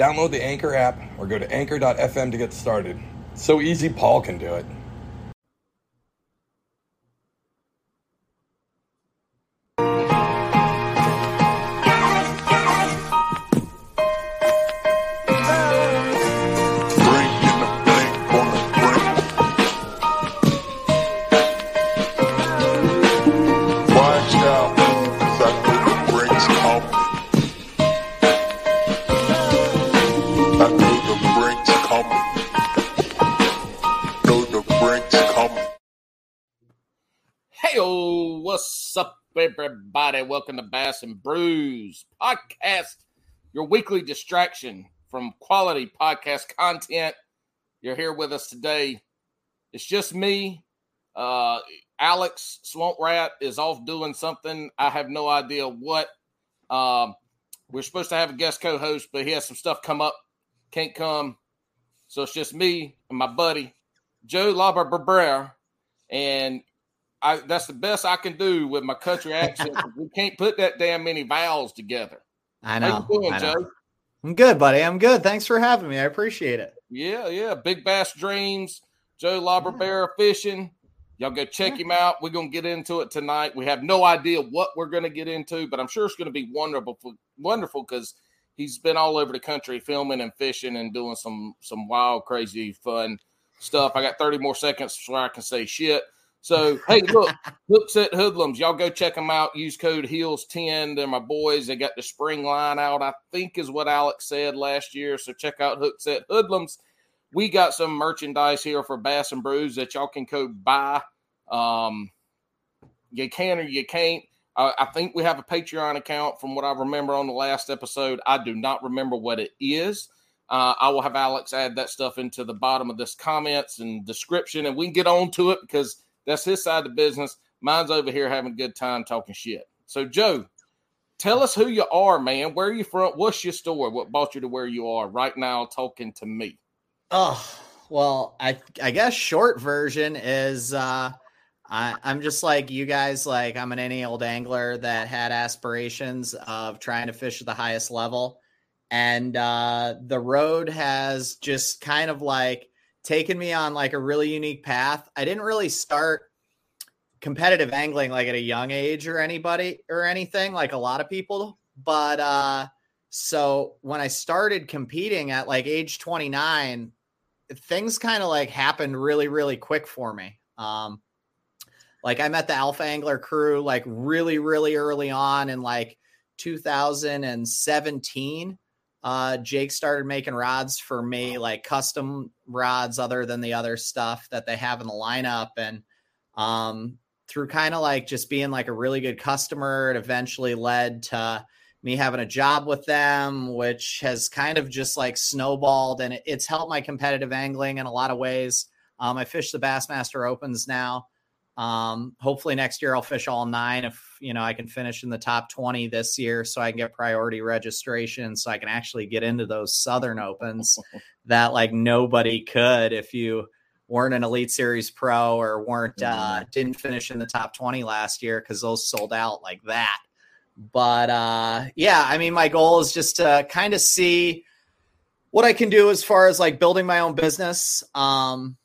Download the Anchor app or go to anchor.fm to get started. So easy, Paul can do it. Everybody. Welcome to Bass and Brews podcast, your weekly distraction from quality podcast content. You're here with us today. It's just me. Uh, Alex Swamp Rat is off doing something. I have no idea what. Um, we're supposed to have a guest co host, but he has some stuff come up, can't come. So it's just me and my buddy, Joe Laber And I that's the best I can do with my country accent. we can't put that damn many vowels together. I know. Doing, I know. Joe? I'm good, buddy. I'm good. Thanks for having me. I appreciate it. Yeah, yeah. Big Bass Dreams, Joe Laberbera Fishing. Y'all go check him out. We're gonna get into it tonight. We have no idea what we're gonna get into, but I'm sure it's gonna be wonderful, wonderful because he's been all over the country filming and fishing and doing some some wild, crazy, fun stuff. I got 30 more seconds so I can say shit. So hey, look, Hookset Hoodlums, y'all go check them out. Use code Heels ten. They're my boys. They got the spring line out. I think is what Alex said last year. So check out Hookset Hoodlums. We got some merchandise here for Bass and Brews that y'all can code buy. Um, you can or you can't. I think we have a Patreon account from what I remember on the last episode. I do not remember what it is. Uh, I will have Alex add that stuff into the bottom of this comments and description, and we can get on to it because that's his side of the business. Mine's over here having a good time talking shit. So, Joe, tell us who you are, man. Where are you from? What's your story? What brought you to where you are right now talking to me? Oh, well, I I guess short version is uh I, I'm just like you guys, like I'm an any old angler that had aspirations of trying to fish at the highest level. And uh the road has just kind of like taken me on like a really unique path. I didn't really start competitive angling like at a young age or anybody or anything like a lot of people, but uh so when I started competing at like age 29, things kind of like happened really really quick for me. Um like I met the Alpha Angler crew like really really early on in like 2017 uh, Jake started making rods for me, like custom rods, other than the other stuff that they have in the lineup. And um, through kind of like just being like a really good customer, it eventually led to me having a job with them, which has kind of just like snowballed and it, it's helped my competitive angling in a lot of ways. Um, I fish the Bassmaster Opens now. Um, hopefully next year I'll fish all nine if you know I can finish in the top 20 this year so I can get priority registration so I can actually get into those Southern Opens that like nobody could if you weren't an Elite Series pro or weren't uh, didn't finish in the top 20 last year because those sold out like that. But uh, yeah, I mean, my goal is just to kind of see what I can do as far as like building my own business. Um,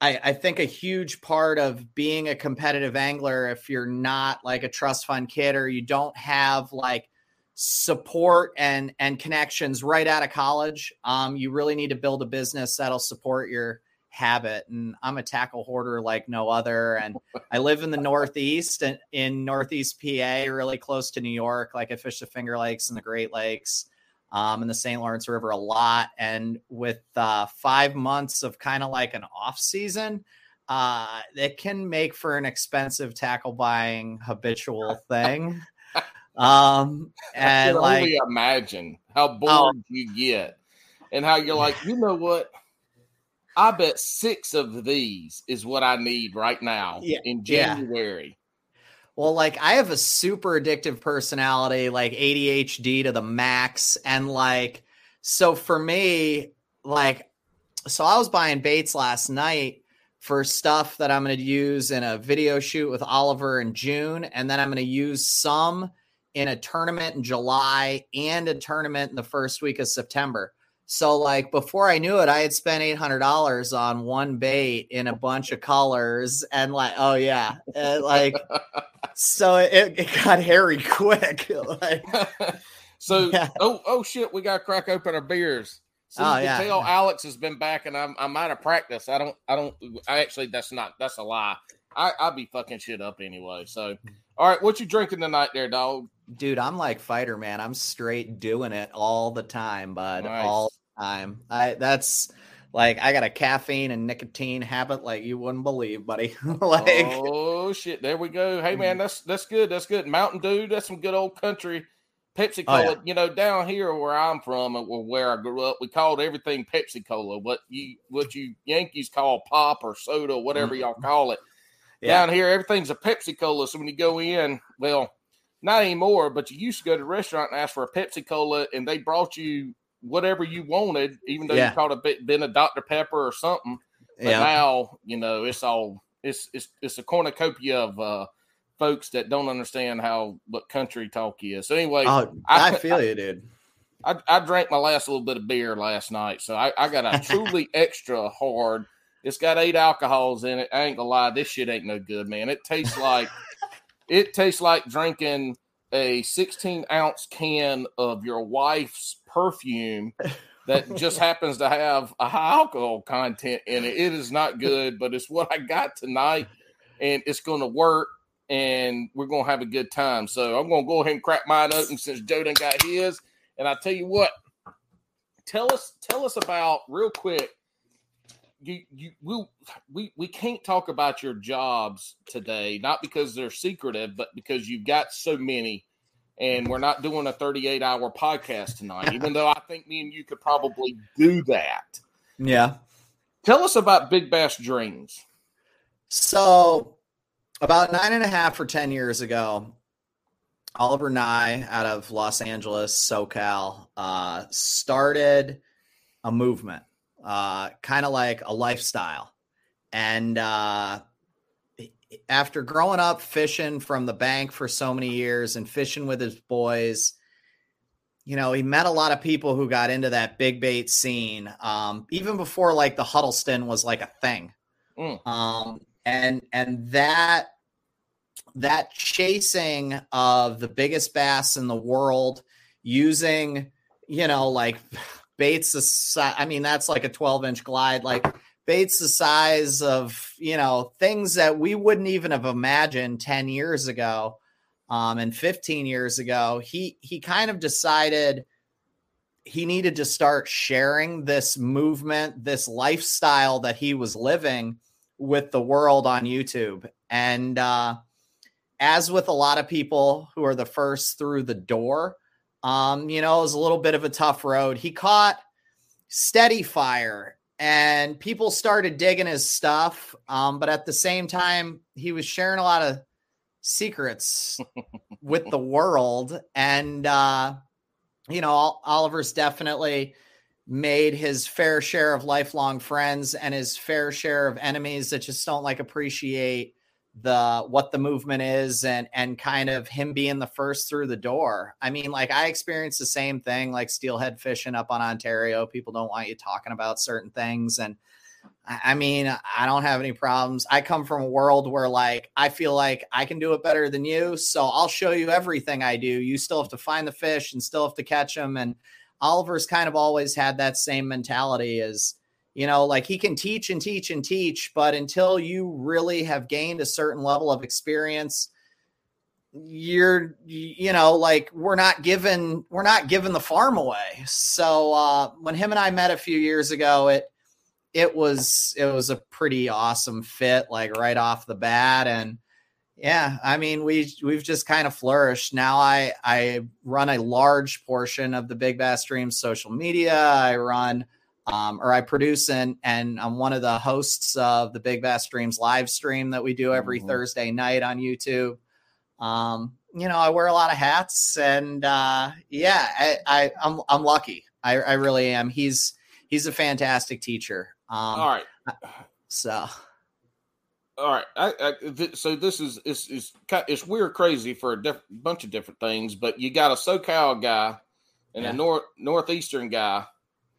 I, I, think a huge part of being a competitive angler, if you're not like a trust fund kid or you don't have like support and and connections right out of college, um, you really need to build a business that'll support your habit. And I'm a tackle hoarder like no other. And I live in the Northeast and in Northeast PA, really close to New York. Like I fish the Finger Lakes and the Great Lakes um, in the St. Lawrence River a lot. And with uh, five months of kind of like an off season, uh, it can make for an expensive tackle buying habitual thing. um, and I can like, only imagine how bored oh, you get and how you're like, you know what? I bet six of these is what I need right now Yeah, in yeah. Well, like I have a super addictive personality, like ADHD to the max. And like, so for me, like, so I was buying baits last night for stuff that I'm going to use in a video shoot with Oliver in June. And then I'm going to use some in a tournament in July and a tournament in the first week of September. So like before I knew it, I had spent eight hundred dollars on one bait in a bunch of colors, and like, oh yeah, and like so it, it got hairy quick. like, so Yeah. oh oh shit, we got to crack open our beers. So Oh, you can yeah. tell Alex has been back, and I'm I'm out of practice. I don't I don't I actually that's not that's a lie. I I'll be fucking shit up anyway. So all right, what you drinking tonight, there, dog? Dude, I'm like fighter man. I'm straight doing it all the time, bud. Nice. All the time. I that's like I got a caffeine and nicotine habit like you wouldn't believe, buddy. like oh shit, there we go. Hey man, that's that's good. That's good. Mountain Dew, that's some good old country. Pepsi Oh, Cola, yeah. you know, down here where I'm from, or where I grew up, we called everything Pepsi Cola. What you what you Yankees call pop or soda, whatever y'all call it. Mm-hmm. yeah. Down here, everything's a Pepsi Cola. So when you go in, well, not anymore, but you used to go to the restaurant and ask for a Pepsi Cola, and they brought you whatever you wanted, even though Yeah. you called it bit- been a Dr Pepper or something. But yeah. now, you know, it's all it's it's it's a cornucopia of uh folks that don't understand how what country talk is. So anyway, Oh, I- I, feel you, dude. I, I drank my last little bit of beer last night, so I, I got a truly extra hard. It's got eight alcohols in it. I ain't gonna lie, this shit ain't no good, man. It tastes like it tastes like drinking a 16 ounce can of your wife's perfume that just happens to have a high alcohol content in it. It is not good, but it's what I got tonight, and it's gonna work. And we're gonna have a good time. So I'm gonna go ahead and crack mine open since Joe done got his. And I tell you what, tell us tell us about real quick. You you we we we can't talk about your jobs today, not because they're secretive, but because you've got so many, and we're not doing a 38 hour podcast tonight, even though I think me and you could probably do that. Yeah. Tell us about Big Bass Dreams. So, about nine and a half or 10 years ago, Oliver Ngy out of Los Angeles, SoCal, uh, started a movement, uh, kind of like a lifestyle. And uh, after growing up fishing from the bank for so many years and fishing with his boys, you know, he met a lot of people who got into that big bait scene, um, even before like the Huddleston was like a thing. Mm. Um, and and that that chasing of the biggest bass in the world using, you know, like baits the si- I mean, that's like a 12 inch glide, like baits the size of, you know, things that we wouldn't even have imagined 10 years ago um, and 15 years ago. He he kind of decided he needed to start sharing this movement, this lifestyle that he was living with the world on YouTube. And uh, as with a lot of people who are the first through the door, um, you know, it was a little bit of a tough road. He caught steady fire and people started digging his stuff. Um, but at the same time, he was sharing a lot of secrets with the world. And, uh, you know, Oliver's definitely made his fair share of lifelong friends and his fair share of enemies that just don't like appreciate the what the movement is and and kind of him being the first through the door. I mean, like I experienced the same thing like steelhead fishing up on Ontario. People don't want you talking about certain things and I mean, I don't have any problems. I come from a world where like I feel like I can do it better than you, so I'll show you everything I do. You still have to find the fish and still have to catch them and Oliver's kind of always had that same mentality as you know, like he can teach and teach and teach, but until you really have gained a certain level of experience, you're you know, like we're not given we're not giving the farm away. So uh when him and I met a few years ago, it it was it was a pretty awesome fit, like right off the bat. And yeah, I mean we we've just kind of flourished. Now I I run a large portion of the Big Bass Dreams social media. I run um, or I produce and and I'm one of the hosts of the Big Bass Dreams live stream that we do every Mhm. Thursday night on YouTube. Um, you know, I wear a lot of hats, and uh, yeah, I, I I'm I'm lucky. I, I really am. He's he's a fantastic teacher. Um, All right. so All right. I, I, th- so this is is is it's weird, crazy for a diff- bunch of different things. But you got a SoCal guy and Yeah. a north northeastern guy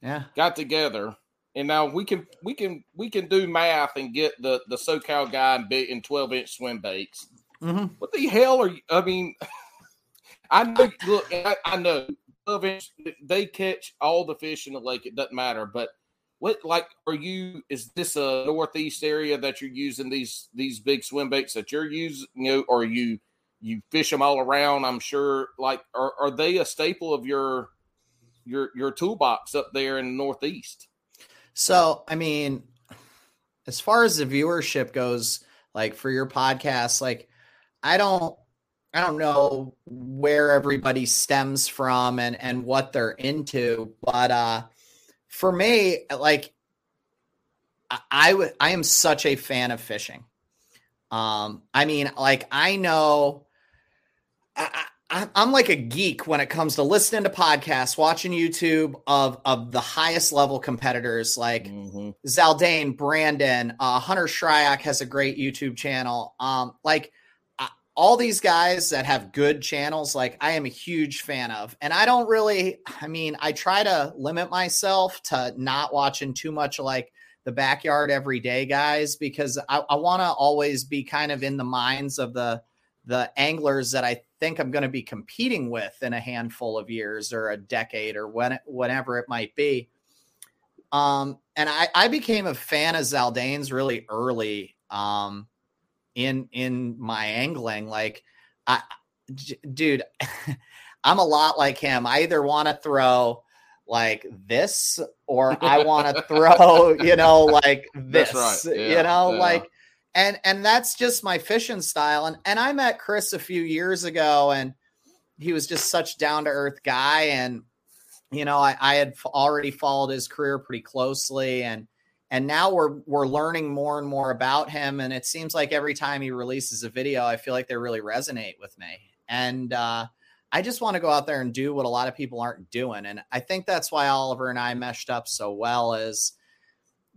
yeah, got together, and now we can we can we can do math and get the the SoCal guy in in twelve inch swim baits. hmm What the hell are you? I mean, I know. Look, I, I know. Twelve inch, they catch all the fish in the lake. It doesn't matter. But what, like, are you? Is this a northeast area that you're using these these big swim baits that you're using? You know, or you you fish them all around? I'm sure. Like, are are they a staple of your your your toolbox up there in the northeast? So, I mean, as far as the viewership goes, like for your podcast, like I don't I don't know where everybody stems from and and what they're into, but uh for me, like I I would I am such a fan of fishing. Um I mean, like I know I'm like a geek when it comes to listening to podcasts, watching YouTube of of the highest level competitors like Mhm. Zaldain, Brandon, uh, Hunter Shryock has a great YouTube channel. Um, like uh, all these guys that have good channels, like I am a huge fan of. And I don't really, I mean, I try to limit myself to not watching too much like the backyard everyday guys because I, I want to always be kind of in the minds of the the anglers that I think I'm going to be competing with in a handful of years or a decade or when whenever it might be. Um, and I, I became a fan of Zaldain's really early um, in in my angling. Like, I, d- dude, I'm a lot like him. I either want to throw like this or I want to throw, you know, like this, right. you know, yeah. like and and that's just my fishing style. And and i met chris a few years ago and he was just such down to earth guy. And you know i i had already followed his career pretty closely and and now we're we're learning more and more about him. And it seems like every time he releases a video i feel like they really resonate with me. And uh I just want to go out there and do what a lot of people aren't doing. And I think that's why Oliver and I meshed up so well is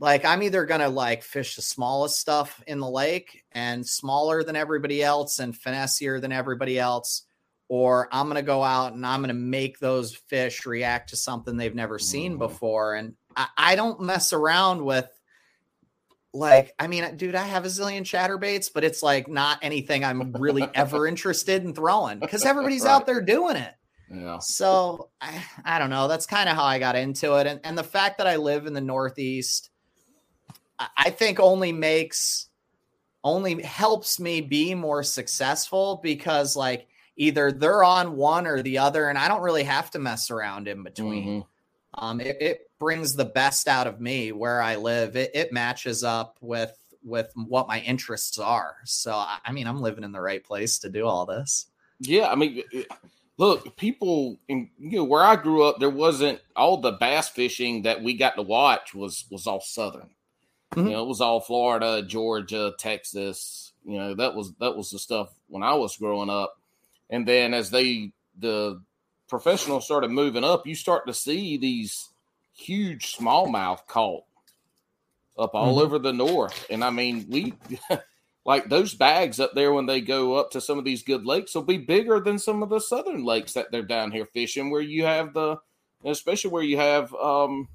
like I'm either gonna like fish the smallest stuff in the lake and smaller than everybody else and finessier than everybody else, or I'm gonna go out and I'm gonna make those fish react to something they've never seen Mhm. before. And I, I don't mess around with like I mean, dude, I have a zillion chatterbaits, but it's like not anything I'm really ever interested in throwing because everybody's Right. out there doing it. Yeah. So I, I don't know. That's kind of how I got into it. And, and the fact that I live in the Northeast, I, think only makes, only helps me be more successful because like either they're on one or the other. And I don't really have to mess around in between. Mhm. Um, it, it brings the best out of me where I live. It, it matches up with, with what my interests are. So, I I mean, I'm living in the right place to do all this. Yeah, I mean, look, people in you know where I grew up, there wasn't all the bass fishing that we got to watch was was all southern. Mhm. You know, it was all Florida, Georgia, Texas. You know, that was that was the stuff when I was growing up. And then as they the professionals started moving up, you start to see these huge smallmouth caught up all Mhm. over the north. And I mean, we like those bags up there when they go up to some of these good lakes will be bigger than some of the southern lakes that they're down here fishing where you have the especially where you have um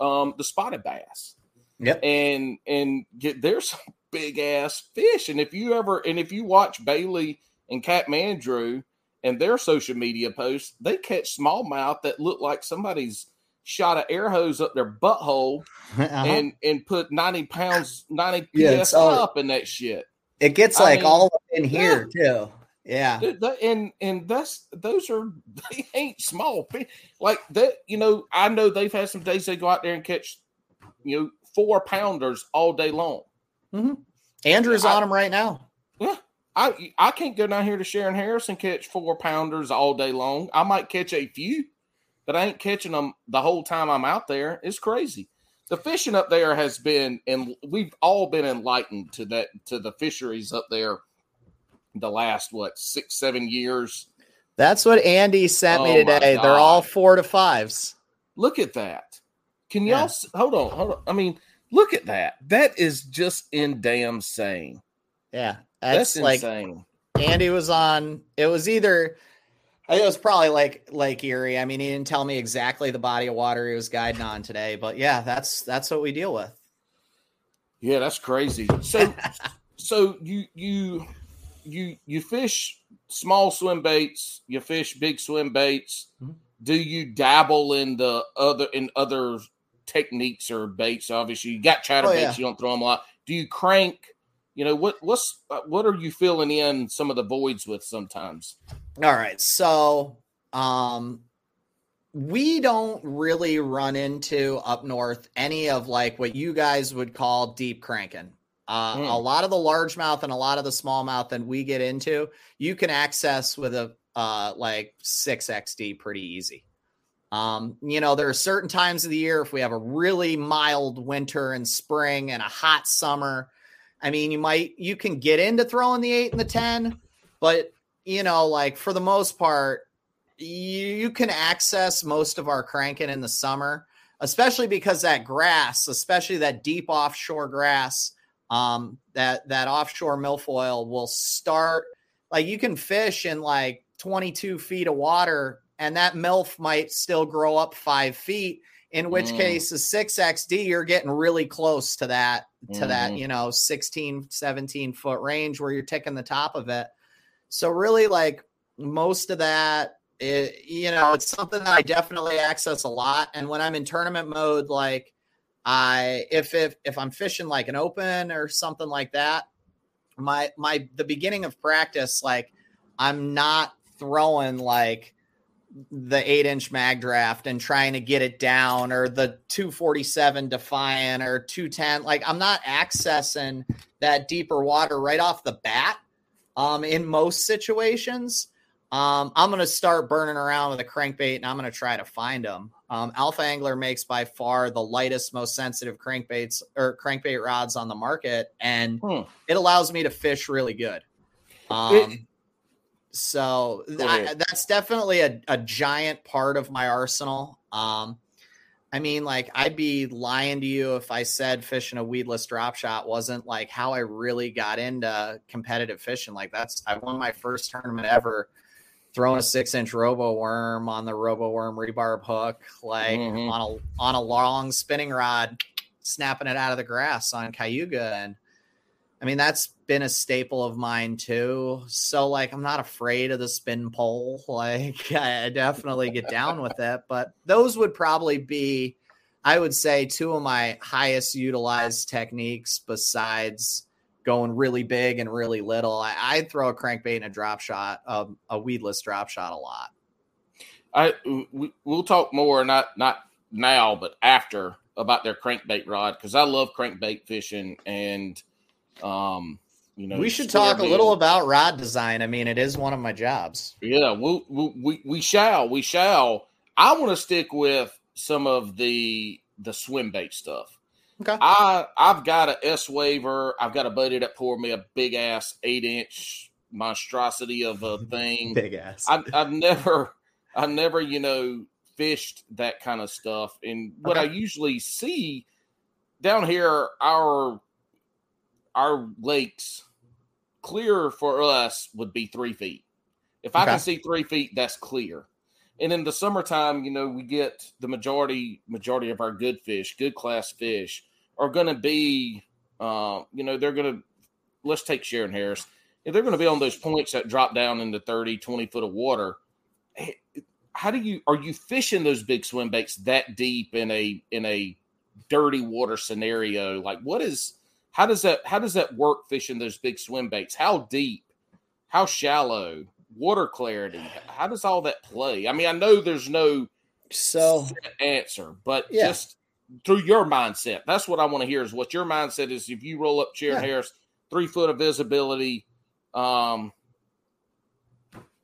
um the spotted bass Yep. and and get there's some big ass fish and if you ever and if you watch bailey and cat mandrew and their social media posts they catch smallmouth that look like somebody's shot an air hose up their butthole Uh-huh. and and put 90 pounds 90 Yeah, psi all- up in that shit It gets I like mean, all in here too. Yeah. Th- th- and and that's those are they ain't small like that you know i know they've had some days they go out there and catch you know four pounders all day long mm-hmm. Andrew's I- on them right now. i i can't go down here to shearon harris and catch four pounders all day long i might catch a few but I ain't catching them the whole time I'm out there. It's crazy. The fishing up there has been, and we've all been enlightened to that to the fisheries up there. The last what six seven years. That's what Andy sent Oh me today. They're all four to fives. Look at that. Can y'all Yeah. hold on? Hold on. I mean, look at that. That is just in damn sane. Yeah, That's, that's, like insane. Andy was on. It was either. It was probably like Lake Erie. I mean, he didn't tell me exactly the body of water he was guiding on today, but yeah, that's that's what we deal with. Yeah, that's crazy. So, so you you you you fish small swim baits. You fish big swim baits. Mhm. Do you dabble in the other in other techniques or baits? Obviously, you got chatter Oh, baits. yeah. You don't throw them a lot. Do you crank? You know what? What's uh, what are you filling in some of the voids with sometimes? All right. So, um, we don't really run into up north any of like what you guys would call deep cranking. Uh, Hmm. A lot of the largemouth and a lot of the smallmouth that we get into, you can access with a uh, like 6XD pretty easy. Um, you know, there are certain times of the year if we have a really mild winter and spring and a hot summer. I mean, you might you can get into throwing the eight and the ten, but you know, like for the most part, you, you can access most of our cranking in the summer, especially because that grass, especially that deep offshore grass, um, that that offshore milfoil will start like you can fish in like 22 feet of water, and that milf might still grow up five feet. In which Mm. case, the 6XD, you're getting really close to that, to that, Mhm. you know, 16, 17 foot range where you're ticking the top of it. So really, like most of that, it, you know, it's something that I definitely access a lot. And when I'm in tournament mode, like I, if if if I'm fishing like an open or something like that, my my the beginning of practice, like I'm not throwing like the eight inch mag draft and trying to get it down or the 247 defiant or 210 like i'm not accessing that deeper water right off the bat um, in most situations. Um, i'm going to start burning around with a crankbait and i'm going to try to find them um, alpha angler makes by far the lightest most sensitive crankbaits or crankbait rods on the market and Hmm. it allows me to fish really good. Um, It- so I, that's definitely a, a giant part of my arsenal. Um, I mean, like I'd be lying to you if I said fishing a weedless drop shot wasn't like how I really got into competitive fishing. Like that's I won my first tournament ever throwing a six inch robo worm on the robo worm rebarb hook, like Mhm. on a on a long spinning rod, snapping it out of the grass on Cayuga. And I mean, that's been a staple of mine too. So like I'm not afraid of the spin pole. Like I definitely get down with it. But those would probably be, I would say, two of my highest utilized techniques besides going really big and really little. I, I'd throw a crankbait and a drop shot, um, a weedless drop shot a lot. I we, we'll talk more not not now but after about their crankbait rod because I love crankbait fishing and um you know we should talk a little about rod design. I mean, it is one of my jobs. yeah we'll, we we shall we shall I want to stick with some of the the swim bait stuff Okay. I I've got a S waiver. I've got a buddy that poured me a big ass eight inch monstrosity of a thing Big ass. I've, I've never, I've never, you know, fished that kind of stuff. And what I usually see down here, our our lakes clear for us would be three feet. If I Okay. can see three feet, that's clear. And in the summertime, you know, we get the majority majority of our good fish, good class fish, are going to be, uh, you know, they're going to. Let's take Shearon Harris. If they're going to be on those points that drop down into 30, 20 foot of water, eh, how do you are you fishing those big swim baits that deep in a in a dirty water scenario? Like, what is how does that how does that work fishing those big swim baits? How deep? How shallow? Water clarity? How does all that play? I mean, I know there's no so answer, but Yeah. just through your mindset, that's what I want to hear. Is what your mindset is. If you roll up Chair Yeah. Harris, three foot of visibility, um,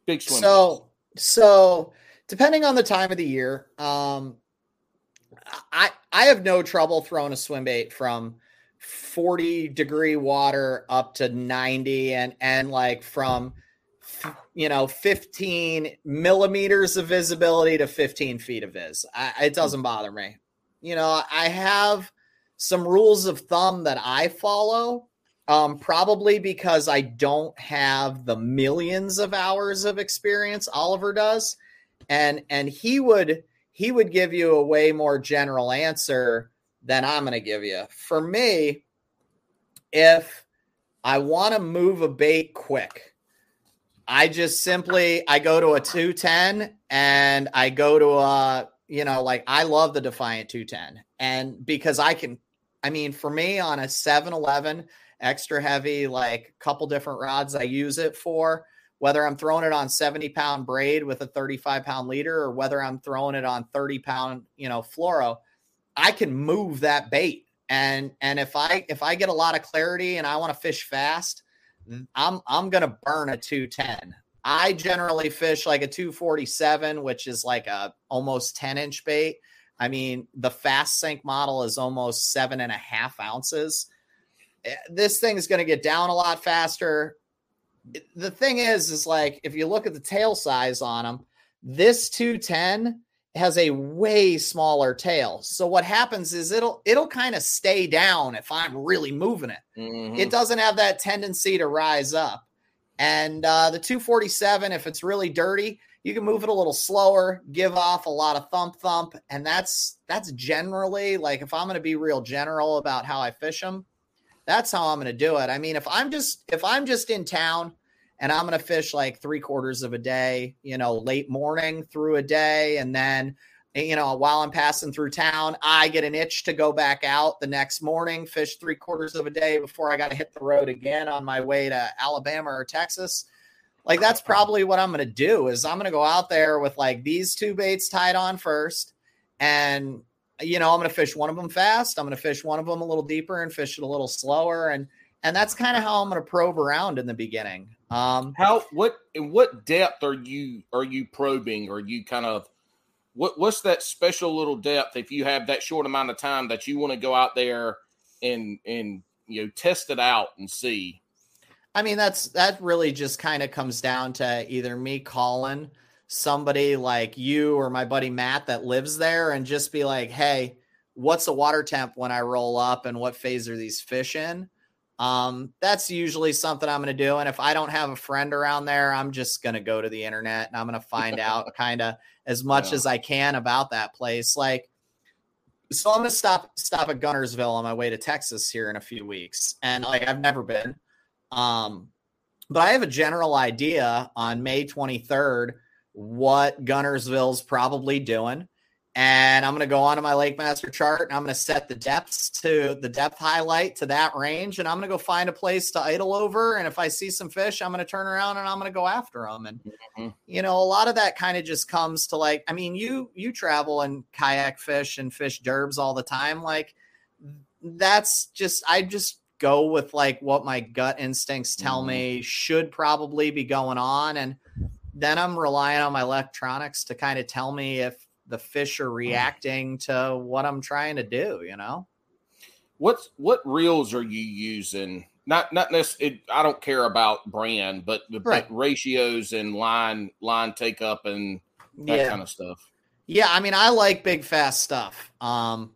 big swim. So, so depending on the time of the year. Um, I I have no trouble throwing a swim bait from 40 degree water up to 90 and and like from you know 15 millimeters of visibility to 15 feet of vis. I, it doesn't bother me. You know i have some rules of thumb that i follow um, probably because i don't have the millions of hours of experience oliver does. And and he would he would give you a way more general answer than i'm going to give you. For me if i want to move a bait quick I just simply I go to a 210 and I go to a you know like I love the Defiant 210 and because I can I mean for me on a 711 extra heavy like couple different rods I use it for whether I'm throwing it on 70 pound braid with a 35 pound leader or whether I'm throwing it on 30 pound you know fluoro I can move that bait and and if I if I get a lot of clarity and I want to fish fast I'm I'm gonna burn a 210. I generally fish like a 247, which is like a almost 10 inch bait. I mean, the fast sink model is almost seven and a half ounces. Eh, this thing is going to get down a lot faster. The thing is, is like if you look at the tail size on them, this 210 has a way smaller tail. So what happens is it'll it'll kind of stay down if I'm really moving it. Mm-hmm. It doesn't have that tendency to rise up. And uh, the 247, if it's really dirty, you can move it a little slower, give off a lot of thump thump, and that's that's generally like if I'm going to be real general about how I fish them, that's how I'm going to do it. I mean, if I'm just if I'm just in town and I'm going to fish like three quarters of a day, you know, late morning through a day. And then, eh, you know, while I'm passing through town, I get an itch to go back out the next morning, fish three quarters of a day before I got to hit the road again on my way to Alabama or Texas. Like that's probably what I'm going to do is I'm going to go out there with like these two baits tied on first and you know, I'm going to fish one of them fast. I'm going to fish one of them a little deeper and fish it a little slower and and that's kind of how I'm going to probe around in the beginning. Um, how what in what depth are you are you probing? Are you kind of what what's that special little depth if you have that short amount of time that you want to go out there and and you know test it out and see? I mean that's that really just kind of comes down to either me calling somebody like you or my buddy Matt that lives there and just be like, "Hey, what's the water temp when I roll up and what phase are these fish in?" Um, that's usually something I'm going to do. And if I don't have a friend around there, I'm just going to go to the internet and I'm going to find out kind of as much yeah. as I can about that place. Like, so I'm going to stop stop at Guntersville on my way to Texas here in a few weeks, and like I've never been, um, but I have a general idea on May 23rd what Guntersville's probably doing and I'm going to go onto my Lake Master chart and I'm going to set the depths to the depth highlight to that range. And I'm going to go find a place to idle over. And if I see some fish, I'm going to turn around and I'm going to go after them. And, mm-hmm. you know, a lot of that kind of just comes to like, I mean, you, you travel and kayak fish and fish derbs all the time. Like that's just, I just go with like what my gut instincts tell mm-hmm. me should probably be going on. And then I'm relying on my electronics to kind of tell me if, the fish are mm. reacting to what I'm trying to do, you know? What's what reels are you using? Not not necessarily I don't care about brand, but the right. ratios and line line take up and that yeah. kind of stuff. Yeah, I mean I like big fast stuff. Um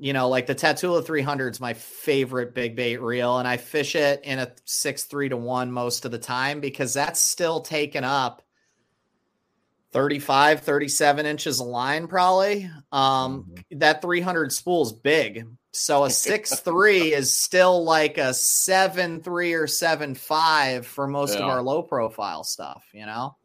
you know, like the Tatula 300 is my favorite big bait reel, and I fish it in a six three to one most of the time because that's still taken up 35 37 inches of line probably. Um mm-hmm. that 300 spool is big. So a six three is still like a seven three or seven five for most yeah. of our low profile stuff you know?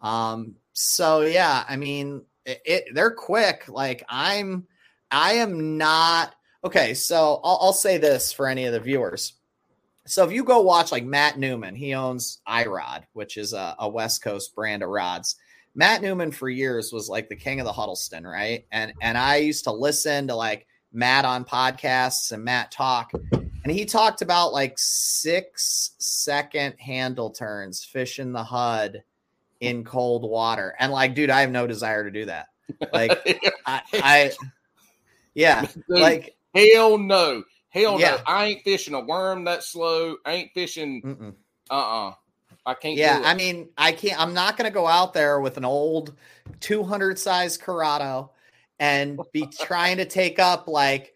Um so yeah i mean it, it, they're quick. Like i'm i am not okay so I'll, I'll say this for any of the viewers. So if you go watch like matt newman he owns irod which is a, a west coast brand of rods Matt Newman for years was like the king of the Huddleston, right? And and I used to listen to like Matt on podcasts and Matt talk, and he talked about like six second handle turns fishing the HUD in cold water. And like, dude, I have no desire to do that. Like, I, I yeah, Dude, like, hell no, hell Yeah. no. I ain't fishing a worm that slow. I ain't fishing. Uh uh I can't. yeah. do it. I mean, I can't. I'm not going to go out there with an old 200 size Curado and be trying to take up like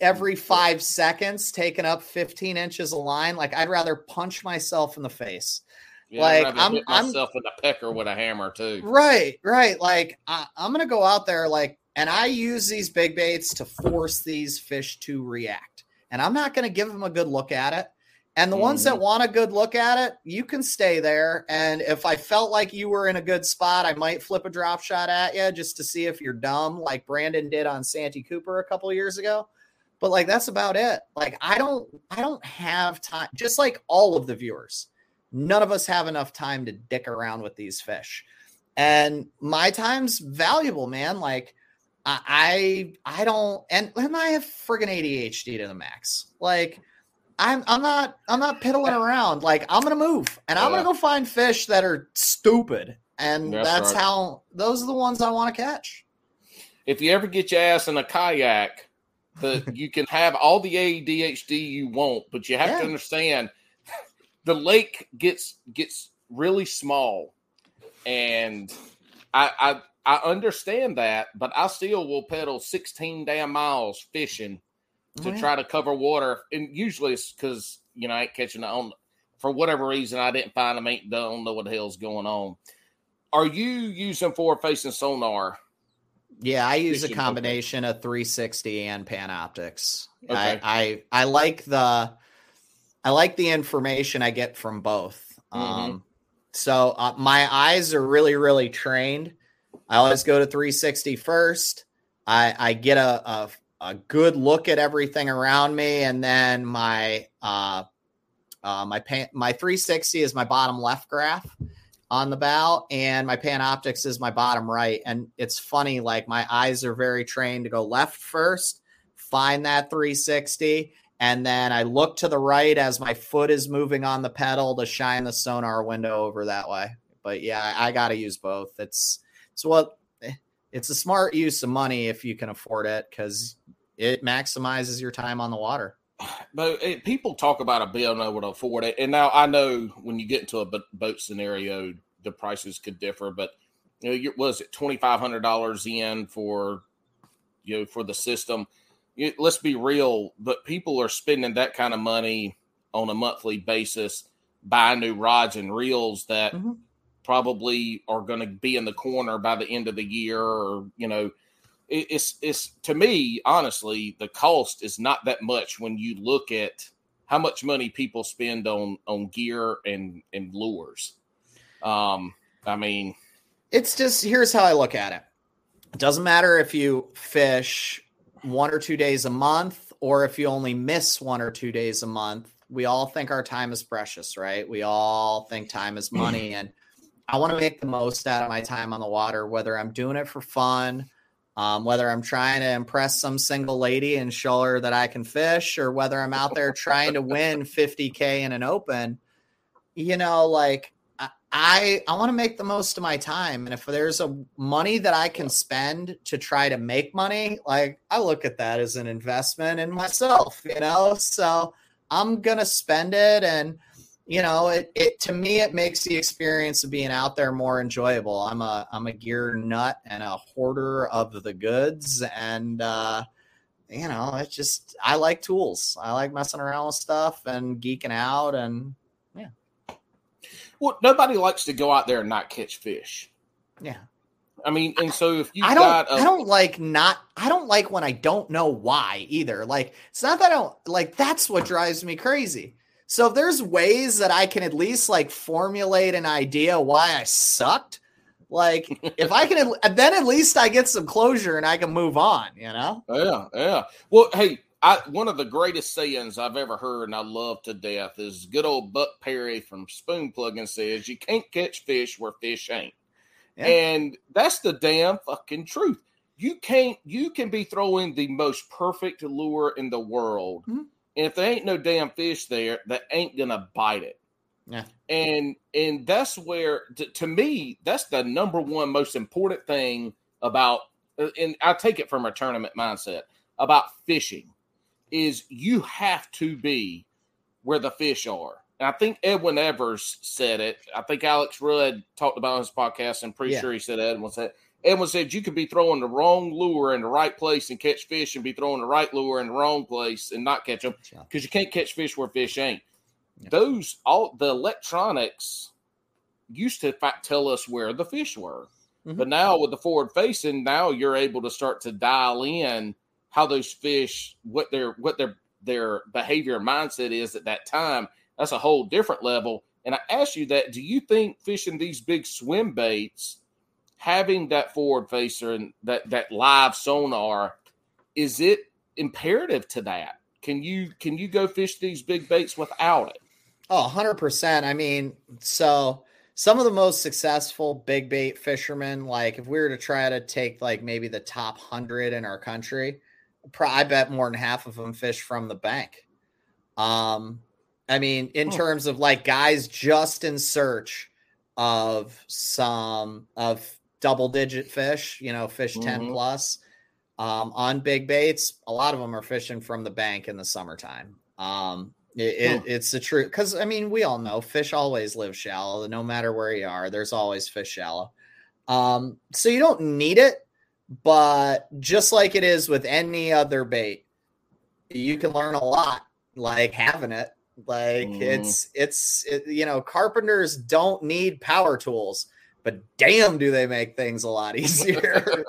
every five seconds, taking up 15 inches of line. Like, I'd rather punch myself in the face. Yeah, like, I'm- hit I'm- myself with a pecker with a hammer too. Right, right. Like I, I'm gonna go out there, like, and I use these big baits to force these fish to react, and I'm not gonna give them a good look at it. And the ones that mm. want a good look at it, you can stay there. And if I felt like you were in a good spot, I might flip a drop shot at you just to see if you're dumb, like Brandon did on Santee Cooper a couple years ago. But like that's about it. Like I don't, I don't have time. Just like all of the viewers, none of us have enough time to dick around with these fish and my time's valuable man like i i I don't and, and i have friggin adhd to the max like i'm i'm not i'm not piddling around like i'm gonna move and i'm gonna go find fish that are stupid and That's that's, right. how those are the ones i want to catch If you ever get your ass in a kayak, the you can have all the ADHD you want, but you have Yeah. to understand the lake gets gets really small, and I I I understand that, but I still will pedal sixteen damn miles fishing to Oh, yeah. try to cover water, and usually it's because you know I ain't catching it on for whatever reason I didn't find them. Ain't don't know what the hell's going on. Are you using forward facing sonar? Yeah, I use a combination of 360 and Panoptix. Okay. I, I I like the I like the information I get from both. Mhm. Um, so uh, my eyes are really really trained. I always go to 360 first. I I get a a, a good look at everything around me, and then my uh, uh my pan, my 360 is my bottom left graph on the bow and my panoptix is my bottom right. And it's funny like my eyes are very trained to go left first find that 360 and then i look to the right as my foot is moving on the pedal to shine the sonar window over that way. But yeah i, I got to use both. It's it's what it's a smart use of money if you can afford it because it maximizes your time on the water But it, people talk about a bill and able to afford it, and now I know when you get into a boat scenario, the prices could differ. But you know, was it twenty five hundred dollars in for you know for the system? You- let's be real, but people are spending that kind of money on a monthly basis buying new rods and reels that Mhm. Probably are going to be in the corner by the end of the year, or you know, it- it's it's to me honestly the cost is not that much when you look at how much money people spend on on gear and and lures um i mean it's just here's how I look at it. It doesn't matter if you fish one or two days a month or if you only miss one or two days a month. We all think our time is precious, right? We all think time is money. And I want to make the most out of my time on the water, whether I'm doing it for fun, um, whether I'm trying to impress some single lady and show her that I can fish, or whether I'm out there trying to win 50K in an open. You know, like I- I want to make the most of my time, and if there's a money that I can spend to try to make money, like I look at that as an investment in myself, you know. So I'm gonna spend it, and you know, it, it to me it makes the experience of being out there more enjoyable. I'm a I'm a gear nut and a hoarder of the goods, and uh, you know, it's just I like tools. I like messing around with stuff and geeking out, and yeah. well nobody likes to go out there and not catch fish yeah. i mean and so if you I don't got a, I don't like not I don't like when I don't know why either. Like it's not that I don't like that's what drives me crazy. So if there's ways that I can at least like formulate an idea why I sucked, like if I can at- then at least I get some closure and I can move on, you know? yeah yeah well hey I, one of the greatest sayings I've ever heard and I love to death is good old Buck Perry from Spoon Plugging says, You can't catch fish where fish ain't. Yeah. And that's the damn fucking truth. You can't, you can be throwing the most perfect lure in the world. Mhm. And if there ain't no damn fish there, that ain't gonna bite it. Yeah. And and that's where to, to me that's the number one most important thing about uh, and I take it from a tournament mindset about fishing is you have to be where the fish are. And I think Edwin Evers said it. I think Alex Rudd talked about on his podcast. I'm pretty Yeah. sure he said Edwin said Edwin said you could be throwing the wrong lure in the right place and catch fish, and be throwing the right lure in the wrong place and not catch them because you can't catch fish where fish ain't. Yeah. Those all the electronics used to tell us where the fish were, Mhm. but now with the forward facing, now you're able to start to dial in how those fish, what their what their their behavior and mindset is at that time. That's a whole different level. And I ask you that: Do you think fishing these big swim baits, having that forward facer and that that live sonar, is it imperative to that? Can you can you go fish these big baits without it? Oh, 100%. I mean, so some of the most successful big bait fishermen, like if we were to try to take like maybe the top 100 in our country, I bet more than half of them fish from the bank. Um, I mean, in Hmm. terms of like guys just in search of some of double digit fish, you know, fish 10 Mhm. plus um, on big baits, a lot of them are fishing from the bank in the summertime. Um, it, it. It's the truth because I mean, we all know fish always live shallow. No matter where you are, there's always fish shallow. Um, so you don't need it, but just like it is with any other bait, you can learn a lot like having it. Like Mhm. it's it's it, you know carpenters don't need power tools, but damn, do they make things a lot easier.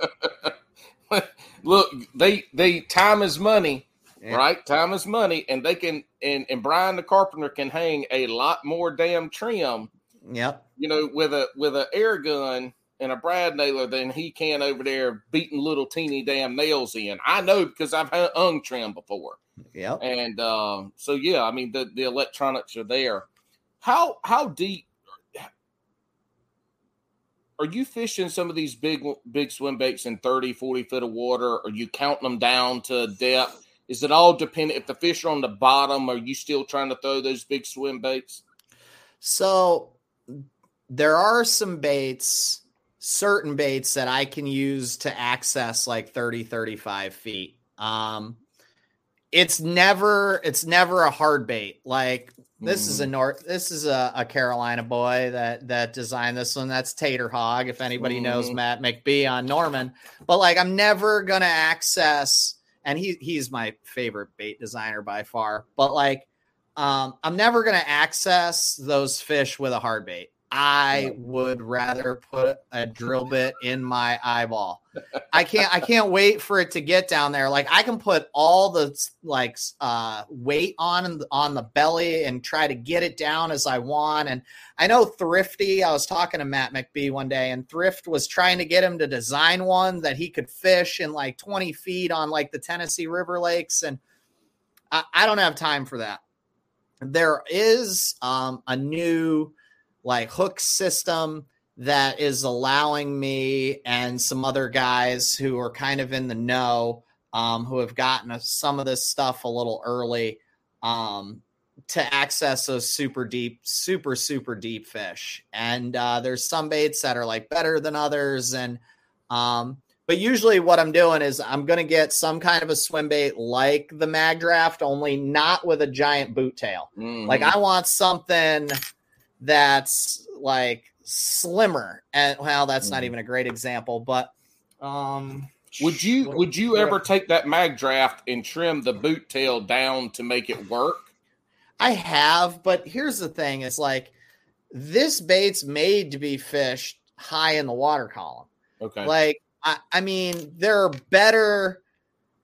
Look, they they time is money, Yeah. right? Time is money, and they can and and Brian the carpenter can hang a lot more damn trim, Yep. you know, with a with an air gun and a brad nailer than he can over there beating little teeny damn nails in. I know because I've hung- trim before. Yeah. and um, so yeah, I mean the the electronics are there. How how deep are you fishing some of these big big swim baits in 30, 40 foot of water? Are you counting them down to depth? Is it all dependent if the fish are on the bottom? Are you still trying to throw those big swim baits? So there are some baits, certain baits that I can use to access like 30, 35 feet. Um, it's never, it's never a hard bait. Like this is a North, this is a, a Carolina boy that, that designed this one. That's Tater Hog. If anybody knows Mhm. Matt McBee on Norman, but like, I'm never going to access, and he, he's my favorite bait designer by far, but like, um, I'm never going to access those fish with a hard bait. I would rather put a drill bit in my eyeball. I can't. I can't wait for it to get down there. Like I can put all the like uh, weight on on the belly and try to get it down as I want. And I know Thrifty. I was talking to Matt McBee one day, and Thrift was trying to get him to design one that he could fish in like 20 feet on like the Tennessee River lakes. And I, I don't have time for that there is um, a new like hook system that is allowing me and some other guys who are kind of in the know um, who have gotten us some of this stuff a little early um, to access those super deep super super deep fish and uh, there's some baits that are like better than others and um, but usually what I'm doing is I'm going to get some kind of a swim bait like the mag draft, only not with a giant boot tail. Mhm. Like I want something that's like slimmer. And well, that's not Mhm. even a great example, but um would you what- would you what- ever take that mag draft and trim the boot tail down to make it work? I have, but here's the thing: it's like this bait's made to be fished high in the water column. Okay. Like, I, I mean, there are better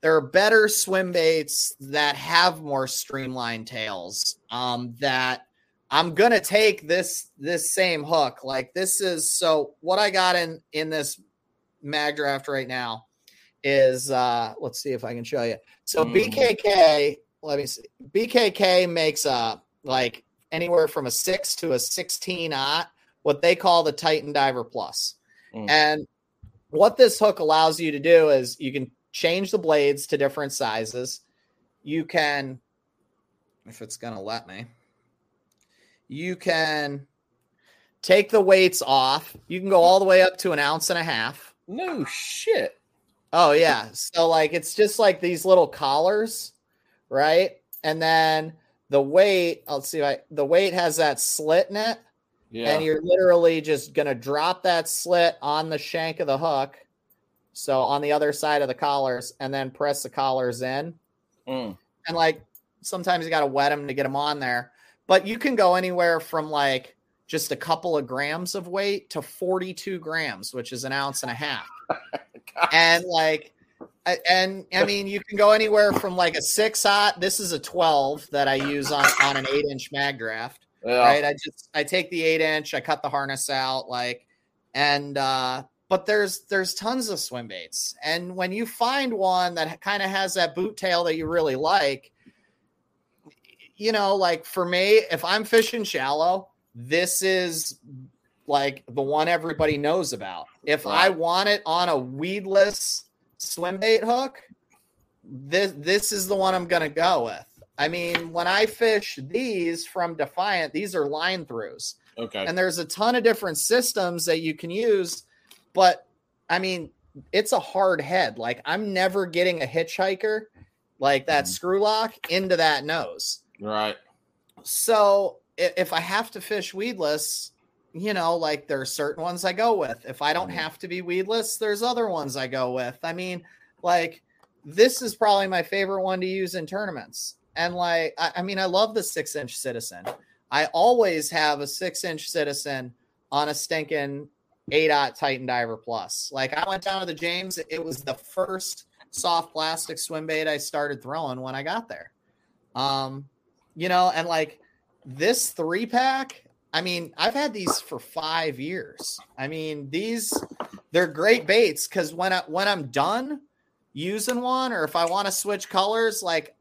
there are better swim baits that have more streamlined tails. Um, that I'm gonna take this this same hook. Like this is so what I got in in this mag draft right now is uh let's see if I can show you. So Mhm. BKK, let me see. BKK makes a like anywhere from a six to a 16 aught, what they call the Titan Diver Plus. Mm. And what this hook allows you to do is you can change the blades to different sizes. You can, if it's going to let me, you can take the weights off. You can go all the way up to an ounce and a half. No shit. Oh yeah. So like it's just like these little collars, right? And then the weight, I'll see if I, the weight has that slit in it. Yeah. And you're literally just gonna drop that slit on the shank of the hook. So on the other side of the collars, and then press the collars in. Mm. And like sometimes you gotta wet them to get them on there. But you can go anywhere from like just a couple of grams of weight to 42 grams, which is an ounce and a half. and like and I mean you can go anywhere from like a six hot. This is a 12 that I use on, on an eight inch mag draft. Yeah. Right. I just I take the eight inch, I cut the harness out, like and uh but there's there's tons of swim baits. And when you find one that kind of has that boot tail that you really like, you know, like for me, if I'm fishing shallow, this is like the one everybody knows about. If I want it on a weedless swim bait hook, this this is the one I'm gonna go with. I mean, when I fish these from Defiant, these are line throughs, Okay. and there's a ton of different systems that you can use. But I mean, it's a hard head. Like I'm never getting a hitchhiker like that Mhm. screw lock into that nose. Right. So if I have to fish weedless, you know, like there are certain ones I go with. If I don't Mhm. have to be weedless, there's other ones I go with. I mean, like this is probably my favorite one to use in tournaments. And like, I, I mean, I love the six inch citizen. I always have a six inch citizen on a stinking eight dot Titan Diver Plus. Like I went down to the James, it was the first soft plastic swim bait I started throwing when I got there. Um, you know, and like this three pack, I mean, I've had these for five years. I mean, these they're great baits because when I when I'm done using one, or if I want to switch colors, like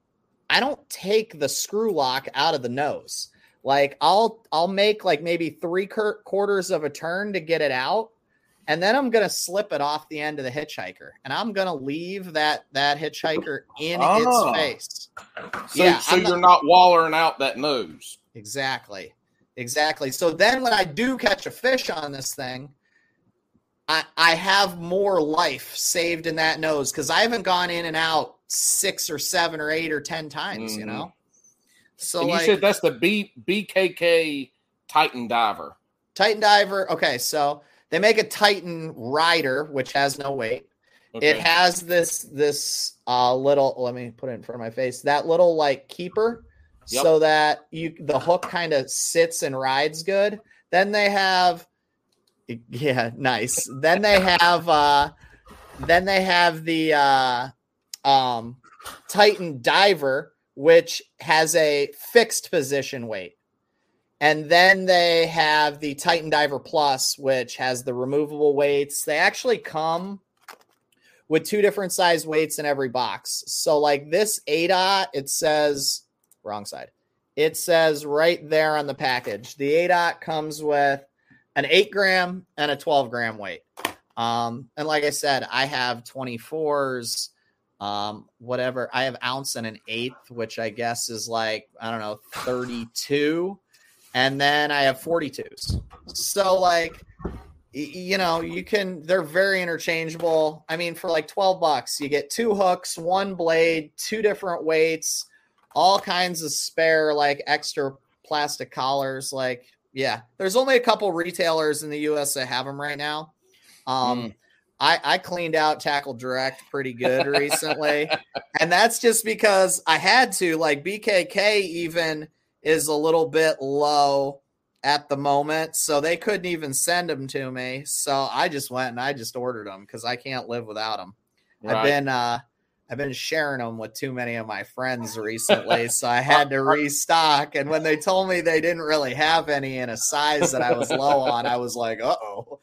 I don't take the screw lock out of the nose. Like I'll I'll make like maybe three quarters of a turn to get it out, and then I'm gonna slip it off the end of the hitchhiker, and I'm gonna leave that that hitchhiker in Oh. its face. So, Yeah, so I'm you're not wallering out that nose. Exactly. Exactly. So then when I do catch a fish on this thing, I I have more life saved in that nose because I haven't gone in and out six or seven or eight or ten times, you Mhm. know? So And you like said that's the B BKK Titan Diver. Titan Diver, okay, so they make a Titan Rider, which has no weight. Okay. It has this this uh little let me put it in front of my face, that little like keeper Yep. so that you the hook kind of sits and rides good. Then they have yeah, nice. then they have uh then they have the uh um Titan Diver which has a fixed position weight. And then they have the Titan Diver Plus which has the removable weights. They actually come with two different size weights in every box. So like this ADOT, it says wrong side. It says right there on the package. The ADOT comes with an eight gram and a 12 gram weight. Um, and like I said, I have 24s, um, whatever. I have ounce and an eighth, which I guess is like, I don't know, 32. And then I have 42s. So like you know, you can they're very interchangeable. I mean, for like 12 bucks, you get two hooks, one blade, two different weights, all kinds of spare like extra plastic collars like yeah, there's only a couple retailers in the US that have them right now. Um I, I cleaned out Tackle Direct pretty good recently. and that's just because I had to. Like BKK even is a little bit low at the moment. So they couldn't even send them to me. So I just went and I just ordered them because I can't live without them. I've been uh I've been sharing them with too many of my friends recently, so I had to restock. And when they told me they didn't really have any in a size that I was low on, I was like, "Uh oh."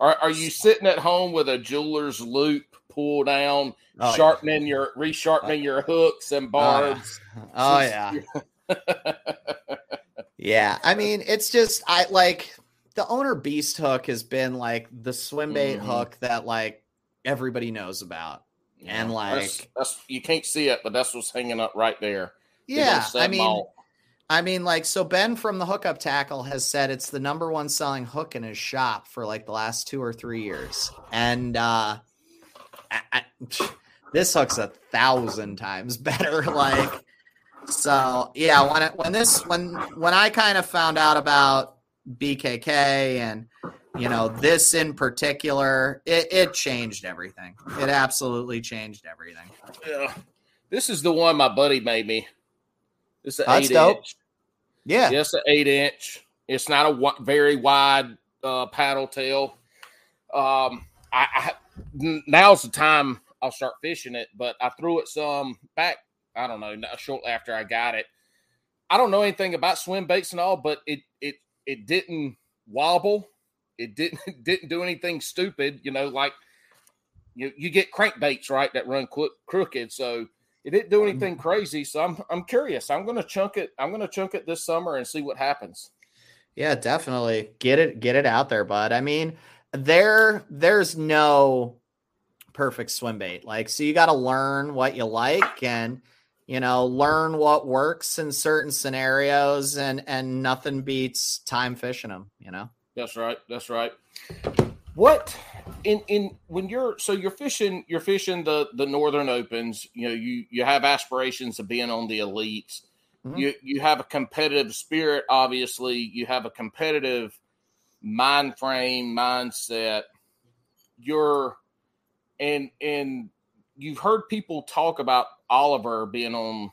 Are, are you sitting at home with a jeweler's loupe pull down, Oh, sharpening your resharpening your hooks and barbs? Oh yeah. Yeah, I mean, it's just I like the owner beast hook has been like the swim bait Mhm. hook that like everybody knows about. And, like- that's you can't see it, but that's what's hanging up right there. Yeah, I mean, malt. I mean, like, so Ben from the hookup tackle has said it's the number one selling hook in his shop for like the last two or three years. And uh I, I, this hook's a thousand times better. Like, so yeah, when it, when this when when I kind of found out about BKK and you know this in particular, it, it changed everything. It absolutely changed everything. Yeah. This is the one my buddy made me. It's an That's eight dope. inch. Yeah. just an eight inch. It's not a very wide uh, paddle tail. Um, I, I now's the time I'll start fishing it, but I threw it some back. I don't know, shortly after I got it. I don't know anything about swim baits and all, but it it it didn't wobble. It didn't didn't do anything stupid. You know, like you you get crankbaits right that run qu- crooked. So it didn't do anything mm-hmm. crazy. So I'm I'm curious. I'm gonna chunk it. I'm gonna chunk it this summer and see what happens. Yeah, definitely. Get it get it out there, bud. I mean, there there's no perfect swim bait. Like so you got to learn what you like and you know, learn what works in certain scenarios and and nothing beats time fishing them, you know. That's right. That's right. What in in when you're so you're fishing you're fishing the the northern opens. You know you you have aspirations of being on the elites. Mhm. You you have a competitive spirit. Obviously, you have a competitive mind frame mindset. You're and and you've heard people talk about Oliver being on,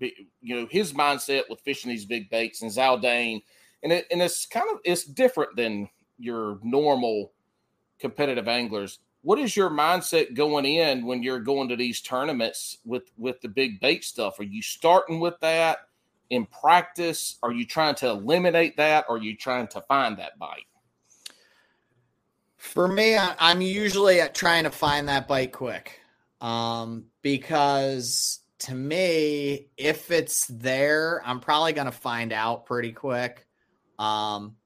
you know, his mindset with fishing these big baits and Zaldain and it and it's kind of it's different than your normal competitive anglers. What is your mindset going in when you're going to these tournaments with with the big bait stuff? Are you starting with that in practice? Are you trying to eliminate that? Or are you trying to find that bite? For me, I'm usually at trying to find that bite quick. Um, because to me, if it's there, I'm probably going to find out pretty quick. Um,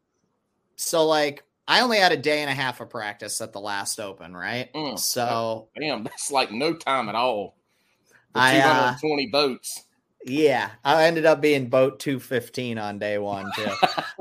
so like I only had a day and a half of practice at the last open, right? Mm, so Damn, that's like no time at all. I, uh, 220 boats. yeah, I ended up being boat 215 on day one too.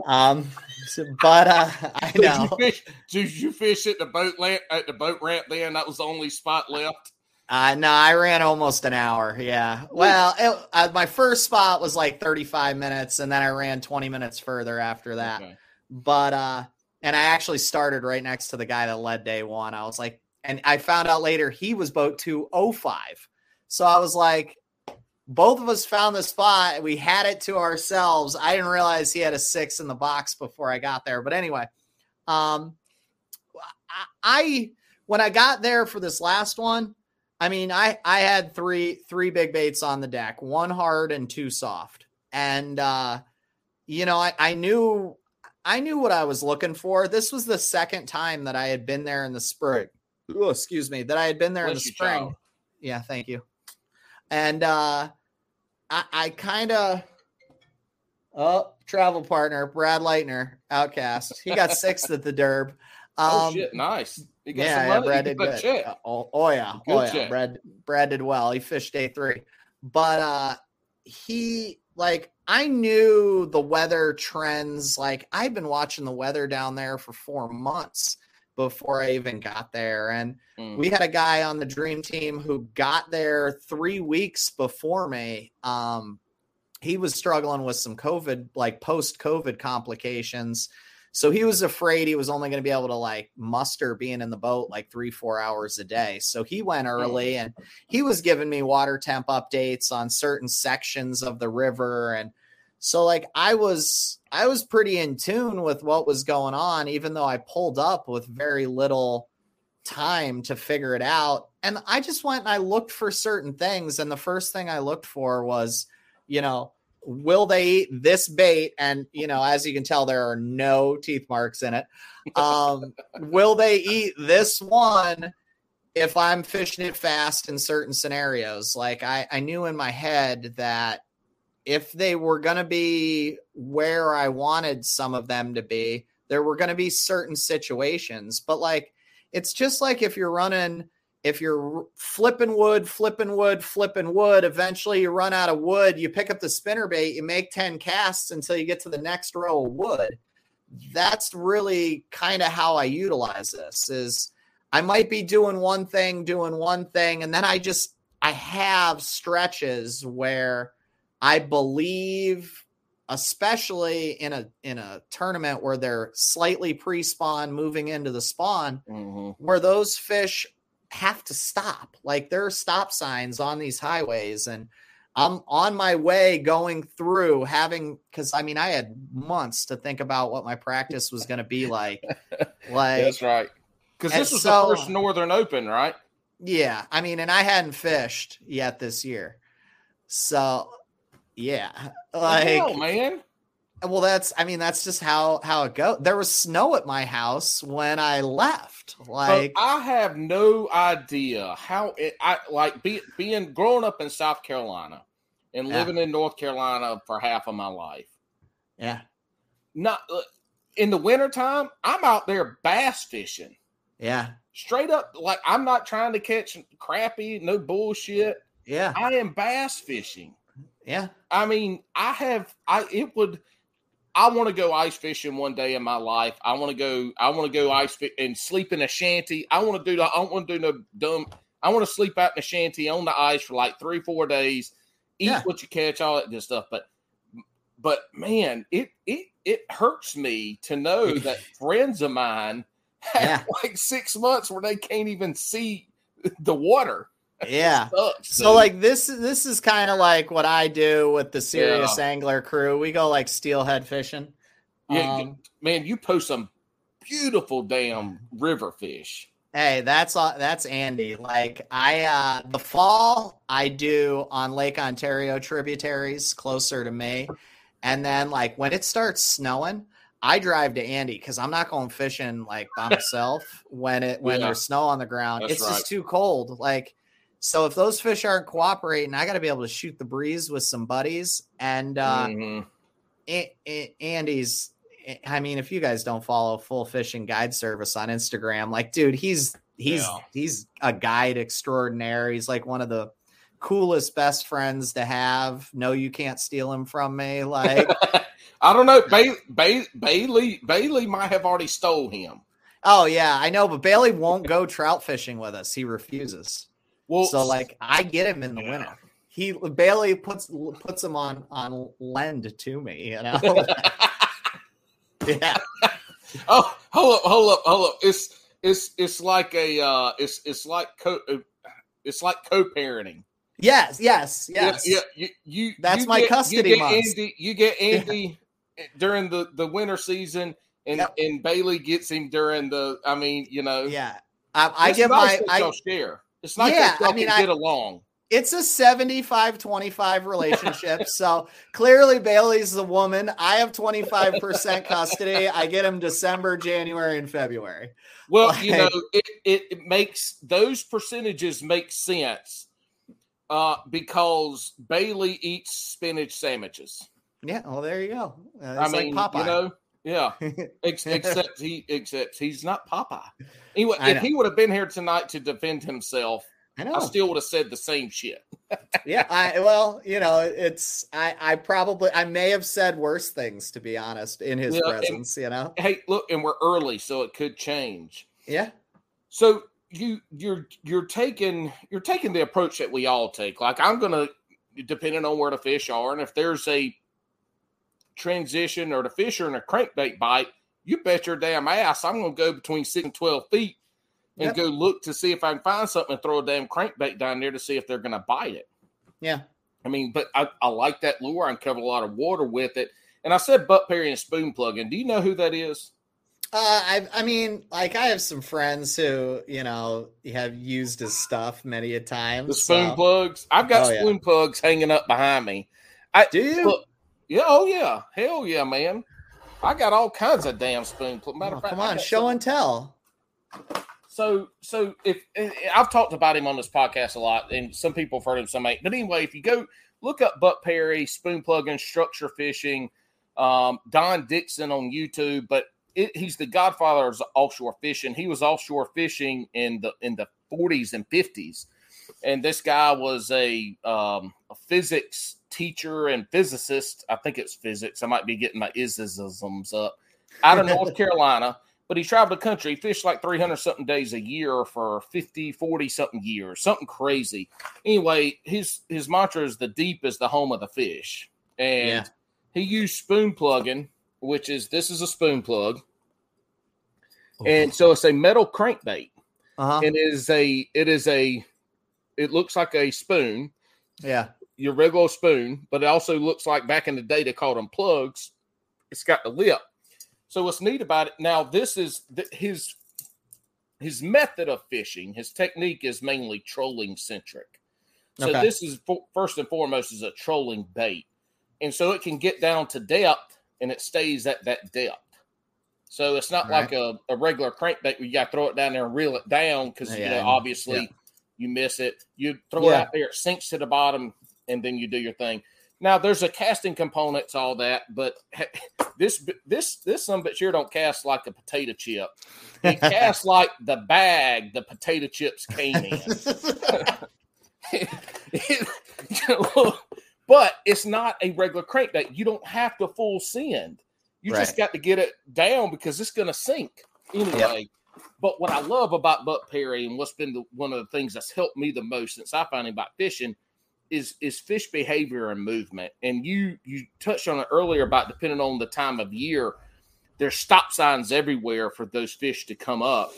um, so- but uh, I Did know. you fish? Did you fish at the boat lamp at the boat ramp? Then that was the only spot left. Uh, no, I ran almost an hour. Yeah. Well, it, uh, my first spot was like 35 minutes, and then I ran 20 minutes further after that. Okay. But, uh, and I actually started right next to the guy that led day one. I was like, and I found out later he was boat 205. So I was like, both of us found the spot. We had it to ourselves. I didn't realize he had a six in the box before I got there. But anyway, um, I, I when I got there for this last one, I mean, I I had three three big baits on the deck, one hard and two soft, and uh, you know, I I knew I knew what I was looking for. This was the second time that I had been there in the spring. Oh, excuse me, that I had been there in the spring. child. Yeah, thank you. And uh, I I kind of oh travel partner Brad Leitner, outcast. He got sixth at the Derb. Oh Um, shit! Nice. Yeah, yeah. Brad did good. check. Uh, Oh, oh yeah, Good oh yeah. check. Brad Brad did well. He fished day three, but uh, he like I knew the weather trends. Like I'd been watching the weather down there for four months before I even got there, and Mm. we had a guy on the dream team who got there three weeks before me. Um, he was struggling with some COVID, like post COVID complications. So he was afraid he was only going to be able to like muster being in the boat like three, four hours a day. So he went mm. early and he was giving me water temp updates on certain sections of the river. And so like I was, I was pretty in tune with what was going on, even though I pulled up with very little time to figure it out. And I just went and I looked for certain things. And the first thing I looked for was, you know, will they eat this bait? And, you know, as you can tell, there are no teeth marks in it. Um, will they eat this one if I'm fishing it fast in certain scenarios? Like I, I knew in my head that if they were going to be where I wanted some of them to be, there were going to be certain situations. But like, it's just like if you're running if you're flipping wood, flipping wood, flipping wood, eventually you run out of wood, you pick up the spinner bait, you make 10 casts until you get to the next row of wood. That's really kind of how I utilize this is I might be doing one thing, doing one thing, and then I just I have stretches where I believe especially in a in a tournament where they're slightly pre-spawn moving into the spawn Mm-hmm. where those fish have to stop like there are stop signs on these highways and i'm on my way going through having because i mean i had months to think about what my practice was going to be like like That's right. Because this was so- the first Northern Open, right? yeah i mean and i hadn't fished yet this year so yeah like Hell, man. Well that's i mean that's just how how it goes there was snow at my house when i left But like I have no idea how it. I like be, being growing up in South Carolina and Yeah. living in North Carolina for half of my life. yeah Not uh, in the wintertime, I'm out there bass fishing. yeah Straight up, like I'm not trying to catch crappy, no bullshit. yeah I am bass fishing. yeah I mean, I have I it would I want to go ice fishing one day in my life. I want to go I want to go ice fi- and sleep in a shanty. I want to do the I don't want to do no dumb I want to sleep out in a shanty on the ice for like 3 4 days. Eat Yeah. what you catch, all that good stuff, but but man, it it it hurts me to know that friends of mine have Yeah. like 6 months where they can't even see the water. Yeah Sucks, So dude. like this this is kind of like what I do with the serious angler crew. We go like steelhead fishing. Yeah, Um, man, you post some beautiful damn river fish. hey, that's that's Andy. Like I uh the fall I do on Lake Ontario tributaries closer to me. And then like when it starts snowing, I drive to Andy because I'm not going fishing like by myself when it when Yeah. there's snow on the ground. That's it's right. just too cold. Like so if those fish aren't cooperating, I got to be able to shoot the breeze with some buddies. And uh, Mhm. A- A- Andy's. I mean, if you guys don't follow Full Fishing Guide Service on Instagram, like, dude, he's he's Yeah. he's a guide extraordinaire. He's like one of the coolest best friends to have. No, you can't steal him from me. Like, I don't know. Ba- ba- Bailey Bailey might have already stole him. oh yeah, I know, but Bailey won't go trout fishing with us. He refuses. Well, so like, I get him in the winter. He Bailey puts puts him on on lend to me. You know. yeah. oh, hold up, hold up, hold up. It's it's it's like a uh, it's it's like co uh, it's like co-parenting. Yes. Yes. Yes. Yeah, yeah. You, you That's you my get, custody You get months. Andy. You get Andy during the the winter season, and Yep. and Bailey gets him during the. I mean, you know, Yeah. I, I it's give nice my I, y'all share. It's nice Yeah, that y'all I mean, can I- get along. it's a 75 25 relationship. so clearly Bailey's the woman. I have 25% custody. I get him December, January, and February. Well, you know, it, it, it makes those percentages make sense uh, because Bailey eats spinach sandwiches. Yeah, well, there you go. Uh, I mean, like Popeye. you know, yeah. Except he, except he's not Popeye. Anyway, I if know. he would have been here tonight to defend himself, I I still would have said the same shit. yeah, I well, you know, it's I I probably I may have said worse things to be honest in his Yeah, and- presence, you know. Hey, look, and we're early, so it could change. Yeah. So you you're you're taking you're taking the approach that we all take. Like I'm gonna, depending on where the fish are, and if there's a transition or the fisher are in a crankbait bite, you bet your damn ass I'm gonna go between six and twelve feet and Yep. go look to see if I can find something and throw a damn crankbait down there to see if they're gonna bite it. Yeah. I mean, but I, I like that lure. I can cover a lot of water with it. And I said Buck Perry and spoon plugging. Do you know who that is? Uh, I I mean, like I have some friends who you know have used his stuff many a time. The spoon so- plugs. I've got Oh, yeah. spoon plugs hanging up behind me. I Do you? look, yeah, oh yeah, hell yeah, man. I got all kinds of damn spoon. Matter Oh, of fact, come on, show some- and tell. So, so if eh, I've talked about him on this podcast a lot, and some people have heard him, some ain't. But anyway, if you go look up Buck Perry, spoon plugging, structure fishing, um, Don Dixon on YouTube, but it, he's the godfather of offshore fishing. He was offshore fishing in the in the 40s and 50s. And this guy was a, um, a physics teacher and physicist. I think it's physics. I might be getting my isms up out of North Carolina but he traveled the country. He fished like 300 something days a year for 50, 40 something years, something crazy. Anyway, his his mantra is the deep is the home of the fish. And yeah. he used spoon plugging, which is this is a spoon plug. Oh. And so it's a metal crankbait. Uh-huh. It is a it is a it looks like a spoon. Yeah. Your regular spoon, but it also looks like back in the day they called them plugs. It's got the lip so what's neat about it now? This is the, his his method of fishing. His technique is mainly trolling centric. So okay. this is first and foremost is a trolling bait, and so it can get down to depth and it stays at that depth. So it's not like a, a regular crankbait where you got to throw it down there and reel it down because yeah, you know obviously yeah. you miss it. You throw yeah. it out there, it sinks to the bottom, and then you do your thing. Now there's a casting component to all that, but this this this some but sure don't cast like a potato chip. It casts like the bag the potato chips came in. but it's not a regular crankbait. You don't have to full send. You right. just got to get it down because it's going to sink anyway. Yep. But what I love about Buck Perry and what's been the, one of the things that's helped me the most since I found him about fishing is is fish behavior and movement. And you you touched on it earlier about depending on the time of year, there's stop signs everywhere for those fish to come up.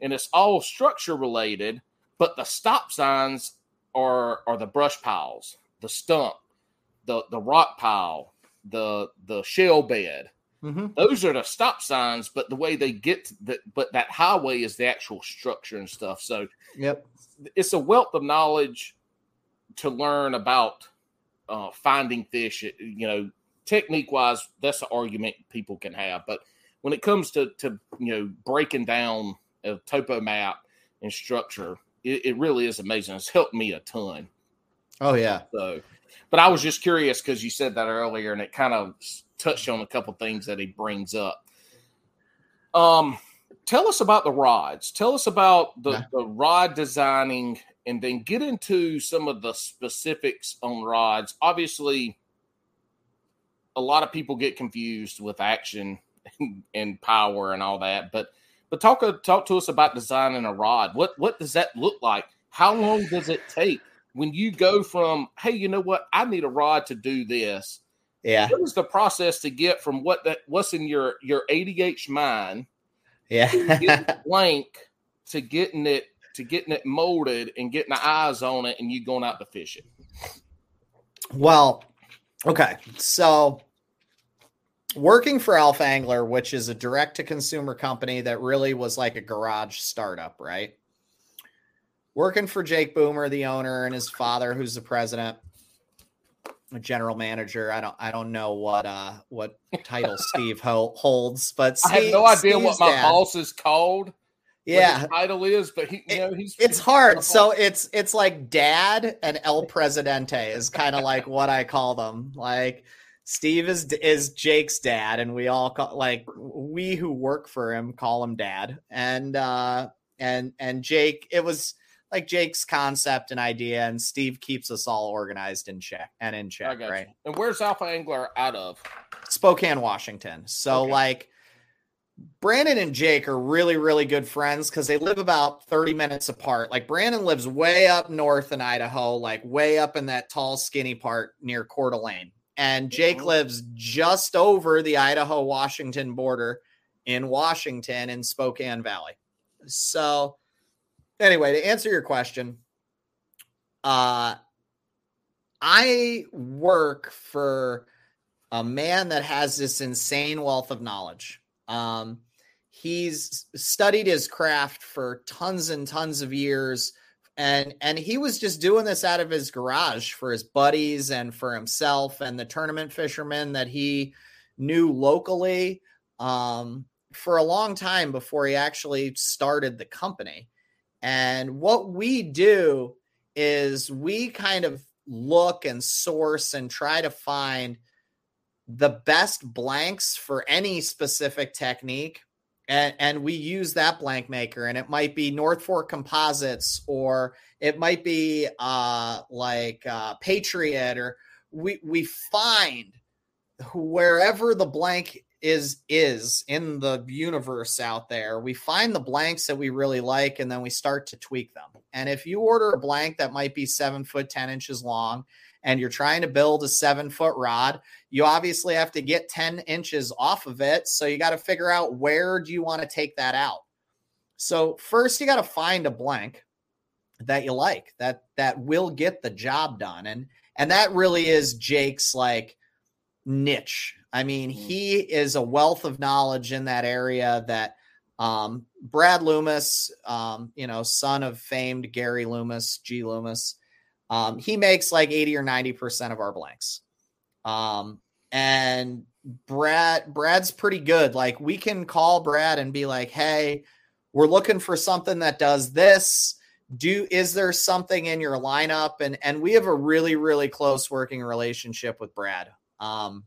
And it's all structure related, but the stop signs are are the brush piles, the stump, the the rock pile, the the shell bed. Mm-hmm. Those are the stop signs, but the way they get that, but that highway is the actual structure and stuff. So, yep, it's a wealth of knowledge to learn about uh, finding fish. You know, technique wise, that's an argument people can have. But when it comes to to you know breaking down a topo map and structure, it, it really is amazing. It's helped me a ton. Oh yeah. So, but I was just curious because you said that earlier, and it kind of touched on a couple things that he brings up. Um, tell us about the rods. Tell us about the, yeah. the rod designing and then get into some of the specifics on rods. Obviously, a lot of people get confused with action and, power and all that, but but talk talk to us about designing a rod. What what does that look like? How long does it take when you go from hey, you know what, I need a rod to do this. Yeah. What is the process to get from what that what's in your your ADH mind? Yeah. blank to getting it to getting it molded and getting the eyes on it and you going out to fish it? Well, okay. So working for Alpha Angler, which is a direct to consumer company that really was like a garage startup, right? Working for Jake Boomer, the owner, and his father, who's the president, a general manager. I don't, I don't know what, uh, what title Steve ho- holds, but Steve, I have no idea Steve's what my dad, boss is called yeah. title is but he you know he's it's hard. so it's it's like dad and el presidente is kind of like what i call them. Like steve is is jake's dad and we all call like we who work for him call him dad. And uh and and jake it was like jake's concept and idea and steve keeps us all organized in check and in check right? You. and where's alpha angler out of? Spokane washington. So okay. like Brandon and Jake are really, really good friends because they live about 30 minutes apart. Like Brandon lives way up north in Idaho, like way up in that tall, skinny part near Coeur d'Alene. And Jake lives just over the Idaho Washington border in Washington in Spokane Valley. So, anyway, to answer your question, uh, I work for a man that has this insane wealth of knowledge um, he's studied his craft for tons and tons of years and and he was just doing this out of his garage for his buddies and for himself and the tournament fishermen that he knew locally um, for a long time before he actually started the company. And what we do is we kind of look and source and try to find the best blanks for any specific technique and, and we use that blank maker and it might be north fork composites or it might be uh like uh patriot or we we find wherever the blank is is in the universe out there we find the blanks that we really like and then we start to tweak them. And if you order a blank that might be seven foot ten inches long and you're trying to build a seven foot rod you obviously have to get 10 inches off of it so you got to figure out where do you want to take that out so first you got to find a blank that you like that that will get the job done and and that really is jake's like niche I mean, mm-hmm. he is a wealth of knowledge in that area that um, Brad Loomis, um, you know, son of famed Gary Loomis, G Loomis, um, he makes like 80 or 90% of our blanks. Um, and Brad, Brad's pretty good. Like we can call Brad and be like, Hey, we're looking for something that does this. Do, is there something in your lineup? And, and we have a really, really close working relationship with Brad. Um,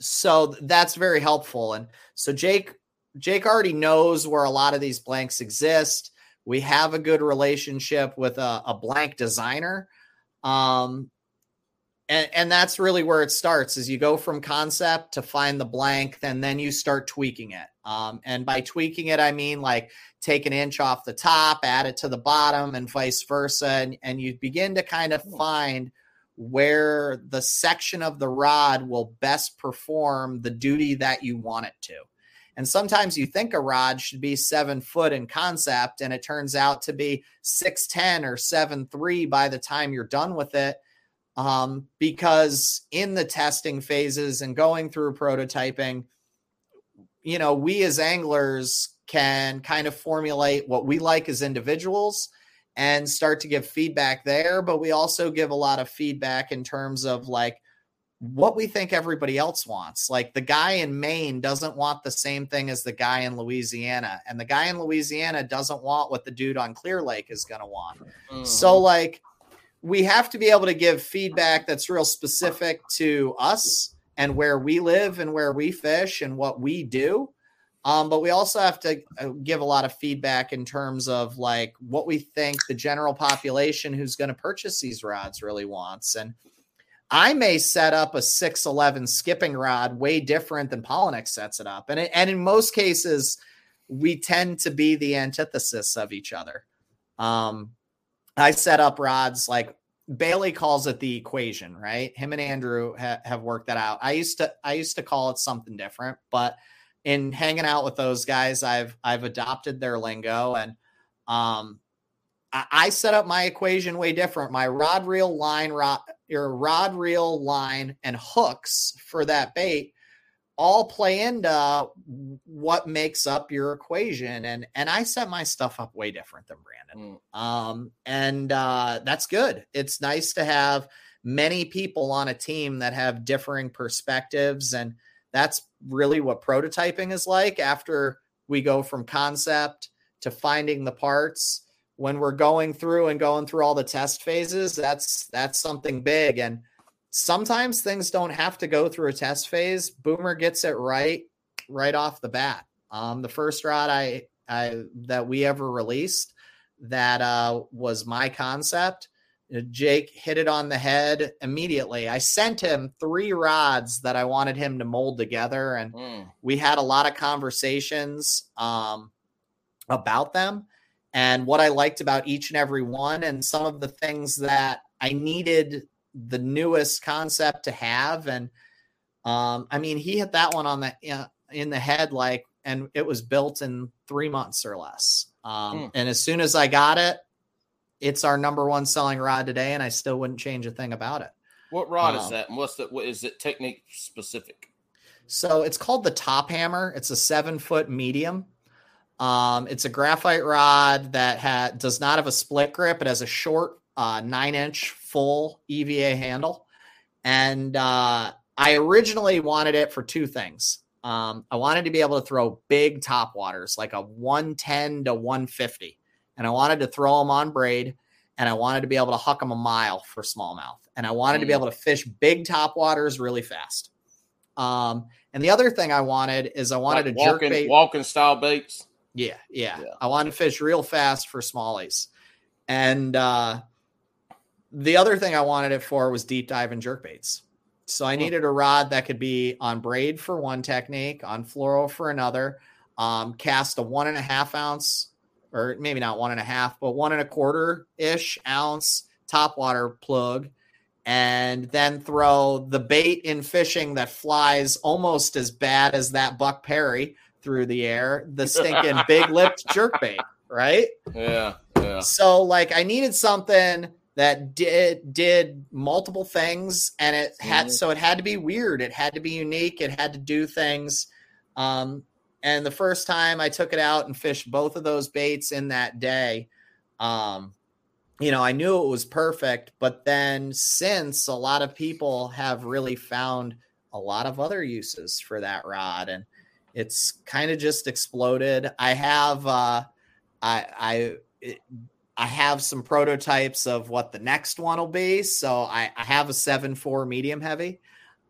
so that's very helpful. And so Jake, Jake already knows where a lot of these blanks exist. We have a good relationship with a, a blank designer. Um, and, and that's really where it starts is you go from concept to find the blank and then you start tweaking it um, and by tweaking it i mean like take an inch off the top add it to the bottom and vice versa and, and you begin to kind of find where the section of the rod will best perform the duty that you want it to. And sometimes you think a rod should be seven foot in concept, and it turns out to be 6'10 or seven three by the time you're done with it. Um, because in the testing phases and going through prototyping, you know, we as anglers can kind of formulate what we like as individuals and start to give feedback there. But we also give a lot of feedback in terms of like what we think everybody else wants. Like the guy in Maine doesn't want the same thing as the guy in Louisiana, and the guy in Louisiana doesn't want what the dude on Clear Lake is going to want. Mm-hmm. So, like, we have to be able to give feedback that's real specific to us and where we live and where we fish and what we do. Um, but we also have to uh, give a lot of feedback in terms of like what we think the general population who's going to purchase these rods really wants. And I may set up a 611 skipping rod way different than Palaniuk sets it up. And, it, and in most cases, we tend to be the antithesis of each other. Um, I set up rods like Bailey calls it the equation, right? Him and Andrew ha- have worked that out. I used to I used to call it something different, but in hanging out with those guys, I've I've adopted their lingo and um I, I set up my equation way different. My rod reel line rod your rod reel line and hooks for that bait all play into what makes up your equation and and I set my stuff up way different than Brandon. Mm. Um and uh that's good. It's nice to have many people on a team that have differing perspectives and that's really what prototyping is like after we go from concept to finding the parts when we're going through and going through all the test phases that's that's something big and sometimes things don't have to go through a test phase boomer gets it right right off the bat um, the first rod i i that we ever released that uh, was my concept Jake hit it on the head immediately. I sent him three rods that I wanted him to mold together, and mm. we had a lot of conversations um, about them and what I liked about each and every one, and some of the things that I needed the newest concept to have. And um, I mean, he hit that one on the uh, in the head, like, and it was built in three months or less. Um, mm. And as soon as I got it, it's our number one selling rod today, and I still wouldn't change a thing about it. What rod um, is that? And what's the what is it technique specific? So it's called the top hammer. It's a seven foot medium. Um, it's a graphite rod that ha- does not have a split grip. It has a short uh, nine inch full EVA handle. And uh, I originally wanted it for two things. Um, I wanted to be able to throw big top waters, like a 110 to 150 and I wanted to throw them on braid and I wanted to be able to huck them a mile for smallmouth and I wanted mm. to be mm. able to fish big top waters really fast. Um, and the other thing I wanted is I wanted Like a jerk walking, bait. walking style baits. Yeah, yeah, Yeah. I wanted to fish real fast for smallies. And uh, the other thing I wanted it for was deep dive and jerk baits. So I needed a rod that could be on braid for one technique, on fluoro for another, um, cast a one and a half ounce, or maybe not one and a half, but one and a quarter ish ounce topwater plug, and then throw the bait in fishing that flies almost as bad as that buck Perry through the air, the stinking big lipped jerk bait, right? Yeah, yeah. So like I needed something that did did multiple things and it had Mhm. so it had to be weird, it had to be unique, it had to do things. Um and the first time I took it out and fished both of those baits in that day, um you know, I knew it was perfect, but then since a lot of people have really found a lot of other uses for that rod and it's kind of just exploded. I have uh I I it, I have some prototypes of what the next one will be. So I, I have a seven four medium heavy.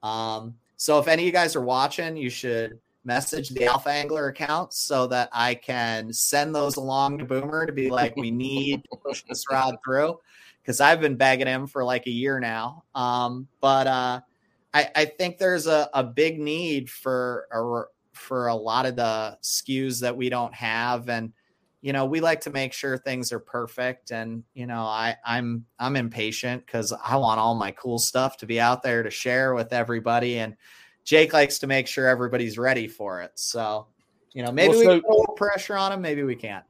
Um, so if any of you guys are watching, you should message the Alpha Angler account so that I can send those along to Boomer to be like, we need to push this rod through because I've been begging him for like a year now. Um, but uh, I, I think there's a, a big need for a, for a lot of the SKUs that we don't have and you know we like to make sure things are perfect and you know i i'm i'm impatient because i want all my cool stuff to be out there to share with everybody and jake likes to make sure everybody's ready for it so you know maybe Well, we so- can put a little pressure on him maybe we can't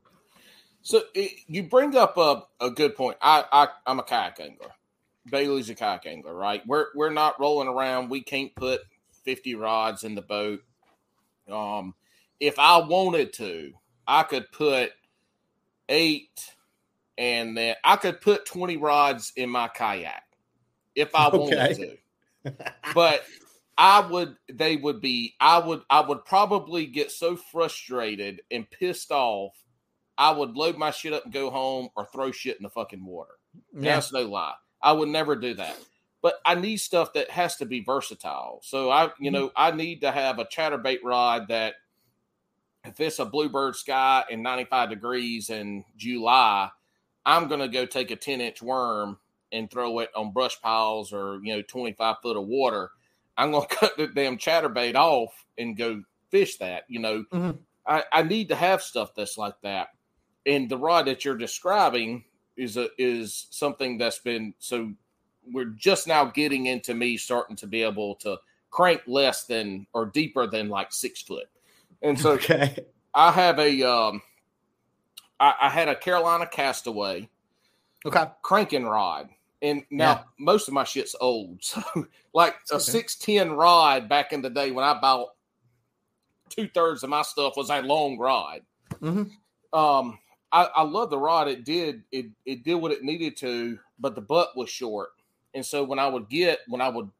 So it, you bring up a, a good point. I, I I'm a kayak angler. Bailey's a kayak angler, right? We're we're not rolling around. We can't put 50 rods in the boat. Um, if I wanted to, I could put eight, and then I could put 20 rods in my kayak if I wanted Okay. to. But I would they would be I would I would probably get so frustrated and pissed off I would load my shit up and go home or throw shit in the fucking water. yeah That's no lie. I would never do that. But I need stuff that has to be versatile. So I, you mm-hmm. know, I need to have a chatterbait rod that if it's a bluebird sky and 95 degrees in July, I'm going to go take a 10 inch worm and throw it on brush piles or, you know, 25 foot of water. I'm going to cut the damn chatterbait off and go fish that. You know, Mhm. I, I need to have stuff that's like that. And the rod that you're describing is a is something that's been so we're just now getting into me starting to be able to crank less than or deeper than like six foot. And so okay I have a um I, I had a Carolina castaway okay cranking rod. And now Yeah. most of my shit's old. So like a six ten rod back in the day when I bought two thirds of my stuff was a long rod. Mhm. Um I, I love the rod. It did it it did what it needed to, but the butt was short. And so when I would get when I would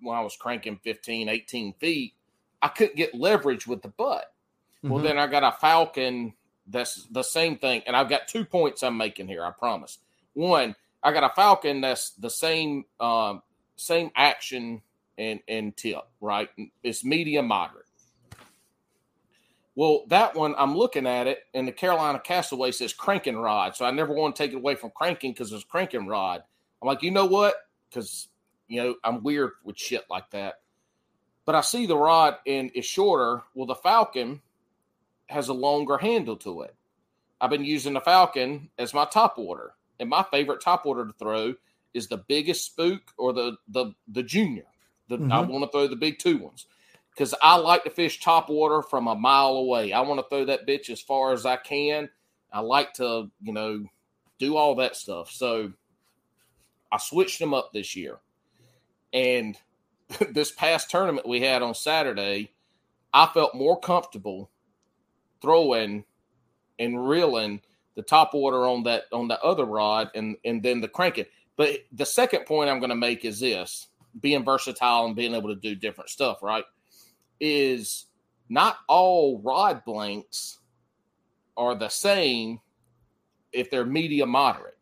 when I was cranking 15, 18 feet, I couldn't get leverage with the butt. Well, Mhm. then I got a Falcon that's the same thing. And I've got two points I'm making here, I promise. One, I got a Falcon that's the same um, same action and, and tip, right? It's medium moderate. Well, that one, I'm looking at it, and the Carolina Castaway says cranking rod. So I never want to take it away from cranking because it's cranking rod. I'm like, you know what? Because, you know, I'm weird with shit like that. But I see the rod and is shorter. Well, the Falcon has a longer handle to it. I've been using the Falcon as my top water, and my favorite top water to throw is the biggest spook or the the the junior. The, I Mhm. want to throw the big two ones because I like to fish top water from a mile away. I want to throw that bitch as far as I can. I like to, you know, do all that stuff. So I switched them up this year. And this past tournament we had on Saturday, I felt more comfortable throwing and reeling the top water on that on the other rod and and then the cranking. But the second point I'm going to make is this: being versatile and being able to do different stuff. Right? Is not all rod blanks are the same if they're medium moderate,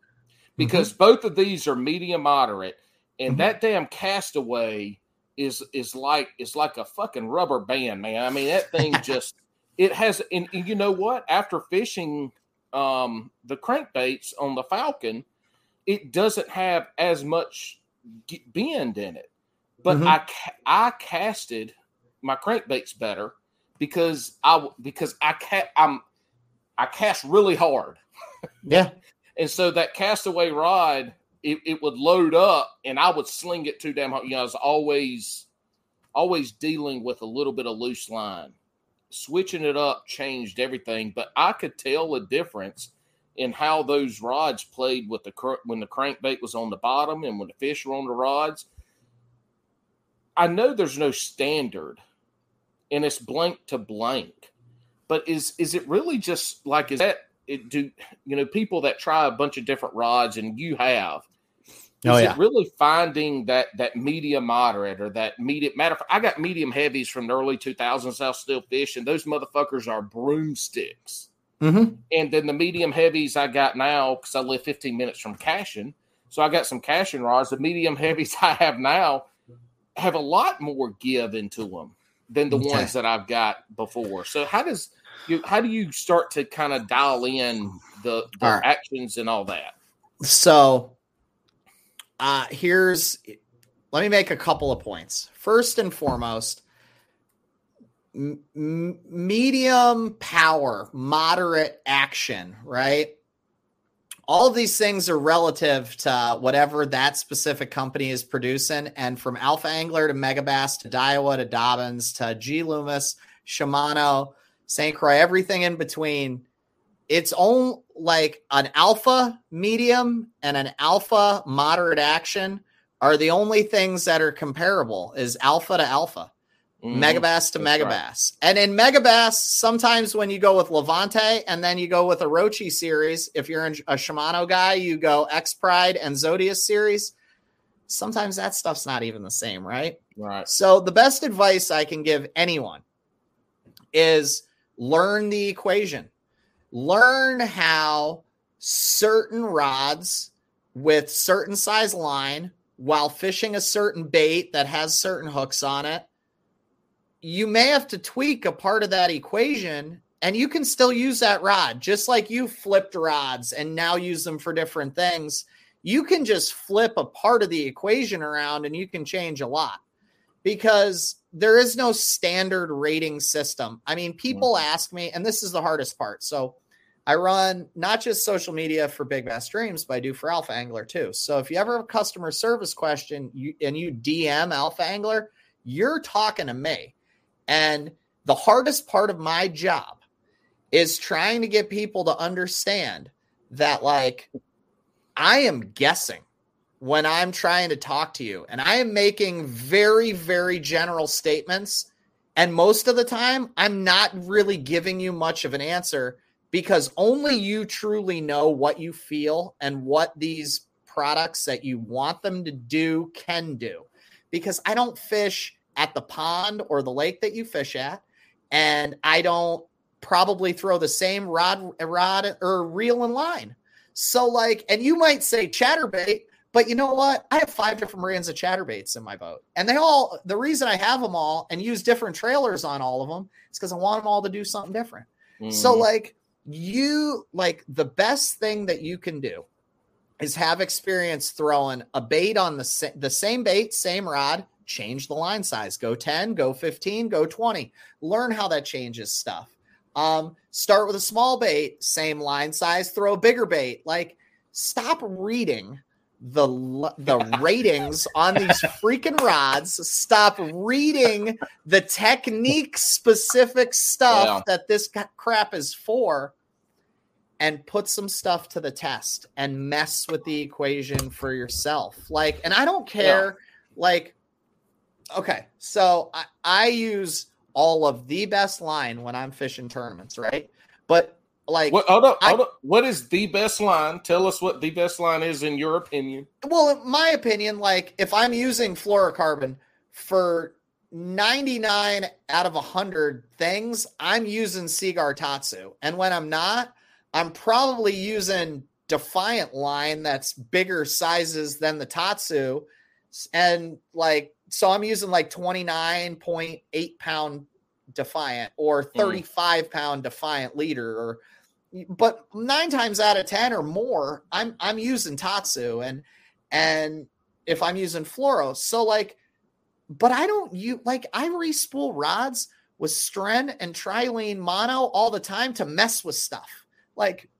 because both of these are medium moderate, and Mhm. that damn castaway is is like is like a fucking rubber band, man. I mean, that thing just it has and, and you know what? After fishing um the crankbaits on the Falcon, it doesn't have as much bend in it. But mm-hmm. I I casted my crankbaits better because I because I ca- I'm I cast really hard. Yeah. and so that castaway rod it, it would load up and I would sling it too damn hard. You know, I was always always dealing with a little bit of loose line. Switching it up changed everything, but I could tell a difference in how those rods played with the when the crankbait was on the bottom and when the fish were on the rods. I know there's no standard, and it's blank to blank, but is is it really just like is that it do you know people that try a bunch of different rods and you have is oh, yeah. it really finding that that medium moderate or that medium matter? Of, I got medium heavies from the early 2000s. I'll still fish, and those motherfuckers are broomsticks. Mm-hmm. And then the medium heavies I got now because I live 15 minutes from casting, so I got some casting rods. The medium heavies I have now have a lot more give into them than the okay. ones that I've got before. So how does you how do you start to kind of dial in the, the right. actions and all that? So uh, here's let me make a couple of points. First and foremost, m- medium power, moderate action, right? All of these things are relative to whatever that specific company is producing. And from Alpha Angler to Megabass to Daiwa to Dobbins to G Loomis, Shimano, St. Croix, everything in between its own like an alpha medium and an alpha moderate action are the only things that are comparable is alpha to alpha mm, megabass to megabass right. and in megabass sometimes when you go with levante and then you go with Orochi series if you're in a shimano guy you go Expride and Zodias series sometimes that stuff's not even the same right? Right. So the best advice i can give anyone is learn the equation learn how certain rods with certain size line while fishing a certain bait that has certain hooks on it you may have to tweak a part of that equation and you can still use that rod just like you flipped rods and now use them for different things you can just flip a part of the equation around and you can change a lot because there is no standard rating system. I mean, people mm-hmm. ask me, and this is the hardest part. So I run not just social media for Big Bass Dreams, but I do for Alpha Angler too. So if you ever have a customer service question and you DM Alpha Angler, you're talking to me. And the hardest part of my job is trying to get people to understand that, like, I am guessing when I'm trying to talk to you, and I am making very, very general statements. And most of the time, I'm not really giving you much of an answer because only you truly know what you feel and what these products that you want them to do can do. Because I don't fish at the pond or the lake that you fish at, and I don't probably throw the same rod, rod or reel and line. So, like, and you might say chatterbait, but you know what? I have five different brands of chatterbaits in my boat, and they all. The reason I have them all and use different trailers on all of them is because I want them all to do something different. Mm. So, like, you like the best thing that you can do is have experience throwing a bait on the, sa- the same bait, same rod, change the line size, go 10, go 15, go 20. Learn how that changes stuff. Um, start with a small bait, same line size, throw a bigger bait. Like, stop reading the the ratings on these freaking rods. Stop reading the technique specific stuff yeah. that this crap is for and put some stuff to the test and mess with the equation for yourself. Like, and I don't care. Yeah. Like, okay, so I, I use all of the best line when I'm fishing tournaments, right? But like, what, hold up, hold I, up. what is the best line? Tell us what the best line is in your opinion. Well, in my opinion, like if I'm using fluorocarbon for 99 out of 100 things, I'm using Seaguar Tatsu. And when I'm not, I'm probably using Defiant line that's bigger sizes than the Tatsu and like so I'm using like 29.8 pound defiant or Mm. 35 pound defiant leader or but nine times out of ten or more, I'm I'm using Tatsu and and if I'm using fluoro. So like, but I don't you like I respool rods with Stren and Trilene mono all the time to mess with stuff. Like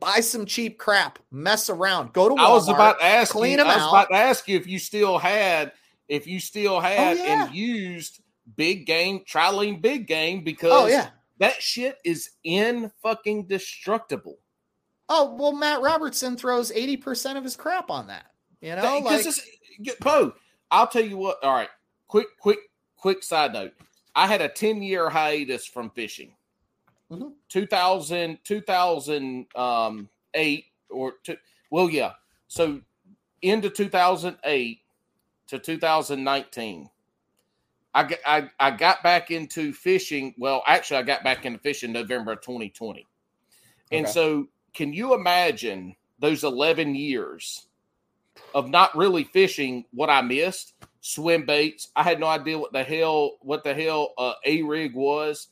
buy some cheap crap, mess around, go to Walmart. I was about to ask clean you. 'em I was out. about to ask you if you still had, if you still had Oh, yeah. and used big game, Trilene big game because Oh yeah. that shit is in fucking destructible. Oh well, Matt Robertson throws eighty percent of his crap on that. You know, like Bo, I'll tell you what. All right, quick, quick, quick side note. I had a 10 year hiatus from fishing. Mhm. 2000, 2008 or two, well, yeah. So into 2008 to 2019, I, got- I, I got back into fishing. Well, actually, I got back into fishing November of 2020. And Okay. so, can you imagine those 11 years of not really fishing what I missed? Swim baits. I had no idea what the hell what the hell uh, a rig was.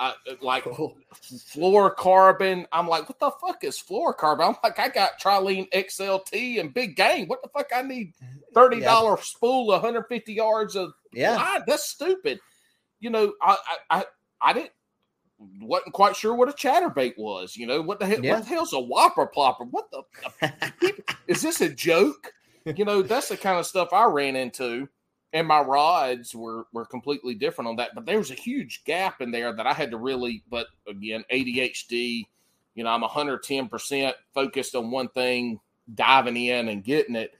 I like fluorocarbon. I'm like, what the fuck is fluorocarbon? I'm like, I got Trilene XLT and big game. What the fuck? I need thirty dollar spool, 150 yards of yeah, line. That's stupid. You know, I I I, I didn't wasn't quite sure what a chatterbait was. You know, what the hell? Yeah. What the hell's a whopper plopper? What the is this a joke? You know, that's the kind of stuff I ran into, and my rods were were completely different on that. But there was a huge gap in there that I had to really. But again, ADHD. You know, I'm 110 percent focused on one thing, diving in and getting it,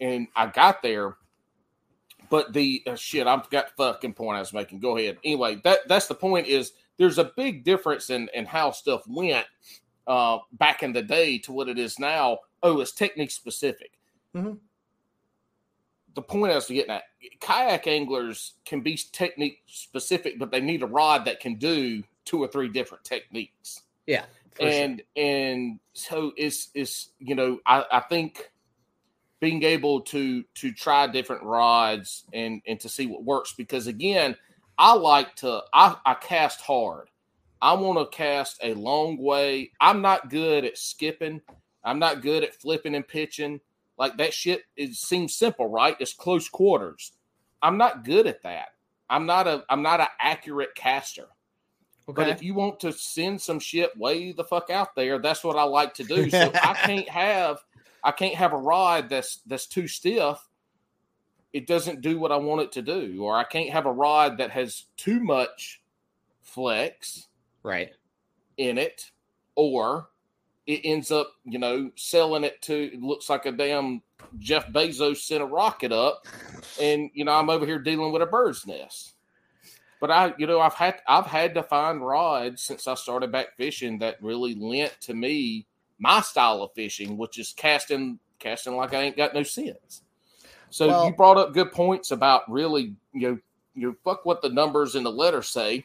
and I got there. But the uh, shit, I forgot the fucking point I was making. Go ahead. Anyway, that that's the point. Is there's a big difference in in how stuff went uh, back in the day to what it is now. Oh, it's technique specific. Mm-hmm. The point I was getting at, kayak anglers can be technique specific, but they need a rod that can do two or three different techniques. yeah, for sure. and and so it's it's you know I, I think being able to to try different rods and and to see what works because again I like to I, I cast hard. I want to cast a long way. I'm not good at skipping. I'm not good at flipping and pitching. Like that shit it seems simple, right? It's close quarters. I'm not good at that. I'm not a I'm not an accurate caster. But if you want to send some shit way the fuck out there, that's what I like to do. So I can't have I can't have a rod that's that's too stiff. It doesn't do what I want it to do, or I can't have a rod that has too much flex right. in it, or it ends up, you know, selling it to it looks like a damn Jeff Bezos sent a rocket up, and you know I'm over here dealing with a bird's nest. But I, you know, I've had I've had to find rods since I started back fishing that really lent to me my style of fishing, which is casting casting like I ain't got no sense. So Well- you brought up good points about really, you know, you know, fuck what the numbers in the letter say,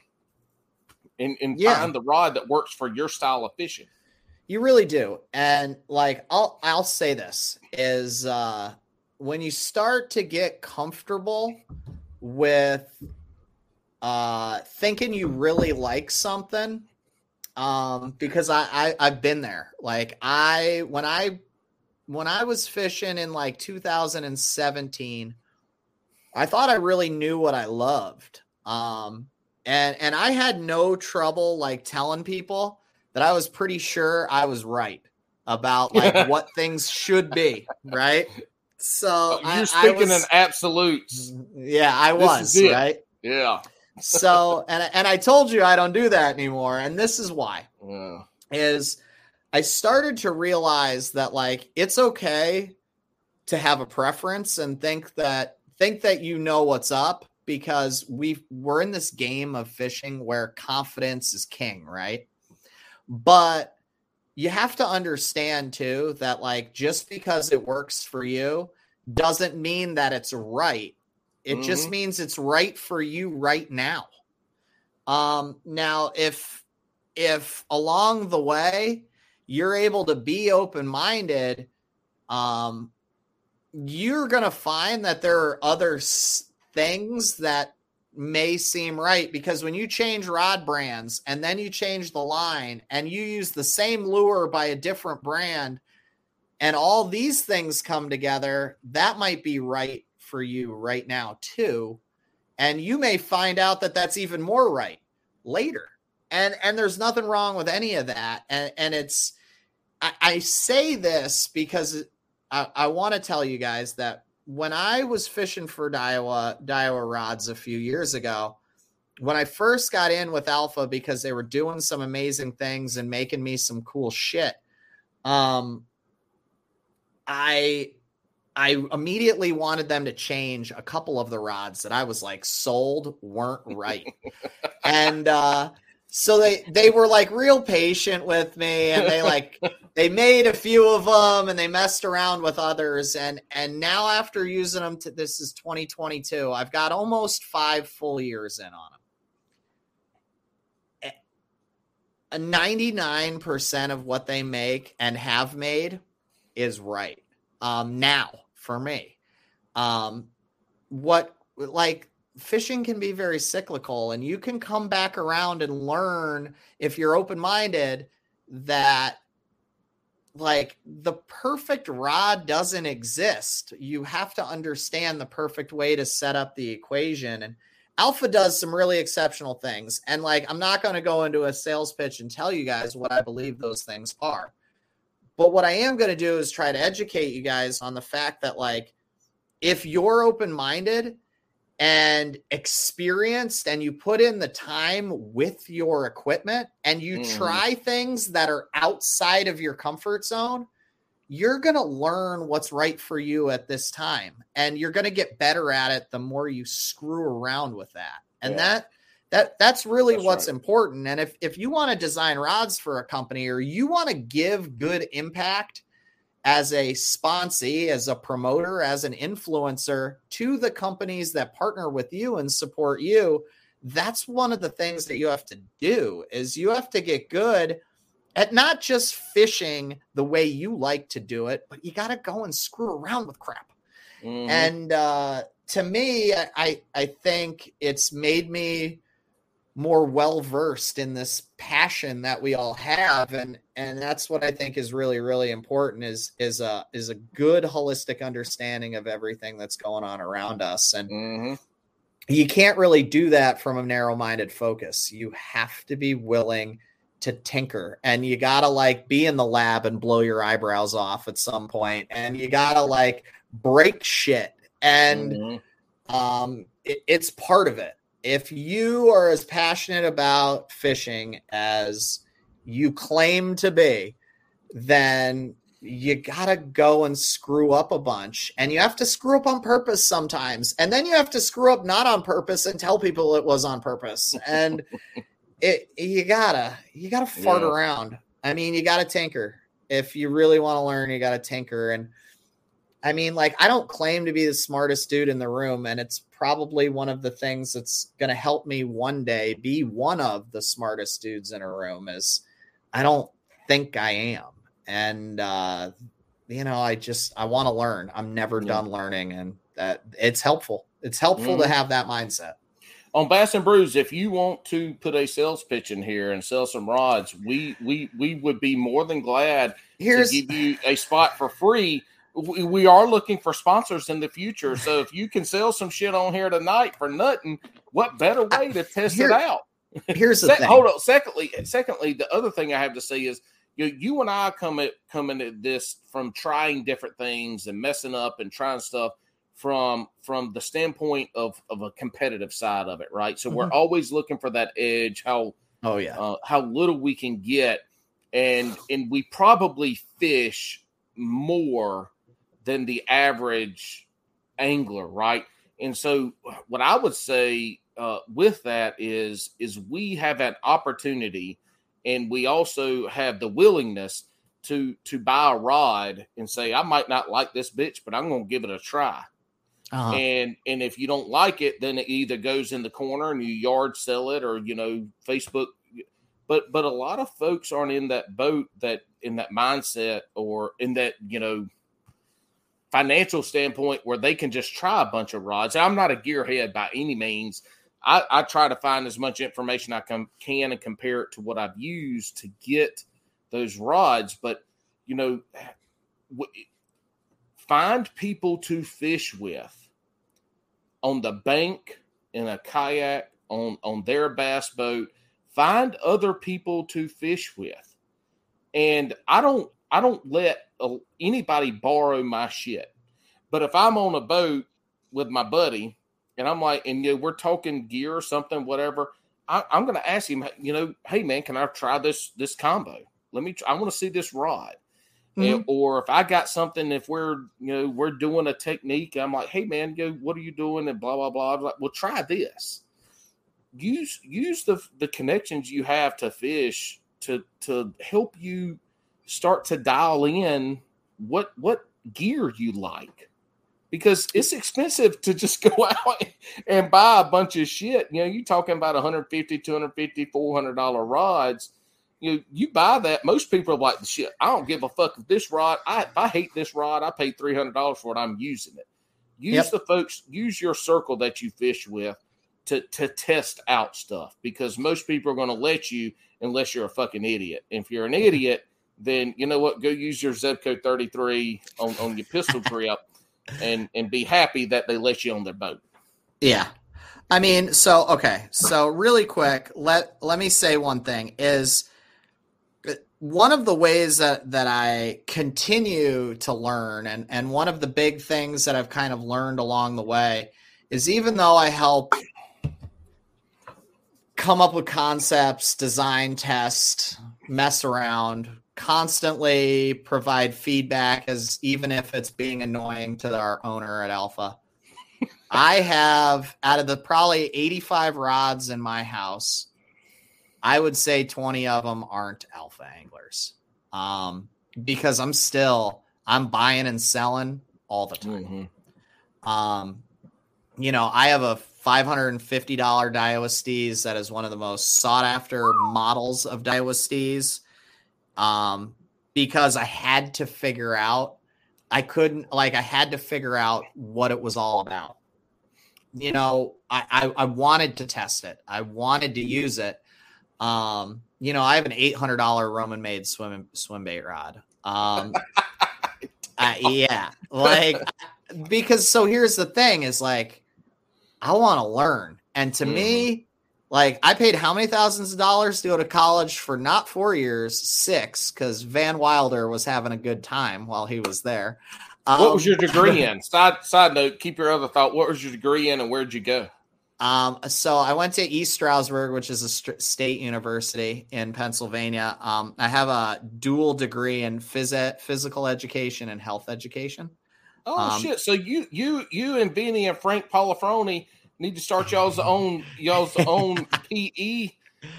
and and Yeah. find the rod that works for your style of fishing. You really do. And like I'll I'll say this is uh when you start to get comfortable with uh thinking you really like something um because I, I I've been there. Like I when I when I was fishing in like 2017 I thought I really knew what I loved. Um and and I had no trouble like telling people that I was pretty sure I was right about like what things should be, right? So You're I speaking was- in absolutes. yeah, I was right. Yeah. So and and I told you I don't do that anymore, and this is why Yeah. is I started to realize that like it's okay to have a preference and think that think that you know what's up because we we're in this game of fishing where confidence is king, right? But you have to understand too that like just because it works for you doesn't mean that it's right. It just Mhm. means it's right for you right now. Um now if if along the way you're able to be open-minded um you're going to find that there are other s- things that may seem right because when you change rod brands and then you change the line and you use the same lure by a different brand and all these things come together, that might be right for you right now too. And you may find out that that's even more right later. And and there's nothing wrong with any of that. And and it's I, I say this because I, I want to tell you guys that when I was fishing for Daiwa Daiwa rods a few years ago, when I first got in with Alpha because they were doing some amazing things and making me some cool shit, um, I I immediately wanted them to change a couple of the rods that I was like sold weren't right. and uh so they they were like real patient with me and they like they made a few of them and they messed around with others and and now after using them to this is 2022 I've got almost 5 full years in on them. A 99% of what they make and have made is right. Um now for me. Um what like fishing can be very cyclical and you can come back around and learn if you're open-minded that like the perfect rod doesn't exist you have to understand the perfect way to set up the equation and alpha does some really exceptional things and like i'm not going to go into a sales pitch and tell you guys what i believe those things are but what i am going to do is try to educate you guys on the fact that like if you're open-minded and experienced and you put in the time with your equipment and you Mm. try things that are outside of your comfort zone, you're going to learn what's right for you at this time and you're going to get better at it the more you screw around with that. And Yeah. that that that's really That's what's right. important. And if if you want to design rods for a company or you want to give good impact as a sponsee, as a promoter, as an influencer to the companies that partner with you and support you, that's one of the things that you have to do is you have to get good at not just fishing the way you like to do it, but you got to go and screw around with crap. Mhm. And uh, to me, I I think it's made me more well versed in this passion that we all have, and and that's what I think is really really important is is a is a good holistic understanding of everything that's going on around us, and Mhm. you can't really do that from a narrow minded focus. You have to be willing to tinker and you gotta like be in the lab and blow your eyebrows off at some point and you gotta like break shit and Mhm. um it, it's part of it if you are as passionate about fishing as you claim to be then you gotta go and screw up a bunch. And you have to screw up on purpose sometimes. And then you have to screw up not on purpose and tell people it was on purpose. And it you gotta you gotta fart Yeah. around. I mean you gotta tinker. If you really want to learn you gotta tinker. And I mean, like, I don't claim to be the smartest dude in the room, and it's probably one of the things that's going to help me one day be one of the smartest dudes in a room. Is I don't think I am, and uh, you know, I just I want to learn. I'm never Yeah. done learning, and that it's helpful. It's helpful Mhm. to have that mindset. on Bass and Brews, if you want to put a sales pitch in here and sell some rods, we we we would be more than glad Here's to give you a spot for free. We, we are looking for sponsors in the future, so if you can sell some shit on here tonight for nothing, what better way to test Here- it out? here's the Sec- thing. hold on. Secondly, secondly, the other thing I have to say is you you and I come at coming at this from trying different things and messing up and trying stuff from from the standpoint of of a competitive side of it, right? So we're Mhm. always looking for that edge, how Oh yeah, uh, how little we can get, and and we probably fish more than the average angler, right? And so, what I would say uh, with that is is we have an opportunity, and we also have the willingness to to buy a rod and say, I might not like this bitch, but I'm going to give it a try uh-huh. and and if you don't like it then it either goes in the corner and you yard sell it or you know facebook but but a lot of folks aren't in that boat that in that mindset or in that you know financial standpoint where they can just try a bunch of rods. I'm not a gearhead by any means. I, I try to find as much information I can, can and compare it to what I've used to get those rods. But you know, find people to fish with on the bank in a kayak on on their bass boat. Find other people to fish with, and I don't I don't let anybody borrow my shit. But if I'm on a boat with my buddy and I'm like, and you know, we're talking gear or something, whatever, I, am going to ask him, you know, hey man, can I try this this combo? Let me. I want to see this rod. Mm-hmm. Or if I got something, if we're you know we're doing a technique, I'm like, hey man, go, what are you doing? And blah blah blah. I'm like, well, try this. Use use the the connections you have to fish to to help you start to dial in what what gear you like. Because it's expensive to just go out and buy a bunch of shit. You know you're talking about 150 250 400 dollar rods. You know, you buy that most people are like shit i don't give a fuck if this rod i i hate this rod i paid 300 dollars for it i'm using it. Use yep. the folks use your circle that you fish with to to test out stuff. Because most people are going to let you unless you're a fucking idiot. If you're an idiot then you know what? Go use your Zebco 33 on, on your pistol grip and and be happy that they let you on their boat. Yeah. I mean, so okay. So really quick, let let me say one thing is uh, one of the ways that that I continue to learn and and one of the big things that I've kind of learned along the way is even though I help come up with concepts, design, test, mess around, constantly provide feedback as even if it's being annoying to our owner at Alpha. I have out of the probably 85 rods in my house, I would say 20 of them aren't alpha anglers. Um, because I'm still I'm buying and selling all the time. Mm-hmm. Um, you know, I have a $550 Daiwa Steez that is one of the most sought after models of Daiwa Steez um, because I had to figure out. I couldn't like I had to figure out what it was all about. You know, I, I, I wanted to test it. I wanted to use it. Um, you know, I have an eight hundred dollar Roman made swim swim bait rod. Um, uh, yeah, like because so here's the thing: is like I want to learn, and to mm. me, like I paid how many thousands of dollars to go to college for not four years, six, because Van Wilder was having a good time while he was there. Um, what was your um, degree in? Side side note, keep your other thought. What was your degree in, and where'd you go? Um, so I went to East Stroudsburg, which is a st- state university in Pennsylvania. Um, I have a dual degree in phys- physical education and health education. Oh um, shit! So you you you and Benny and Frank Polifroni need to start y'all's own y'all's own PE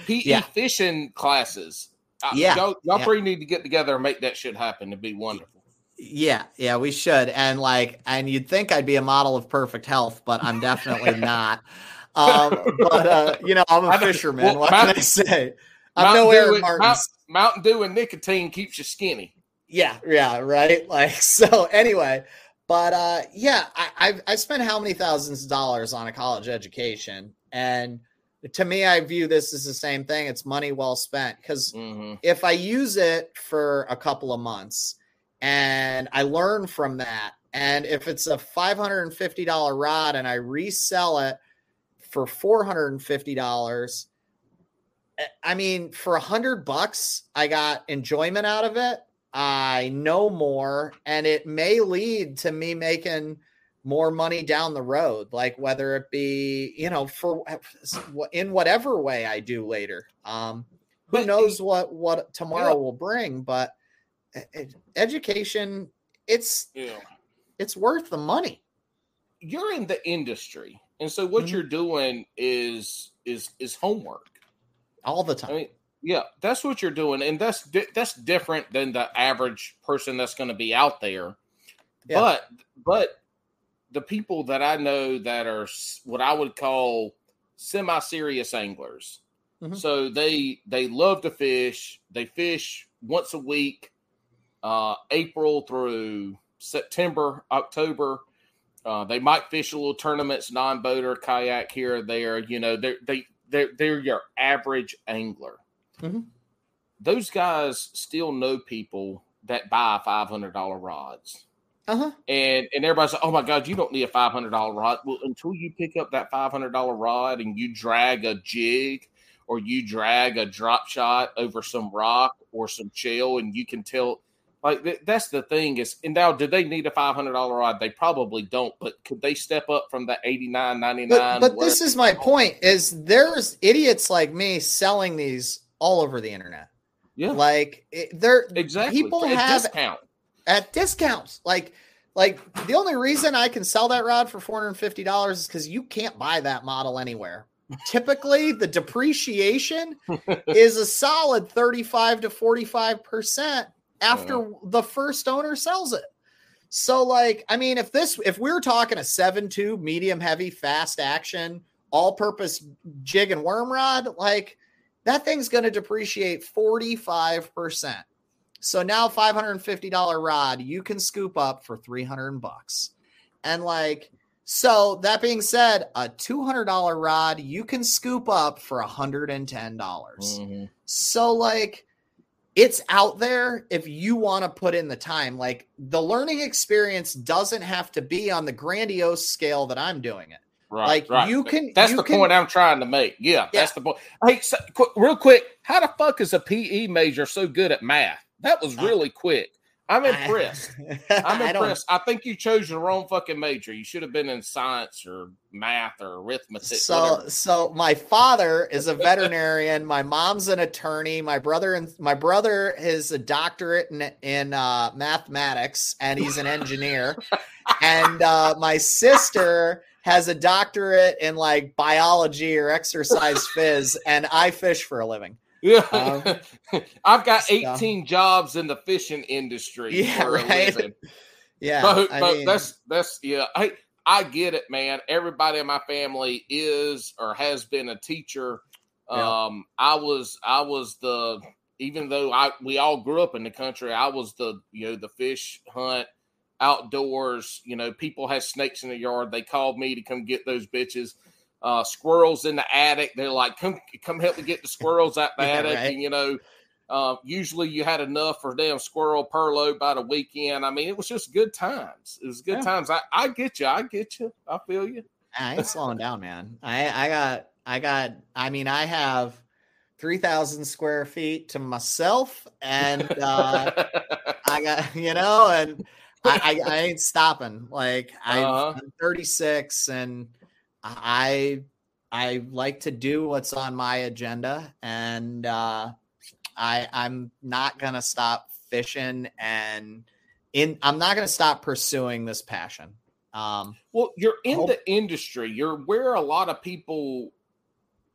PE yeah. fishing classes. Yeah, y'all, y'all yeah. three need to get together and make that shit happen. It'd be wonderful. Yeah, yeah, we should. And like, and you'd think I'd be a model of perfect health, but I'm definitely not. Um, but uh, you know, I'm a fisherman. Well, what Mountain, can I say? I'm no Aaron Martens. Mountain Dew and nicotine keeps you skinny. Yeah, yeah, right. Like so. Anyway, but uh, yeah, I, I've, I spent how many thousands of dollars on a college education, and to me, I view this as the same thing. It's money well spent because mm-hmm. if I use it for a couple of months and I learn from that, and if it's a five hundred and fifty dollar rod and I resell it for four hundred and fifty dollars, eh, I mean, for a hundred bucks, I got enjoyment out of it I know more, and it may lead to me making more money down the road, like whether it be, you know, for in whatever way I do later. Um, who but, knows what what tomorrow will bring, but education, it's yeah. it's worth the money. You're in the industry, and so what mm-hmm. you're doing is is is homework all the time. I mean, yeah, that's what you're doing, and that's di- that's different than the average person that's going to be out there. Yeah. But but the people that I know that are what I would call semi-serious anglers. Mm-hmm. So they they love to fish. They fish once a week, uh, April through September, October. Uh, they might fish a little tournaments, non-boater, kayak here or there. You know, they're they they're they're your average angler. Mhm. Those guys still know people that buy five hundred dollar rods, Uh-huh. and and everybody's like, "Oh my god, you don't need a five hundred dollar rod." Well, until you pick up that five hundred dollar rod and you drag a jig or you drag a drop shot over some rock or some shell, and you can tell. Like th- that's the thing is, and now do they need a five hundred dollar rod? They probably don't, but could they step up from the eighty nine ninety But, nine? but this is my point is there's idiots like me selling these all over the internet. yeah, Like it, they're exactly. people For a have discount. at discounts. Like like the only reason I can sell that rod for $450 is cuz you can't buy that model anywhere. Typically the depreciation is a solid 35 to 45% after the first owner sells it. So like I mean if this if we are talking a 7.2 medium heavy fast action all purpose jig and worm rod like that thing's going to depreciate 45%. So now $550 rod you can scoop up for 300 bucks. And like so that being said, a $200 rod you can scoop up for $110. dollars Mhm. So like it's out there if you want to put in the time. Like the learning experience doesn't have to be on the grandiose scale that I'm doing it. Right, Like, right. you can- That's you the can- point I'm trying to make. Yeah, that's the point. Hey, so, qu- real quick, how the fuck is a PE major so good at math? That was Uh, really quick. I'm impressed. I'm I don't- impressed. I, think you chose the wrong fucking major. You should have been in science or math or arithmetic. So, whatever. so my father is a veterinarian. my mom's an attorney. My brother and my brother is a doctorate in in uh, mathematics, and he's an engineer. and uh, my sister has a doctorate in like biology or exercise phys, and I fish for a living. Yeah, Um, I've got so- 18 jobs in the fishing industry Yeah, for a right. living. Yeah, but, I mean, that's that's yeah. I I get it, man. Everybody in my family is or has been a teacher. Yeah. Um, I was I was the even though I we all grew up in the country, I was the you know the fish hunt outdoors. You know, people had snakes in the yard. They called me to come get those bitches. Uh, squirrels in the attic. They're like, come come help me get the squirrels out the Yeah, attic. right. And you know, uh, usually you had enough for damn squirrel per load by the weekend. I mean, it was just good times. It was good Yeah. times. I, I get you. I get you. I feel you. I ain't slowing down, man. I I got I got. I mean, I have three thousand square feet to myself, and uh, I got you know, and I, I, I ain't stopping. Like Uh-huh. I'm 36, and I I like to do what's on my agenda, and uh, I I'm not gonna stop fishing, and in I'm not gonna stop pursuing this passion. Um, Well, you're in Hope- the industry. You're where a lot of people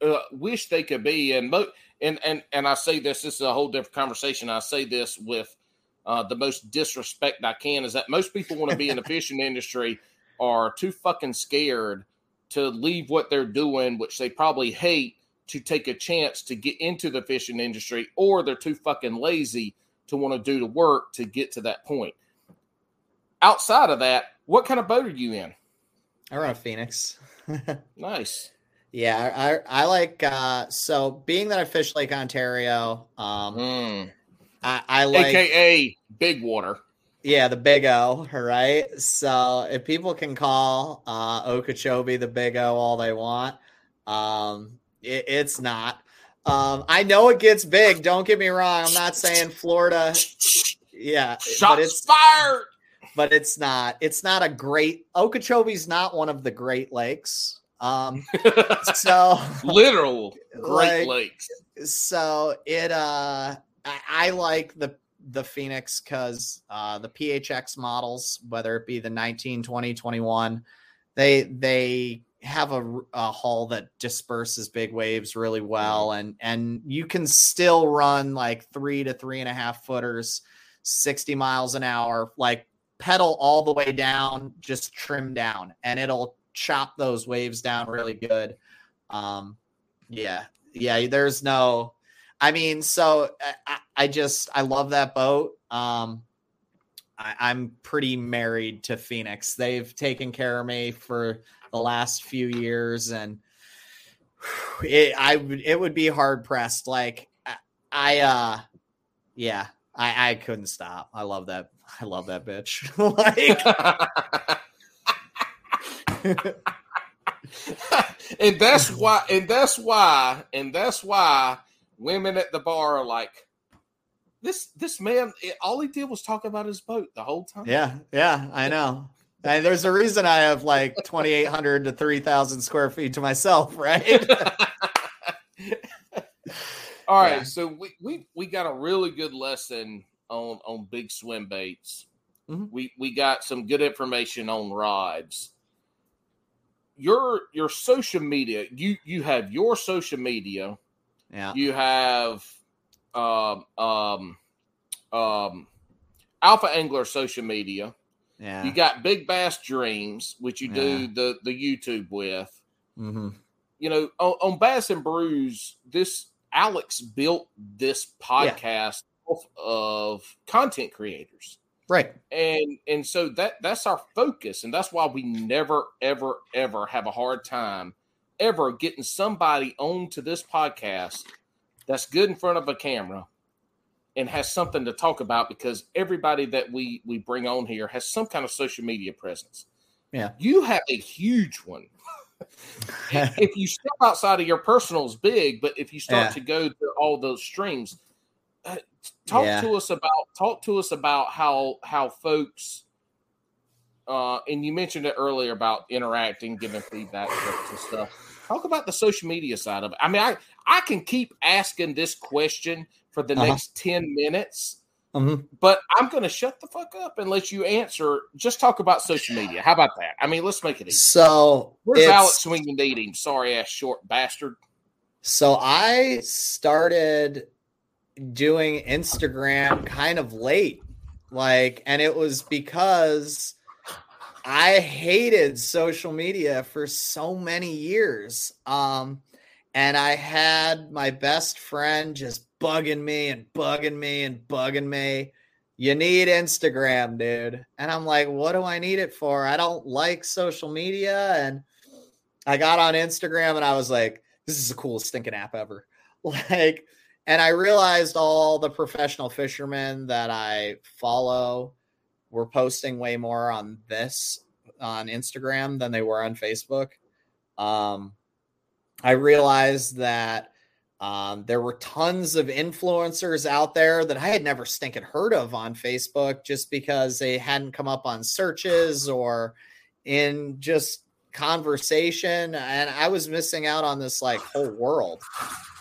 uh, wish they could be, and mo- and and and I say this. This is a whole different conversation. I say this with uh, the most disrespect I can. Is that most people want to be in the fishing industry are too fucking scared to leave what they're doing, which they probably hate, to take a chance to get into the fishing industry, or they're too fucking lazy to want to do the work to get to that point. Outside of that, what kind of boat are you in? I run a Phoenix. Nice. Yeah, I I like uh so being that I fish Lake Ontario, um Mm. I, I like AKA Big Water. yeah, the big O, right? So if people can call uh Okeechobee the big O all they want, um it, it's not. Um I know it gets big, don't get me wrong. I'm not saying Florida yeah, but Shots it's fired. but it's not it's not a great Okeechobee's not one of the Great Lakes. Um so Literal Great Like- Lakes. so it uh I, I like the the phoenix because uh the phx models whether it be the 19 20 21 they they have a, a hull that disperses big waves really well and and you can still run like three to three and a half footers 60 miles an hour like pedal all the way down just trim down and it'll chop those waves down really good. Um yeah yeah there's no i mean so I- I, I just i love that boat um I, am pretty married to Phoenix. They've taken care of me for the last few years, and it I it would be hard pressed. Like I, I uh, yeah, I I couldn't stop. I love that. I love that bitch. like. and that's why and that's why and that's why women at the bar are like this this man all he did was talk about his boat the whole time. Yeah yeah i know. And there's a reason i have like 2800 to 3000 square feet to myself right? All right yeah. so we, we we got a really good lesson on on big swim baits. Mm-hmm. we we got some good information on rods your your social media you you have your social media yeah you have um um um alpha angler social media yeah you got big bass dreams which you do the the youtube with mm-hmm. you know on, on, bass and brews this alex built this podcast yeah. of content creators Right. And and so that that's our focus and that's why we never ever ever have a hard time ever getting somebody onto this podcast that's good in front of a camera and has something to talk about because everybody that we we bring on here has some kind of social media presence. Yeah. You have a huge one. if you step outside of your personal is big, but if you start yeah. to go to all those streams, uh, talk yeah. to us about talk to us about how how folks uh and you mentioned it earlier about interacting giving feedback to stuff talk about the social media side of it i mean i i can keep asking this question for the uh-huh. next 10 minutes mm-hmm. but i'm gonna shut the fuck up and let you answer just talk about social media how about that i mean let's make it easy so where's alex you need him sorry ass short bastard so i started doing Instagram kind of late. Like, and it was because I hated social media for so many years. Um, and I had my best friend just bugging me and bugging me and bugging me. You need Instagram, dude. And I'm like, what do I need it for? I don't like social media. And I got on Instagram and I was like, this is the coolest stinking app ever. Like, and I realized all the professional fishermen that I follow were posting way more on this on Instagram than they were on Facebook. Um, I realized that um, there were tons of influencers out there that I had never stinking heard of on Facebook just because they hadn't come up on searches or in just conversation. And I was missing out on this like whole world.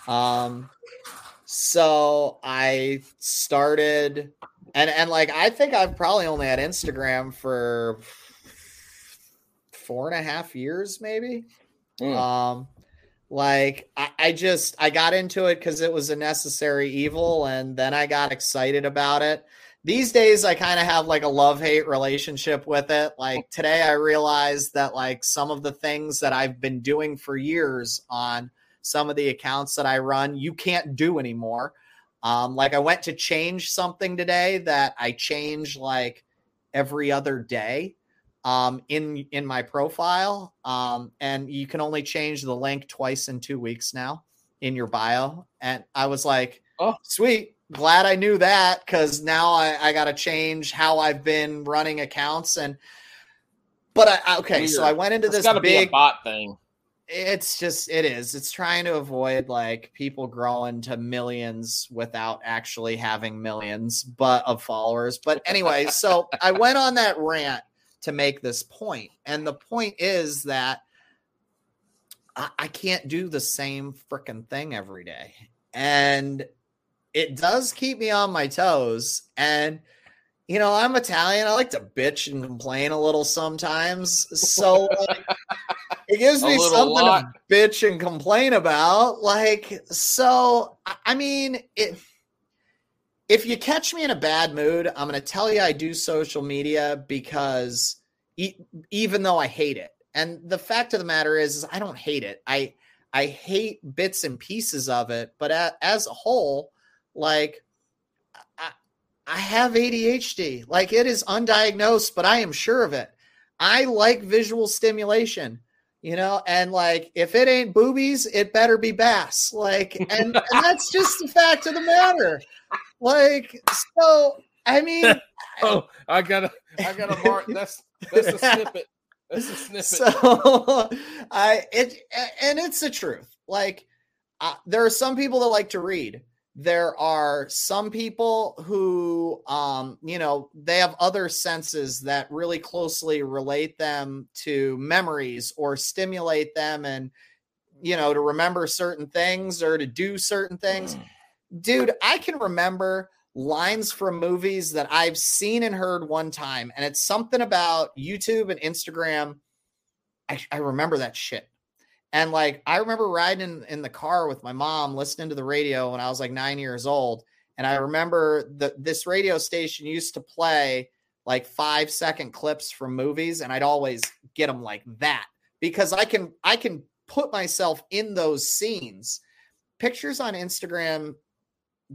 Um, so I started and and like I think I've probably only had Instagram for four and a half years, maybe. Mm. Um like I, I just I got into it because it was a necessary evil, and then I got excited about it. These days I kind of have like a love-hate relationship with it. Like today I realized that like some of the things that I've been doing for years on some of the accounts that I run, you can't do anymore. Um, like I went to change something today that I change like every other day um, in in my profile, um, and you can only change the link twice in two weeks now in your bio. And I was like, "Oh, sweet! Glad I knew that because now I, I got to change how I've been running accounts." And but I okay, Weird. so I went into this big bot thing it's just it is. It's trying to avoid like people growing to millions without actually having millions but of followers. But anyway so i went on that rant to make this point and the point is that i, I can't do the same freaking thing every day. And it does keep me on my toes and you know i'm italian i like to bitch and complain a little sometimes so like, it gives me something lot. to bitch and complain about. Like, so I mean, if if you catch me in a bad mood, I'm going to tell you I do social media because e- even though I hate it, and the fact of the matter is, is I don't hate it. I I hate bits and pieces of it, but a, as a whole, like I, have ADHD. Like it is undiagnosed, but I am sure of it. I like visual stimulation, you know, and like if it ain't boobies, it better be bass. Like, and, and that's just the fact of the matter. Like, so I mean, oh, I gotta, I gotta mark. That's that's a snippet. That's a snippet. So I it and it's the truth. Like, uh, there are some people that like to read there are some people who um you know they have other senses that really closely relate them to memories or stimulate them and you know to remember certain things or to do certain things. Mm. dude i can remember lines from movies that i've seen and heard one time and it's something about youtube and instagram. I, I remember that shit and like I remember riding in, the car with my mom listening to the radio when I was like nine years old. And I remember that this radio station used to play like five second clips from movies, and I'd always get them like that because I can I can put myself in those scenes. Pictures on Instagram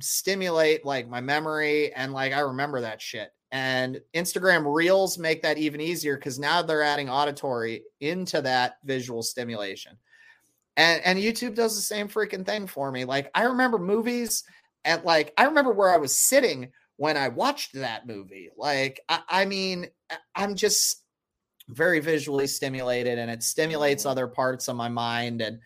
stimulate like my memory and like I remember that shit. And Instagram Reels make that even easier because now they're adding auditory into that visual stimulation. And and YouTube does the same freaking thing for me. Like I remember movies and like I remember where I was sitting when I watched that movie. Like I, I mean, I'm just very visually stimulated and it stimulates mm-hmm. other parts of my mind and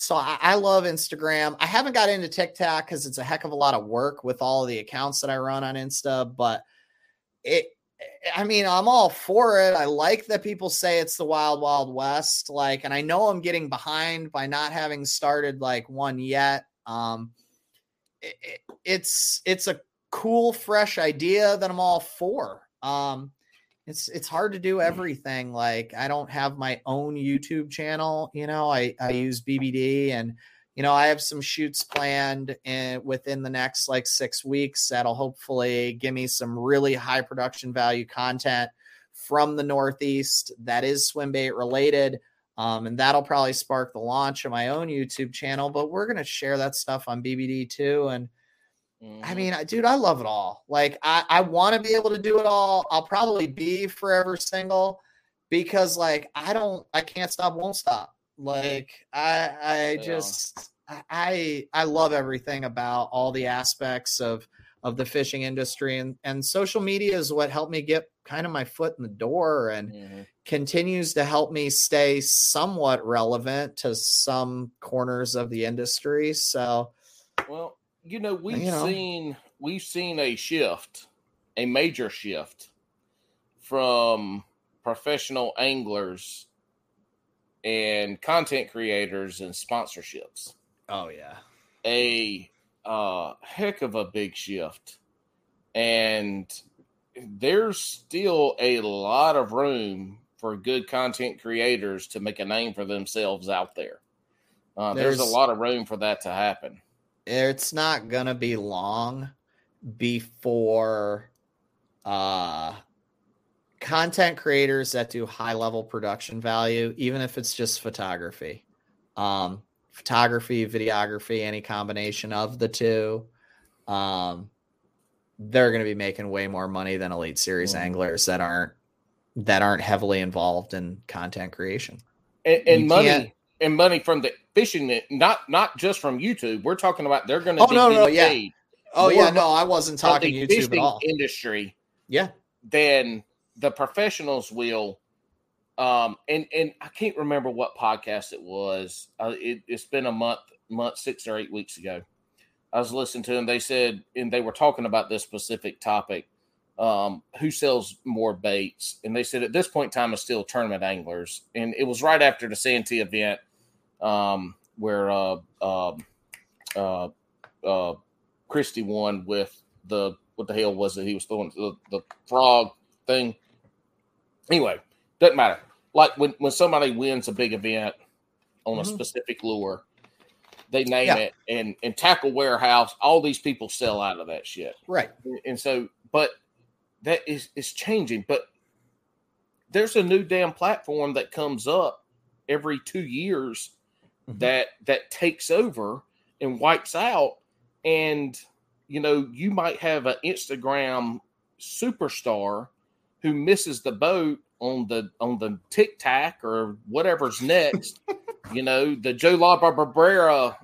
so I, I, love Instagram. I haven't got into TikTok because it's a heck of a lot of work with all of the accounts that I run on Insta, but it I mean, I'm all for it. I like that people say it's the wild, wild west. Like, and I know I'm getting behind by not having started like one yet. Um, it, it, it's it's a cool, fresh idea that I'm all for. Um, it's it's hard to do mm. everything. Like, I don't have my own YouTube channel. You know, I I use BBD and you know, I have some shoots planned in, within the next like six weeks that'll hopefully give me some really high production value content from the Northeast that is swim bait related. Um, and that'll probably spark the launch of my own YouTube channel. But we're gonna share that stuff on BBD too. And mm-hmm. I mean, dude, I love it all. Like, I, I want to be able to do it all. I'll probably be forever single because, like, I don't, I can't stop, won't stop. Like I I just I I love everything about all the aspects of of the fishing industry and and social media is what helped me get kind of my foot in the door and mm-hmm. continues to help me stay somewhat relevant to some corners of the industry so well you know we've you know, seen we've seen a shift a major shift from professional anglers and content creators and sponsorships. Oh yeah. A uh, heck of a big shift. And there's still a lot of room for good content creators to make a name for themselves out there. Uh, there's, there's a lot of room for that to happen. It's not going to be long before uh content creators that do high level production value, even if it's just photography, um, photography, videography, any combination of the two, um, they're going to be making way more money than elite series mm-hmm. anglers that aren't that aren't heavily involved in content creation. And, and money and money from the fishing not not just from youtube. We're talking about they're going to oh no no yeah. oh yeah no i wasn't talking youtube at all. industry yeah. than the professionals will um and and i can't remember what podcast it was. Uh, it, has been a month month six or eight weeks ago. I was listening to them they said and they were talking about this specific topic um who sells more baits? And they said at this point in time it's still tournament anglers. And it was right after the santee event um where uh uh uh, uh christie won with the what the hell was it he was throwing the, the frog thing Anyway, doesn't matter. Like when, when somebody wins a big event on mm-hmm. a specific lure, they name yeah. it and and tackle warehouse, all these people sell out of that shit. Right. And so, but that is is changing. But there's a new damn platform that comes up every two years mm-hmm. that that takes over and wipes out and you know, you might have an Instagram superstar who misses the boat on the on the TikTok or whatever's next. you know, the Joe La Barbera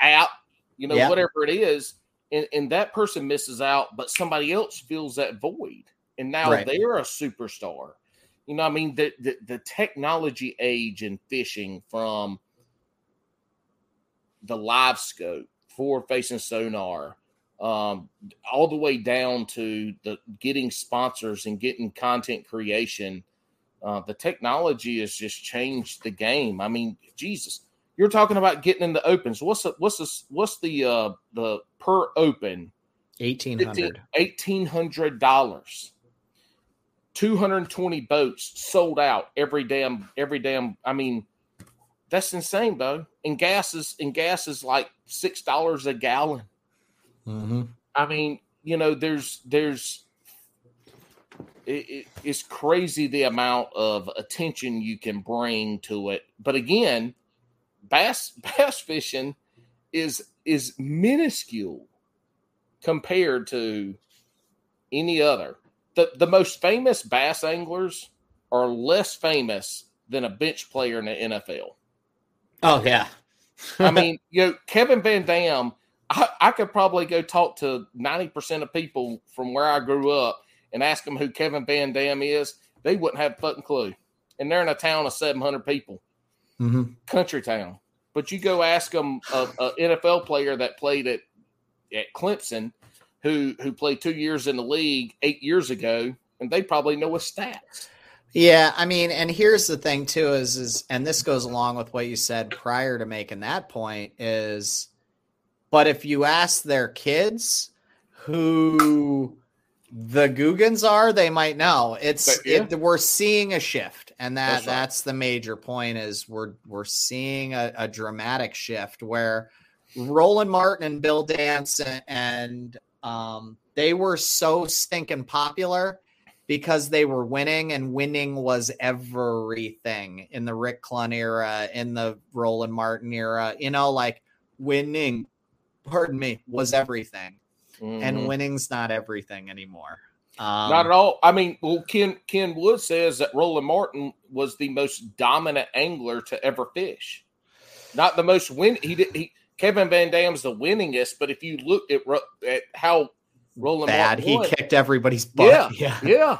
app, you know, Yeah. whatever it is, and, and that person misses out, but somebody else fills that void, and now Right. they're a superstar. You know, I mean, the, the the technology age in fishing from the live scope, forward facing sonar, um, all the way down to the getting sponsors and getting content creation. Uh, the technology has just changed the game. I mean, Jesus, you're talking about getting in the opens. What's the, what's the, what's the uh, the per open? Eighteen hundred. Eighteen hundred dollars. Two hundred twenty boats sold out every damn every damn. I mean, that's insane, though. And gas is and gas is like six dollars a gallon. Mm-hmm. I mean, you know, there's there's it, it, it's crazy the amount of attention you can bring to it. But again, bass bass fishing is is minuscule compared to any other. The the most famous bass anglers are less famous than a bench player in the NFL. Oh yeah. I mean, you know, Kevin Van Dam, I, I could probably go talk to 90% of people from where I grew up and ask them who Kevin Van Dam is. They wouldn't have a fucking clue. And they're in a town of 700 people, mm-hmm. country town. But you go ask them a, a NFL player that played at, at Clemson, who who played two years in the league eight years ago, and they probably know his stats. Yeah, I mean, and here's the thing too is is and this goes along with what you said prior to making that point is but if you ask their kids who the Googans are, they might know. It's it, we're seeing a shift, and that That's right. that's the major point is we're we're seeing a, a dramatic shift where Roland Martin and Bill Dance and, and um, they were so stinking popular because they were winning and winning was everything in the Rick Clunn era, in the Roland Martin era, you know, like winning, pardon me, was everything. And Mhm. winning's not everything anymore. Um, Not at all. I mean, well, Ken Ken Wood says that Roland Martin was the most dominant angler to ever fish. Not the most win. He did. He Kevin Van Dam's the winningest, but if you look at at how Roland bad. Martin He won, kicked everybody's butt. Yeah. yeah.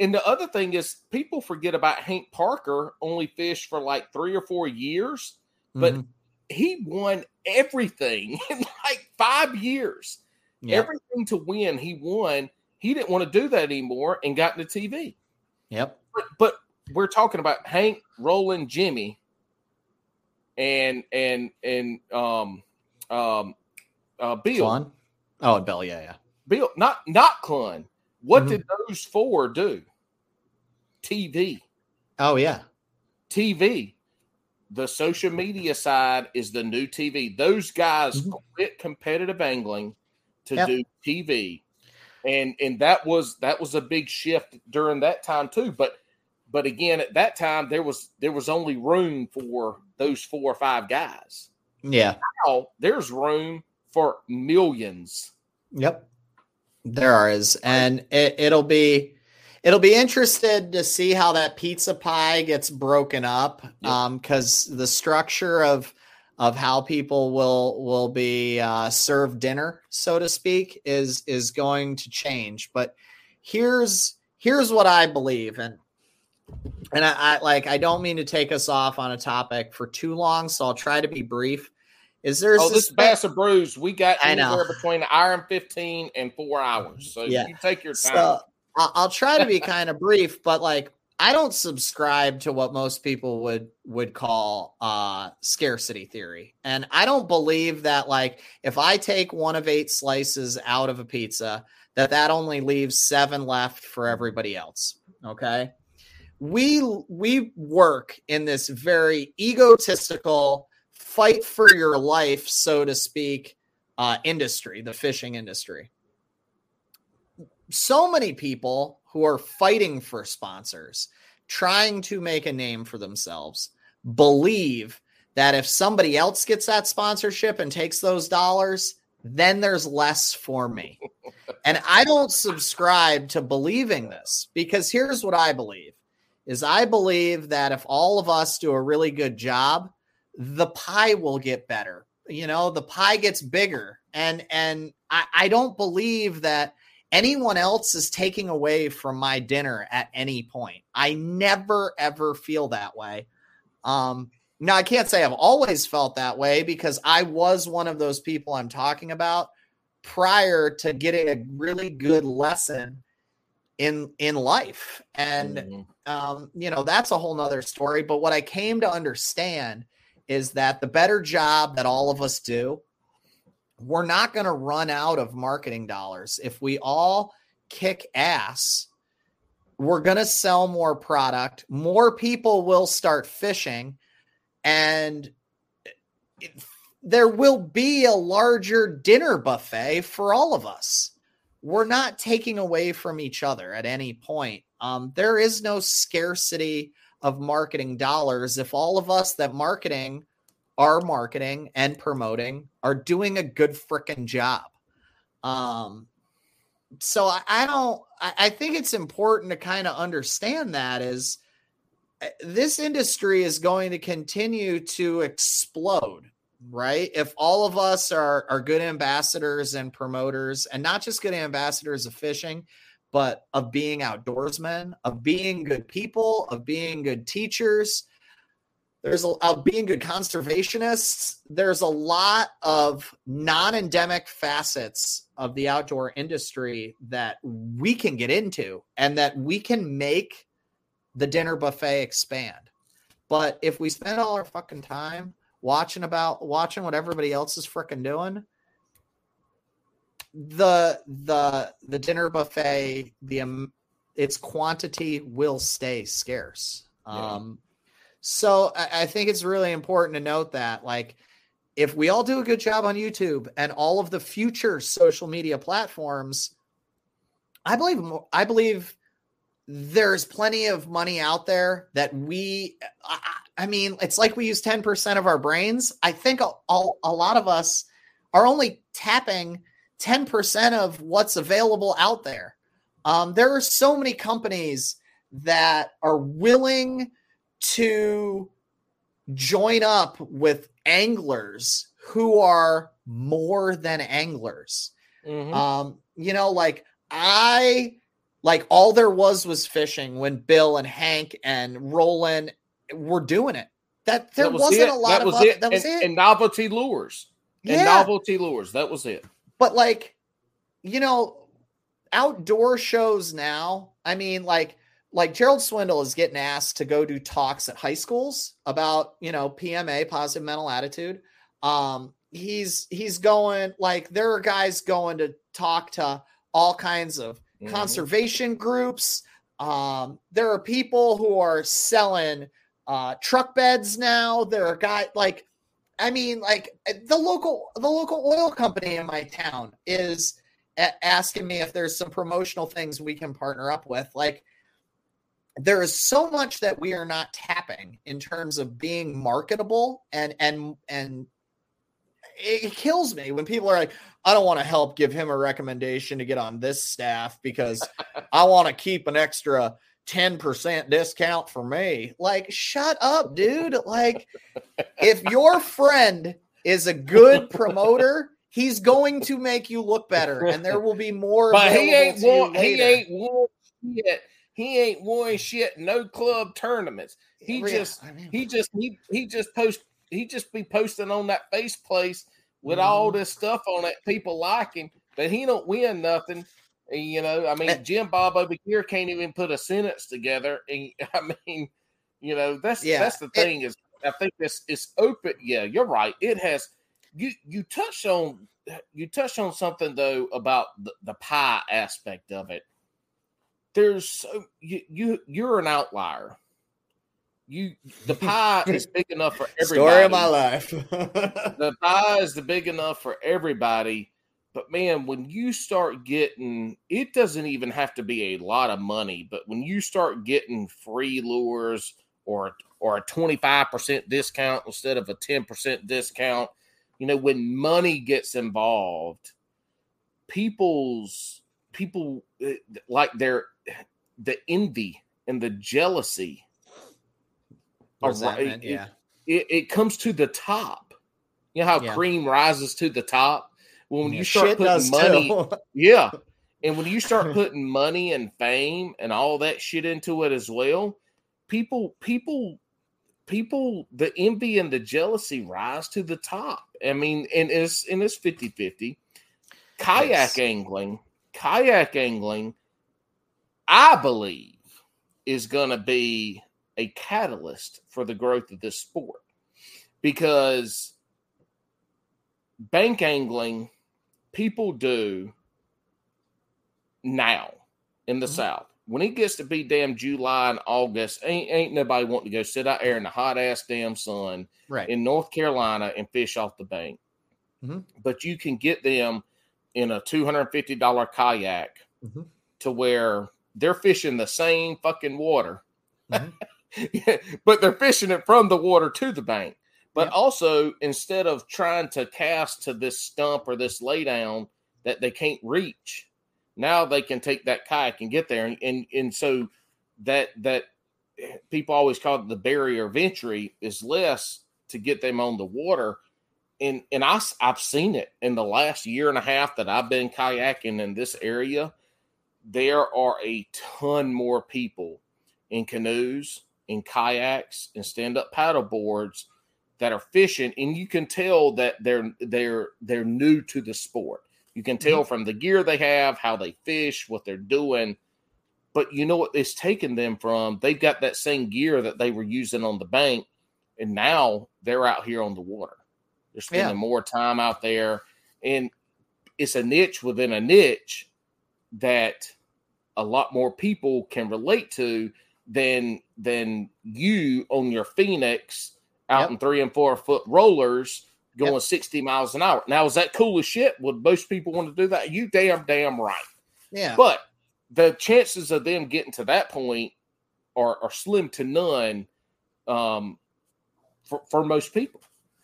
And the other thing is, people forget about Hank Parker. Only fished for like three or four years, but Mhm. He won everything in like five years. Yep. Everything to win, he won. He didn't want to do that anymore and got into TV. Yep. But, but we're talking about Hank, Roland, Jimmy, and and and um um uh Bill. Clunn? Oh, Bill. Yeah. Yeah. Bill, not not Clunn. What Mhm. did those four do? TV. Oh, yeah. TV. The social media side is the new TV. Those guys Mhm. quit competitive angling to Yep. do TV. And and that was that was a big shift during that time too. But but again, at that time there was there was only room for those four or five guys. Yeah. Now there's room for millions. Yep. There is. And it, it'll be it'll be interested to see how that pizza pie gets broken up. Yep. Um, because the structure of of how people will will be uh, served dinner, so to speak, is is going to change. But here's here's what I believe, and and I, I like I don't mean to take us off on a topic for too long, so I'll try to be brief. Is there's oh, this Bass and Brews, we got anywhere between hour and 15 and four hours. So Yeah. you take your time. So I'll, try to be kind of brief, but like I don't subscribe to what most people would would call uh scarcity theory. And I don't believe that like if I take one of eight slices out of a pizza that that only leaves 7 left for everybody else, okay? We we work in this very egotistical fight for your life so to speak uh industry, the fishing industry so many people who are fighting for sponsors, trying to make a name for themselves, believe that if somebody else gets that sponsorship and takes those dollars, then there's less for me. and I don't subscribe to believing this because here's what I believe is I believe that if all of us do a really good job, the pie will get better. You know, the pie gets bigger. And and I, I don't believe that anyone else is taking away from my dinner at any point. I never ever feel that way. Um now I can't say I've always felt that way because I was one of those people I'm talking about prior to getting a really good lesson in in life and mm-hmm. um, you know that's a whole nother story but what i came to understand is that the better job that all of us do we're not going to run out of marketing dollars. If we all kick ass we're going to sell more product. More people will start fishing and there will be a larger dinner buffet for all of us. We're not taking away from each other at any point. Um, there is no scarcity of marketing dollars. If all of us that marketing are marketing and promoting are doing a good freaking job. Um, so I, I don't. I, I think it's important to kind of understand that is eh, this industry is going to continue to explode right? If all of us are are good ambassadors and promoters, and not just good ambassadors of fishing, but of being outdoorsmen, of being good people, of being good teachers, there's a, of being good conservationists. There's a lot of non-endemic facets of the outdoor industry that we can get into, and that we can make the dinner buffet expand. But if we spend all our fucking time watching about watching what everybody else is freaking doing the the the dinner buffet the um, its quantity will stay scarce um so I, I think it's really important to note that like if we all do a good job on youtube and all of the future social media platforms i believe i believe there's plenty of money out there that we I, I mean it's like we use 10% of our brains. I think a, a, a lot of us are only tapping 10% of what's available out there. Um, there are so many companies that are willing to join up with anglers who are more than anglers mm-hmm. um, you know like i like all there was was fishing when Bill and Hank and Roland were doing it. That there that was not a lot that of was it. that was and, it. And novelty lures. Yeah. And novelty lures. That was it. But like, you know, outdoor shows now, I mean, like like Gerald Swindle is getting asked to go do talks at high schools about, you know, PMA, positive mental attitude. Um, he's he's going like there are guys going to talk to all kinds of mm-hmm. conservation groups. Um, there are people who are selling uh, truck beds now. There are guys like, I mean, like the local the local oil company in my town is a- asking me if there's some promotional things we can partner up with. Like, there is so much that we are not tapping in terms of being marketable and and and it kills me when people are like, I don't want to help give him a recommendation to get on this staff because I want to keep an extra 10% discount for me. Like, shut up, dude. Like, if your friend is a good promoter, he's going to make you look better and there will be more. But he ain't won, he ain't shit. He ain't won shit no club tournaments. He yeah, just I mean, he just he he just post he just be posting on that face place with mm-hmm. all this stuff on it, people like him, but he don't win nothing. And, you know, I mean, Jim Bob over here can't even put a sentence together. And I mean, you know, that's yeah. that's the thing it, is I think this is open. Yeah, you're right. It has you you touched on you touched on something though about the, the pie aspect of it. There's so you you you're an outlier you the pie is big enough for everybody. Story of my life. the pie is the big enough for everybody. But man, when you start getting it doesn't even have to be a lot of money, but when you start getting free lures or or a 25% discount instead of a 10% discount, You know, when money gets involved, people's people eh, like their the envy and the jealousy. Resentment, it, yeah. It, it comes to the top. You know how Yeah. cream rises to the top? Well, when Yeah, you start putting money, yeah. And when you start putting money and fame and all that shit into it as well, people, people, people, the envy and the jealousy rise to the top. I mean, and it's and it's 50-50. Kayak Yes. angling, kayak angling, I believe, is gonna be a catalyst for the growth of this sport. Because bank angling people do now in the Mhm. South. When it gets to be damn July and August, ain't ain't nobody wanting to go sit out there in the hot ass damn sun Right. in North Carolina and fish off the bank. Mhm. But you can get them in a two hundred and fifty dollar kayak Mhm. to where they're fishing the same fucking water, Mhm. but they're fishing it from the water to the bank. But Yeah. also, instead of trying to cast to this stump or this laydown that they can't reach, now they can take that kayak and get there. And and, and so that that people always call it the barrier of entry is less to get them on the water. And and I I've seen it in the last year and a half that I've been kayaking in this area. There are a ton more people in canoes, in kayaks, and stand up paddle boards that are fishing, and you can tell that they're they're they're new to the sport. You can tell mm-hmm. from the gear they have, how they fish, what they're doing. But you know what it's taken them from? They've got that same gear that they were using on the bank, and now they're out here on the water. They're spending Yeah. more time out there, and it's a niche within a niche that a lot more people can relate to than than you on your Phoenix out Yep. in three and four foot rollers going Yep. 60 miles an hour. Now, is that cool as shit? Would most people want to do that? You damn, damn right. Yeah. But the chances of them getting to that point are, are slim to none um, for, for most people.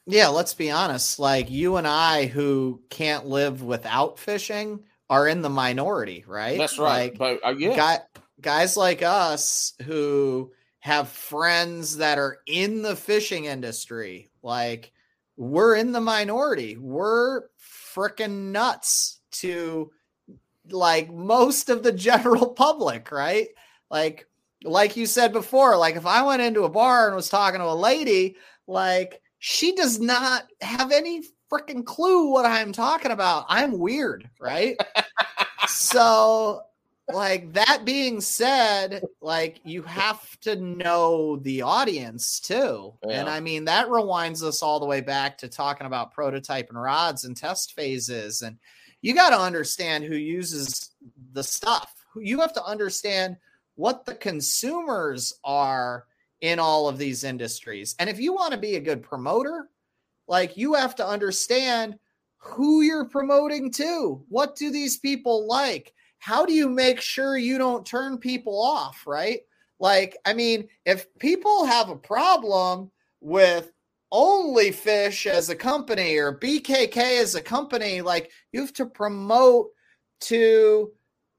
Yeah, let's be honest. Like you and I, who can't live without fishing, are in the minority, right? That's right. Like, but uh, yeah, guy, guys like us who have friends that are in the fishing industry, like we're in the minority. We're freaking nuts to like most of the general public, right? Like, like you said before, like if I went into a bar and was talking to a lady, like she does not have any freaking clue what I'm talking about. I'm weird, right? so like that being said, like you have to know the audience too. And I mean that rewinds us all the way back to talking about prototyping rods and test phases and you got to understand who uses the stuff. You have to understand what the consumers are in all of these industries. And if you want to be a good promoter, like you have to understand who you're promoting to. What do these people like? How do you make sure you don't turn people off, right? Like, I mean, if people have a problem with only fish as a company or BKK as a company, like you have to promote to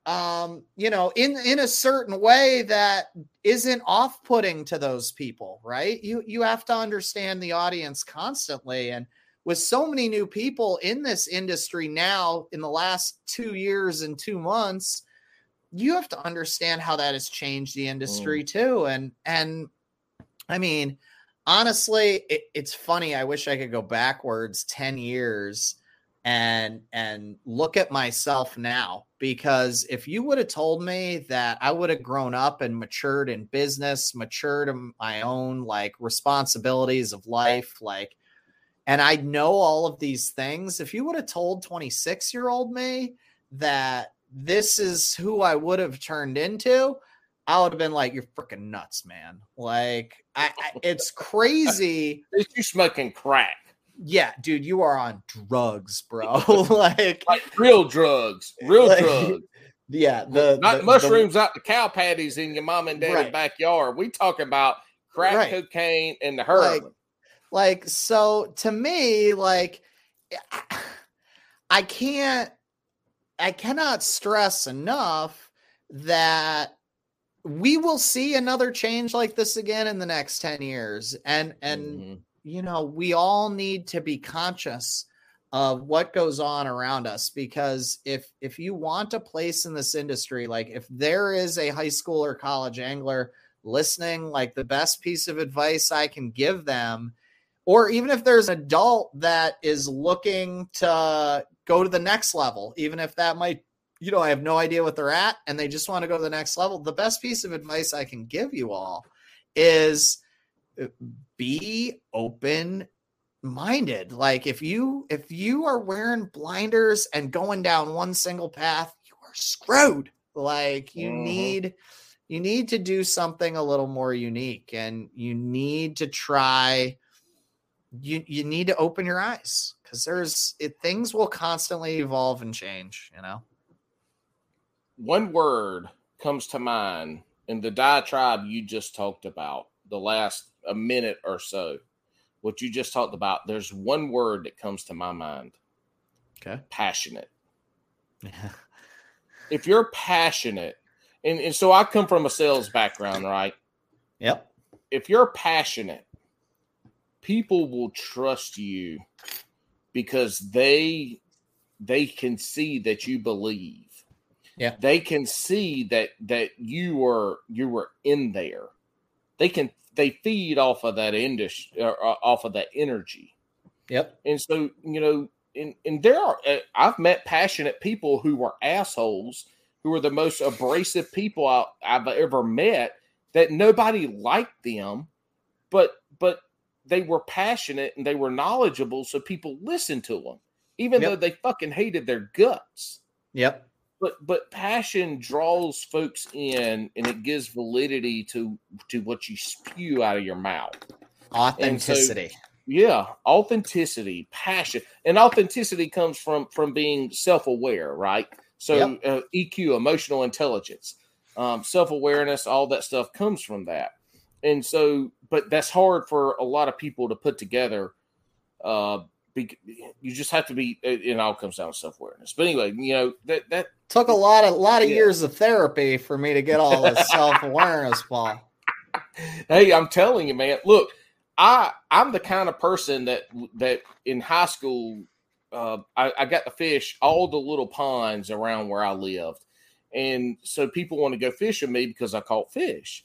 um you know in in a certain way that isn't off-putting to those people right? You you have to understand the audience constantly. And with so many new people in this industry now in the last 2 years and 2 months you have to understand how that has changed the industry too. And and i mean honestly it, it's funny. I wish i could go backwards 10 years and and look at myself now because if you would have told me that I would have grown up and matured in business, matured in my own like responsibilities of life, like, and I know all of these things, if you would have told 26 year old me that this is who I would have turned into, I would have been like, "You're freaking nuts, man!" Like, I, I it's crazy. You smoking crack, Yeah, dude, you are on drugs, bro. like, like real drugs, real Like, drugs, yeah, the not the- the- mushrooms out the cow patties in your mom and dad's Right. backyard. We talking about crack Right. cocaine and the heroin. like so to me like I can't I cannot stress enough that we will see another change like this again in the next 10 years and and mm-hmm. You know we all need to be conscious of what goes on around us because if if you want a place in this industry like if there is a high school or college angler listening like the best piece of advice i can give them or even if there's an adult that is looking to go to the next level, even if that might, you know, I have no idea what they're at and they just want to go to the next level. The best piece of advice I can give you all is be open minded. Like if you if you are wearing blinders and going down one single path, you are screwed. Like you mm-hmm. need you need to do something a little more unique and you need to try you you need to open your eyes because there's it, things will constantly evolve and change. You know, one word comes to mind in the diatribe you just talked about the last a minute or so. What you just talked about, there's one word that comes to my mind. Okay, passionate. if you're passionate, and, and so I come from a sales background, right? Yep. If you're passionate people will trust you because they they can see that you believe. Yeah. They can see that that you were you were in there. They can they feed off of that industry uh, off of that energy. Yep. And so, you know, and and there are uh, I've met passionate people who were assholes who were the most abrasive people I, I've ever met that nobody liked them but but they were passionate and they were knowledgeable, so people listened to them, even yep. though they fucking hated their guts. Yep. But but passion draws folks in, and it gives validity to to what you spew out of your mouth. Authenticity. So, yeah, authenticity, passion, and authenticity comes from from being self aware, right? So yep. uh, EQ, emotional intelligence, um, self awareness, all that stuff comes from that. And so but that's hard for a lot of people to put together. Uh, you just have to be. It, all comes down to self awareness. But anyway, you know that that took a lot of lot of yeah. years of therapy for me to get all this self awareness, Paul. Hey, I'm telling you, man. Look, I I'm the kind of person that that in high school, uh, I, I got to fish all the little ponds around where I lived, and so people want to go fish with me because I caught fish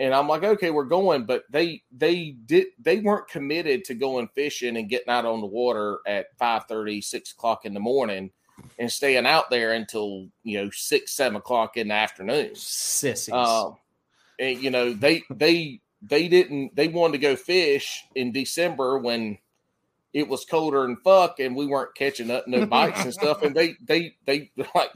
and I'm like, okay, we're going, but they they did they weren't committed to going fishing and getting out on the water at 5 30, 6 o'clock in the morning and staying out there until you know six, seven o'clock in the afternoon. Sissies. Uh, and you know, they they they didn't they wanted to go fish in December when it was colder and fuck and we weren't catching up no bites and stuff. And they they they like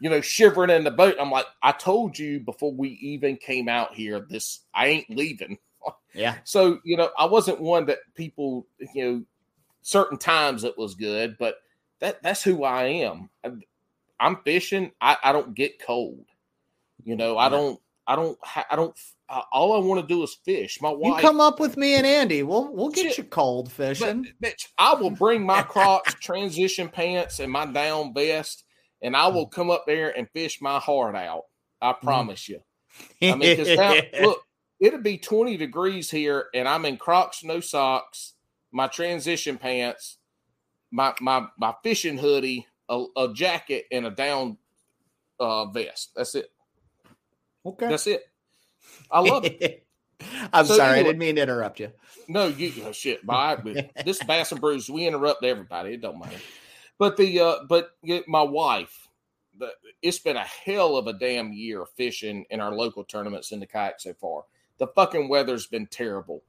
you know, shivering in the boat. I'm like, I told you before we even came out here, this I ain't leaving. Yeah. So, you know, I wasn't one that people, you know, certain times it was good, but that that's who I am. I'm fishing. I, I don't get cold. You know, I don't, I don't, I don't, uh, all I want to do is fish. My wife. You come up with me and Andy. We'll, we'll get shit, you cold fishing. But, bitch, I will bring my Crocs transition pants and my down vest and I will come up there and fish my heart out. I mm. promise you. I mean, because now look, it'll be 20 degrees here, and I'm in Crocs, no socks, my transition pants, my my my fishing hoodie, a, a jacket, and a down uh, vest. That's it. Okay, that's it. I love it. I'm so sorry, anyway, I didn't mean to interrupt you. No, you oh, shit. Bye. this Bass and Brews, we interrupt everybody. It don't matter. But the uh, but my wife, the, it's been a hell of a damn year fishing in our local tournaments in the kayak so far. The fucking weather's been terrible.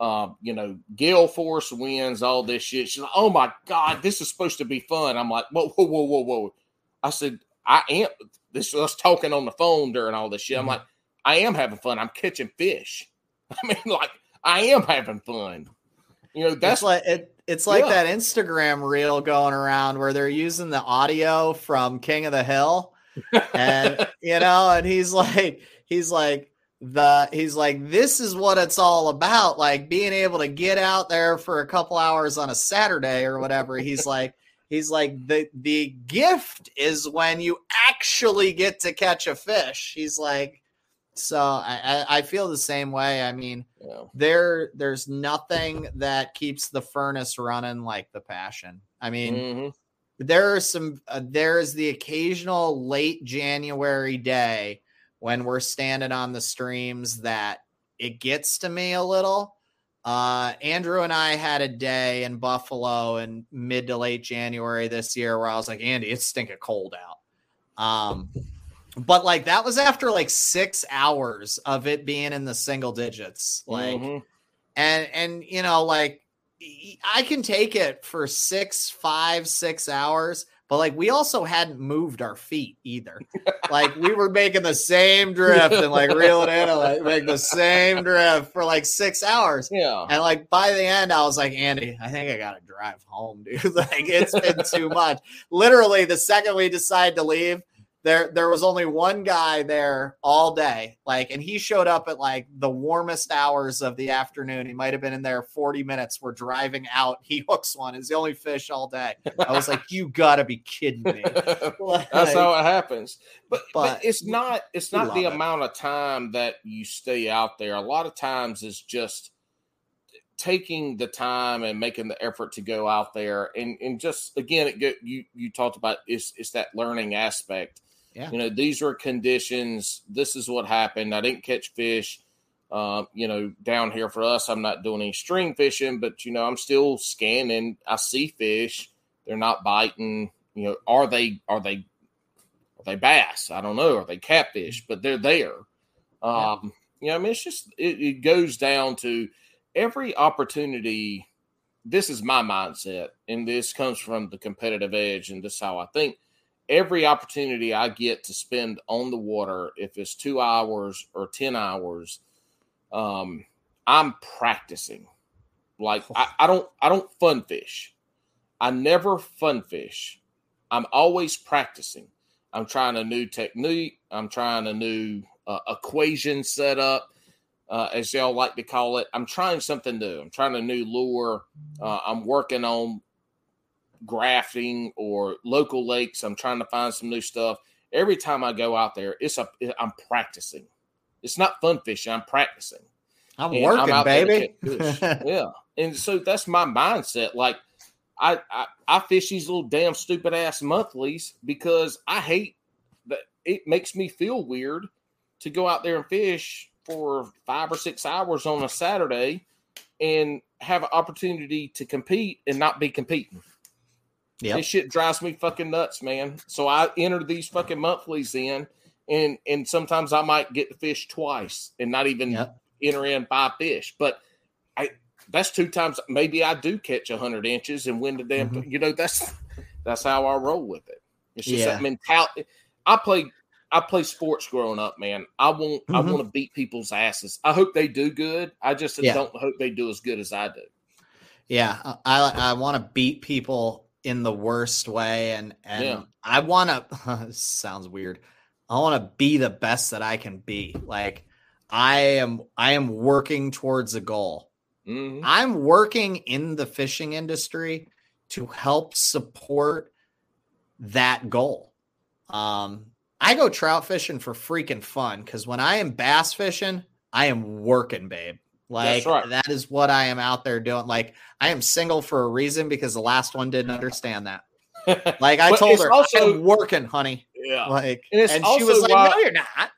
Um, you know, gale force winds, all this shit. She's like, "Oh my god, this is supposed to be fun." I'm like, "Whoa, whoa, whoa, whoa, whoa!" I said, "I am." This us talking on the phone during all this shit. I'm mm-hmm. like, "I am having fun. I'm catching fish. I mean, like, I am having fun." You know, that's it's like it, it's like yeah. that Instagram reel going around where they're using the audio from King of the Hill. and you know, and he's like, he's like, the he's like this is what it's all about like being able to get out there for a couple hours on a saturday or whatever he's like he's like the the gift is when you actually get to catch a fish he's like so i i feel the same way i mean yeah. there there's nothing that keeps the furnace running like the passion i mean mm-hmm. there are some uh, there's the occasional late january day when we're standing on the streams that it gets to me a little. Uh, Andrew and I had a day in Buffalo in mid to late January this year where I was like, Andy, it's stinking cold out. Um, but like that was after like six hours of it being in the single digits. Like, mm-hmm. and, and, you know, like I can take it for six, five, six hours but like we also hadn't moved our feet either. like we were making the same drift and like reeling in and like make the same drift for like six hours. Yeah. And like by the end, I was like, Andy, I think I gotta drive home, dude. like it's been too much. Literally, the second we decided to leave, there there was only one guy there all day like and he showed up at like the warmest hours of the afternoon. He might have been in there 40 minutes. We're driving out. He hooks one. Is the only fish all day. I was like you gotta be kidding me. Like, that's how it happens. But, but, but it's not it's not the it. amount of time that you stay out there. A lot of times it's just taking the time and making the effort to go out there and and just again it you you talked about it's it's that learning aspect yeah. You know, these were conditions. This is what happened. I didn't catch fish. Uh, you know, down here for us, I'm not doing any string fishing, but you know, I'm still scanning. I see fish. They're not biting. You know, are they? Are they? Are they bass? I don't know. Are they catfish? But they're there. Um, yeah. You know, I mean, it's just it, it goes down to every opportunity. This is my mindset, and this comes from the competitive edge, and this is how I think every opportunity I get to spend on the water, if it's two hours or 10 hours, um, I'm practicing. Like I, I don't I don't fun fish. I never fun fish. I'm always practicing. I'm trying a new technique. I'm trying a new uh, equation setup, uh, as y'all like to call it. I'm trying something new. I'm trying a new lure. Uh, I'm working on grafting or local lakes. I'm trying to find some new stuff. Every time I go out there, it's a I'm practicing. It's not fun fishing. I'm practicing. I'm and working, I'm baby. yeah, and so that's my mindset. Like I, I I fish these little damn stupid ass monthlies because I hate that it makes me feel weird to go out there and fish for five or six hours on a Saturday and have an opportunity to compete and not be competing. Yep. This shit drives me fucking nuts, man. So I enter these fucking monthlies in, and and sometimes I might get the fish twice and not even yep. enter in five fish. But I that's two times. Maybe I do catch a hundred inches and win the damn. Mm-hmm. You know that's that's how I roll with it. It's just yeah. that mentality. I play I play sports growing up, man. I want mm-hmm. I want to beat people's asses. I hope they do good. I just yeah. don't hope they do as good as I do. Yeah, I I want to beat people in the worst way and and yeah. I want to sounds weird. I want to be the best that I can be. Like I am I am working towards a goal. Mm-hmm. I'm working in the fishing industry to help support that goal. Um I go trout fishing for freaking fun cuz when I am bass fishing, I am working, babe. Like right. that is what I am out there doing. Like I am single for a reason because the last one didn't understand that. Like I told her, also, I'm working, honey. Yeah. Like, and, and she was like, why, "No, you're not."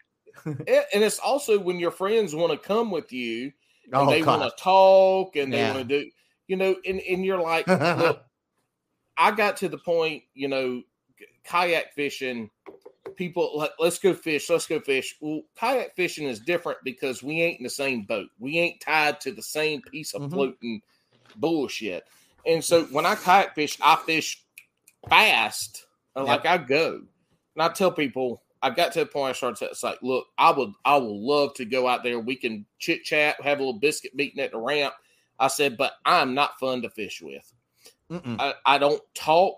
and it's also when your friends want to come with you and oh, they want to talk and they yeah. want to do, you know, and and you're like, look, I got to the point, you know, kayak fishing people let, us go fish let's go fish. Well kayak fishing is different because we ain't in the same boat. We ain't tied to the same piece of mm-hmm. floating bullshit. And so when i kayak fish i fish fast. Yep. like i go. And i tell people i got to the point i started to, it's like look i would i would love to go out there. We can chit chat have a little biscuit meeting at the ramp. I said but i'm not fun to fish with. I, I, don't talk.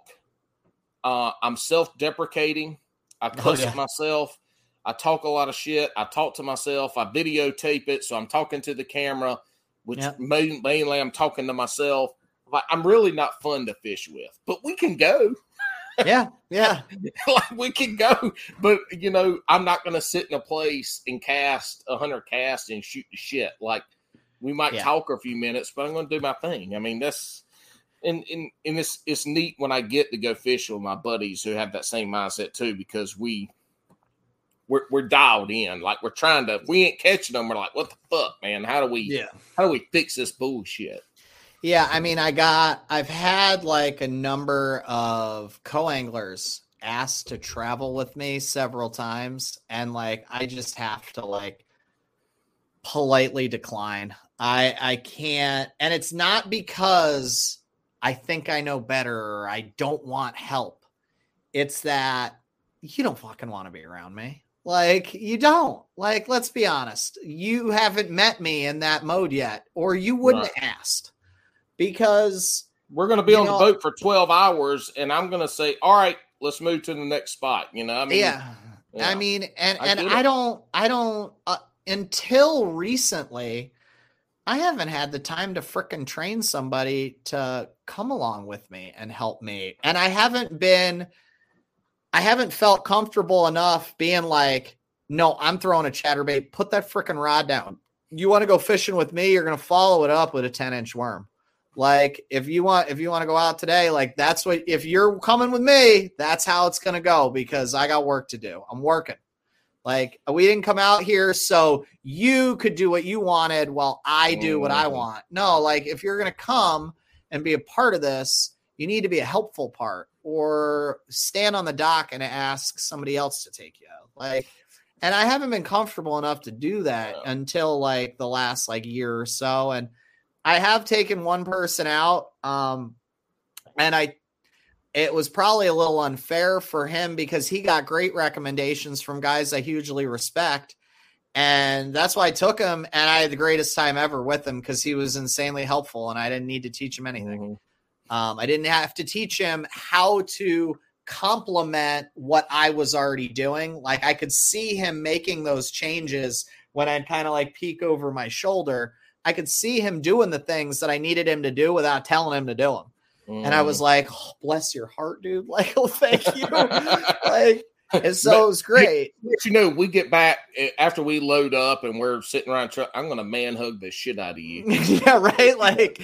Uh, i'm self-deprecating I oh, cuss oh, yeah. myself. I talk a lot of shit. I talk to myself. I videotape it, so I'm talking to the camera, which Yep. main, mainly I'm talking to myself. Like, I'm really not fun to fish with, but we can go. yeah, yeah, like we can go, but you know, I'm not going to sit in a place and cast a hundred casts and shoot the shit. Like we might Yeah. talk for a few minutes, but I'm going to do my thing. I mean, that's and and and it's it's neat when I get to go fish with my buddies who have that same mindset too, because we we're we're dialed in. Like we're trying to. If we ain't catching them, we're like, what the fuck, man? How do we? yeah How do we fix this bullshit? Yeah, I mean, I got, I've had like a number of co anglers asked to travel with me several times, and like, I just have to like politely decline. I, I can't, and it's not because I think I know better or I don't want help. It's that you don't fucking want to be around me. Like, you don't. Like, let's be honest. You haven't met me in that mode yet, or you wouldn't Right. have asked because We're going to be on know- the boat for 12 hours, and I'm going to say, all right, let's move to the next spot. You know, I mean, yeah. yeah. I mean, and I and I don't, I don't uh, until recently, I haven't had the time to frickin' train somebody to come along with me and help me, and I haven't been, I haven't felt comfortable enough being like, no, I'm throwing a chatterbait. Put that frickin' rod down. You want to go fishing with me? You're gonna follow it up with a 10 inch worm. Like if you want, if you want to go out today, like that's what. If you're coming with me, that's how it's gonna go because I got work to do. I'm working. Like we didn't come out here so you could do what you wanted while I do what I Mhm. want. No, like if you're gonna come and be a part of this, you need to be a helpful part or stand on the dock and ask somebody else to take you out. Like, and I haven't been comfortable enough to do that Yeah. until like the last like year or so. And I have taken one person out. Um, and I, it was probably a little unfair for him because he got great recommendations from guys I hugely respect. And that's why I took him. And I had the greatest time ever with him because he was insanely helpful and I didn't need to teach him anything. Mhm. Um, I didn't have to teach him how to complement what I was already doing. Like I could see him making those changes when I'd kind of like peek over my shoulder. I could see him doing the things that I needed him to do without telling him to do them. And I Mm. was like, oh, bless your heart, dude. Like, oh, thank you. like, and so it was great. But you know, we get back eh, after we load up and we're sitting around. Truck, I'm going to man hug the shit out of you. yeah, right. Like,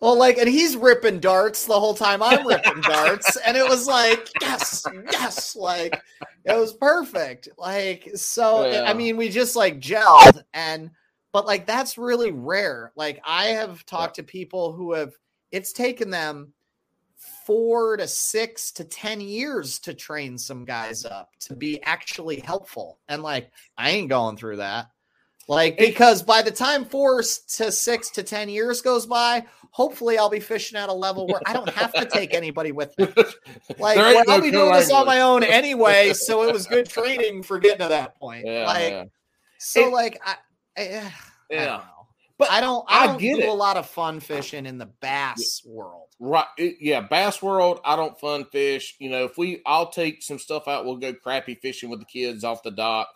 well, like, and he's ripping darts the whole time I'm ripping darts, and it was like, yes, yes, like it was perfect. Like, so Yeah. I mean, we just like gelled, and but like that's really rare. Like, I have talked to people who have it's taken them four to six to ten years to train some guys up to be actually helpful, and like, I ain't going through that. Like, because by the time four to six to 10 years goes by, hopefully I'll be fishing at a level where I don't have to take anybody with me. Like, well, I'll be doing this on my own anyway. So it was good training for getting to that point. Yeah, like, yeah. so It- like, I, I, Yeah. don't know. But I don't, I I don't get do it. a lot of fun fishing in the bass world. Right. yeah. Bass World, I don't fun fish. You know, if we, I'll take some stuff out. We'll go crappie fishing with the kids off the dock.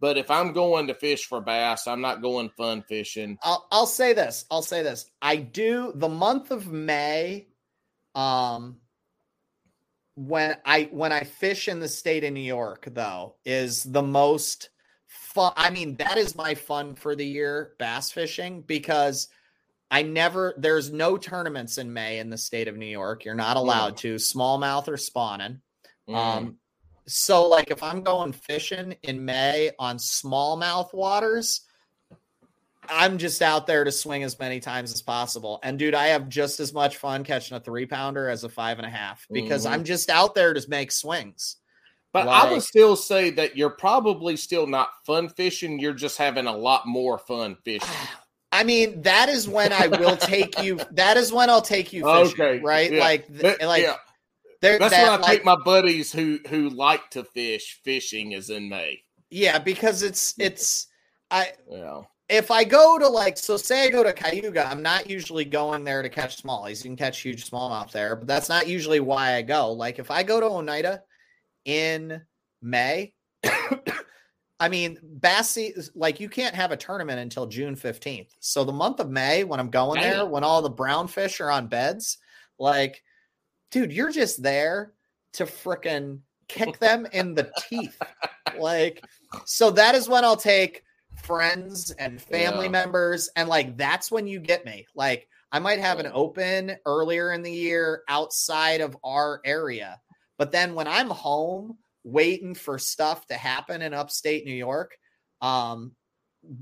But if I'm going to fish for bass, I'm not going fun fishing. I'll I'll say this. I'll say this. I do the month of May, um, when I when I fish in the state of New York, though, is the most fun. I mean, that is my fun for the year, bass fishing, because I never there's no tournaments in May in the state of New York. You're not allowed to smallmouth or spawning. Mm. Um, so like if I'm going fishing in May on smallmouth waters, I'm just out there to swing as many times as possible. And dude, I have just as much fun catching a three pounder as a five and a half because Mhm. I'm just out there to make swings. But I would still say that you're probably still not fun fishing. You're just having a lot more fun fishing. I mean, that is when I will take you. That is when I'll take you fishing, Okay, right? yeah. Like, like yeah, there, that's that, when I like, take my buddies who who like to fish. Fishing is in May. yeah, because it's it's I Yeah. if I go to like, so say I go to Cayuga, I'm not usually going there to catch smallies. You can catch huge smallmouth there, but that's not usually why I go. Like if I go to Oneida in May, I mean, bass like you can't have a tournament until June 15th. So the month of May, when I'm going there, when all the brown fish are on beds, like, dude, you're just there to fricking kick them in the teeth. Like, so that is when I'll take friends and family yeah. members, and like that's when you get me. Like, I might have an open earlier in the year outside of our area, but then when I'm home waiting for stuff to happen in upstate New York. Um,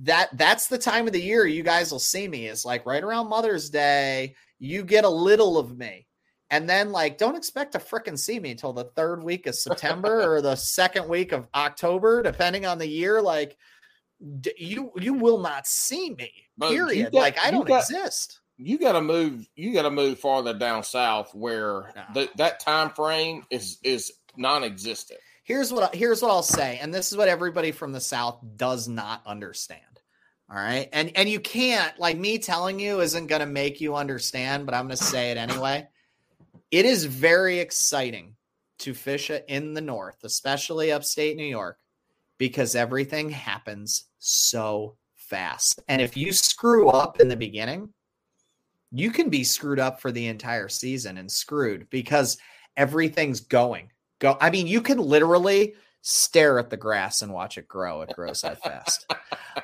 that that's the time of the year you guys will see me is like right around Mother's Day. You get a little of me. And then, like, don't expect to fricking see me until the third week of September or the second week of October, depending on the year. Like, you you will not see me. Period. Got, like, I don't got, exist. You got to move. You got to move farther down south, where no. the, that time frame is is non-existent here's what here's what I'll say, and this is what everybody from the South does not understand. All right, and and you can't like me telling you isn't going to make you understand, but I'm going to say it anyway. It is very exciting to fish in the North, especially upstate New York, because everything happens so fast. And if you screw up in the beginning, you can be screwed up for the entire season and screwed because everything's going go. I mean, you can literally stare at the grass and watch it grow. It grows that fast.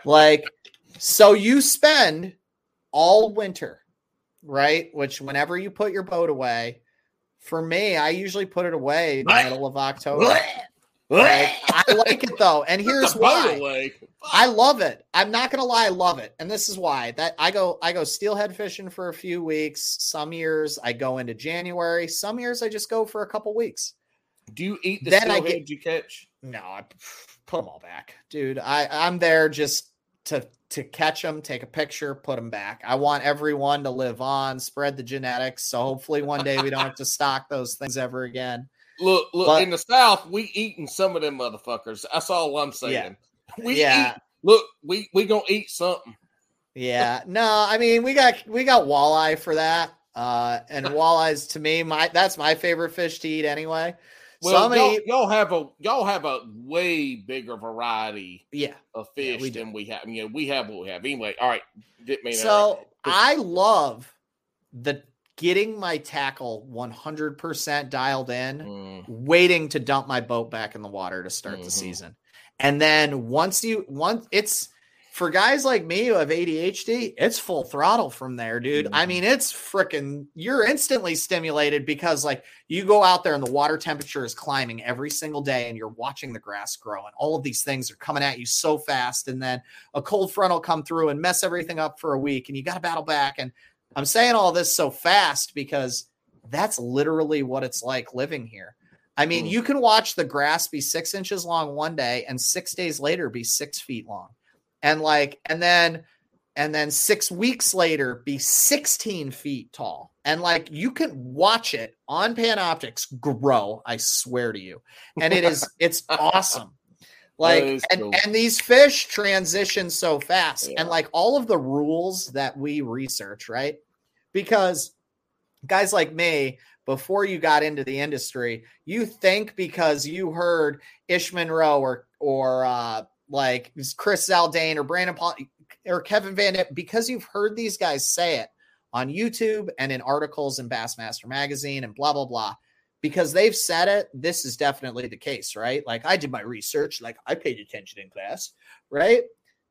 like, so you spend all winter, right? Which, whenever you put your boat away, for me, I usually put it away in the middle of October. I like it though, and here's why. I love it. I'm not gonna lie, I love it, and this is why. That I go, I go steelhead fishing for a few weeks. Some years I go into January. Some years I just go for a couple weeks. Do you eat the then I get, you catch? No, I put them all back, dude. I I'm there just to to catch them, take a picture, put them back. I want everyone to live on, spread the genetics. So hopefully one day we don't have to stock those things ever again. Look, look but, in the South, we eating some of them motherfuckers. That's all I'm saying. Yeah. We yeah. Eat, look, we we gonna eat something. Yeah. No, I mean we got we got walleye for that. Uh and walleyes to me, my that's my favorite fish to eat anyway. Well, y'all, y'all, have a y'all have a way bigger variety, yeah, of fish yeah, we than we have. You know, we have what we have. Anyway, all right. Didn't mean so I love the getting my tackle 100% dialed in, mm. waiting to dump my boat back in the water to start mm-hmm. the season. And then once you once it's for guys like me who have ADHD, it's full throttle from there, dude. Mm-hmm. I mean, it's freaking, you're instantly stimulated because, like, you go out there and the water temperature is climbing every single day and you're watching the grass grow, and all of these things are coming at you so fast. And then a cold front will come through and mess everything up for a week, and you got to battle back. And I'm saying all this so fast because that's literally what it's like living here. I mean, mm. you can watch the grass be six inches long one day and six days later be six feet long and like and then and then six weeks later be 16 feet tall and like you can watch it on panoptix grow i swear to you and it is it's awesome like and, cool. and these fish transition so fast yeah. and like all of the rules that we research right because guys like me before you got into the industry you think because you heard ish monroe or or uh like Chris Zaldain or Brandon Paul or Kevin Van Dam, because you've heard these guys say it on YouTube and in articles in Bassmaster Magazine and blah, blah, blah. Because they've said it, this is definitely the case, right? Like I did my research, like I paid attention in class, right?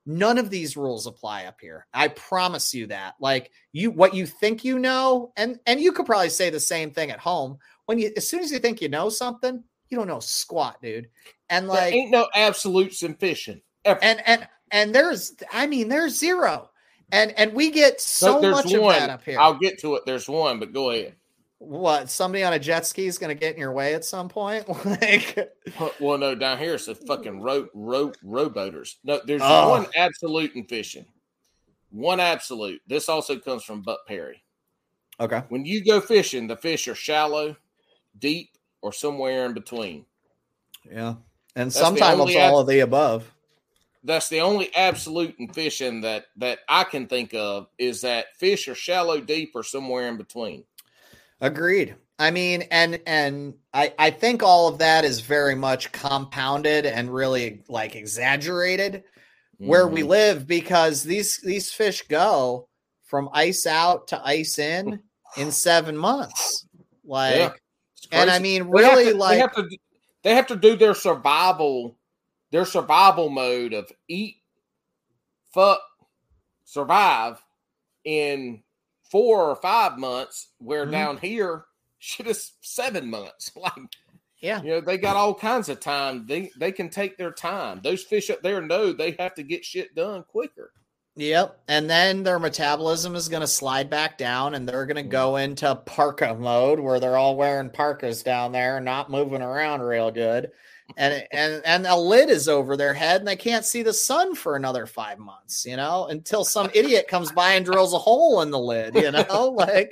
None of these rules apply up here. I promise you that. Like you what you think you know, and and you could probably say the same thing at home. When you as soon as you think you know something, you don't know squat, dude. And like, there ain't no absolutes in fishing. Ever. And and and there's, I mean, there's zero. And and we get so much one. of that up here. I'll get to it. There's one, but go ahead. What? Somebody on a jet ski is going to get in your way at some point? like, well, no, down here it's a fucking rope row rowboaters. No, there's oh. one absolute in fishing. One absolute. This also comes from Buck Perry. Okay. When you go fishing, the fish are shallow, deep, or somewhere in between. Yeah. And that's sometimes it's all ab- of the above. That's the only absolute in fishing that that I can think of is that fish are shallow, deep, or somewhere in between. Agreed. I mean, and and I I think all of that is very much compounded and really like exaggerated where we Mhm. live because these these fish go from ice out to ice in in seven months. Like, Yeah. And I mean, really, to- like, they have to they have to do their survival their survival mode of eat fuck survive in four or five months where Mhm. down here shit is seven months like yeah, you know they got all kinds of time they they can take their time those fish up there know they have to get shit done quicker Yep. And then their metabolism is going to slide back down and they're going to go into parka mode where they're all wearing parkas down there and not moving around real good. And and and a lid is over their head and they can't see the sun for another 5 months, you know, until some idiot comes by and drills a hole in the lid, you know? Like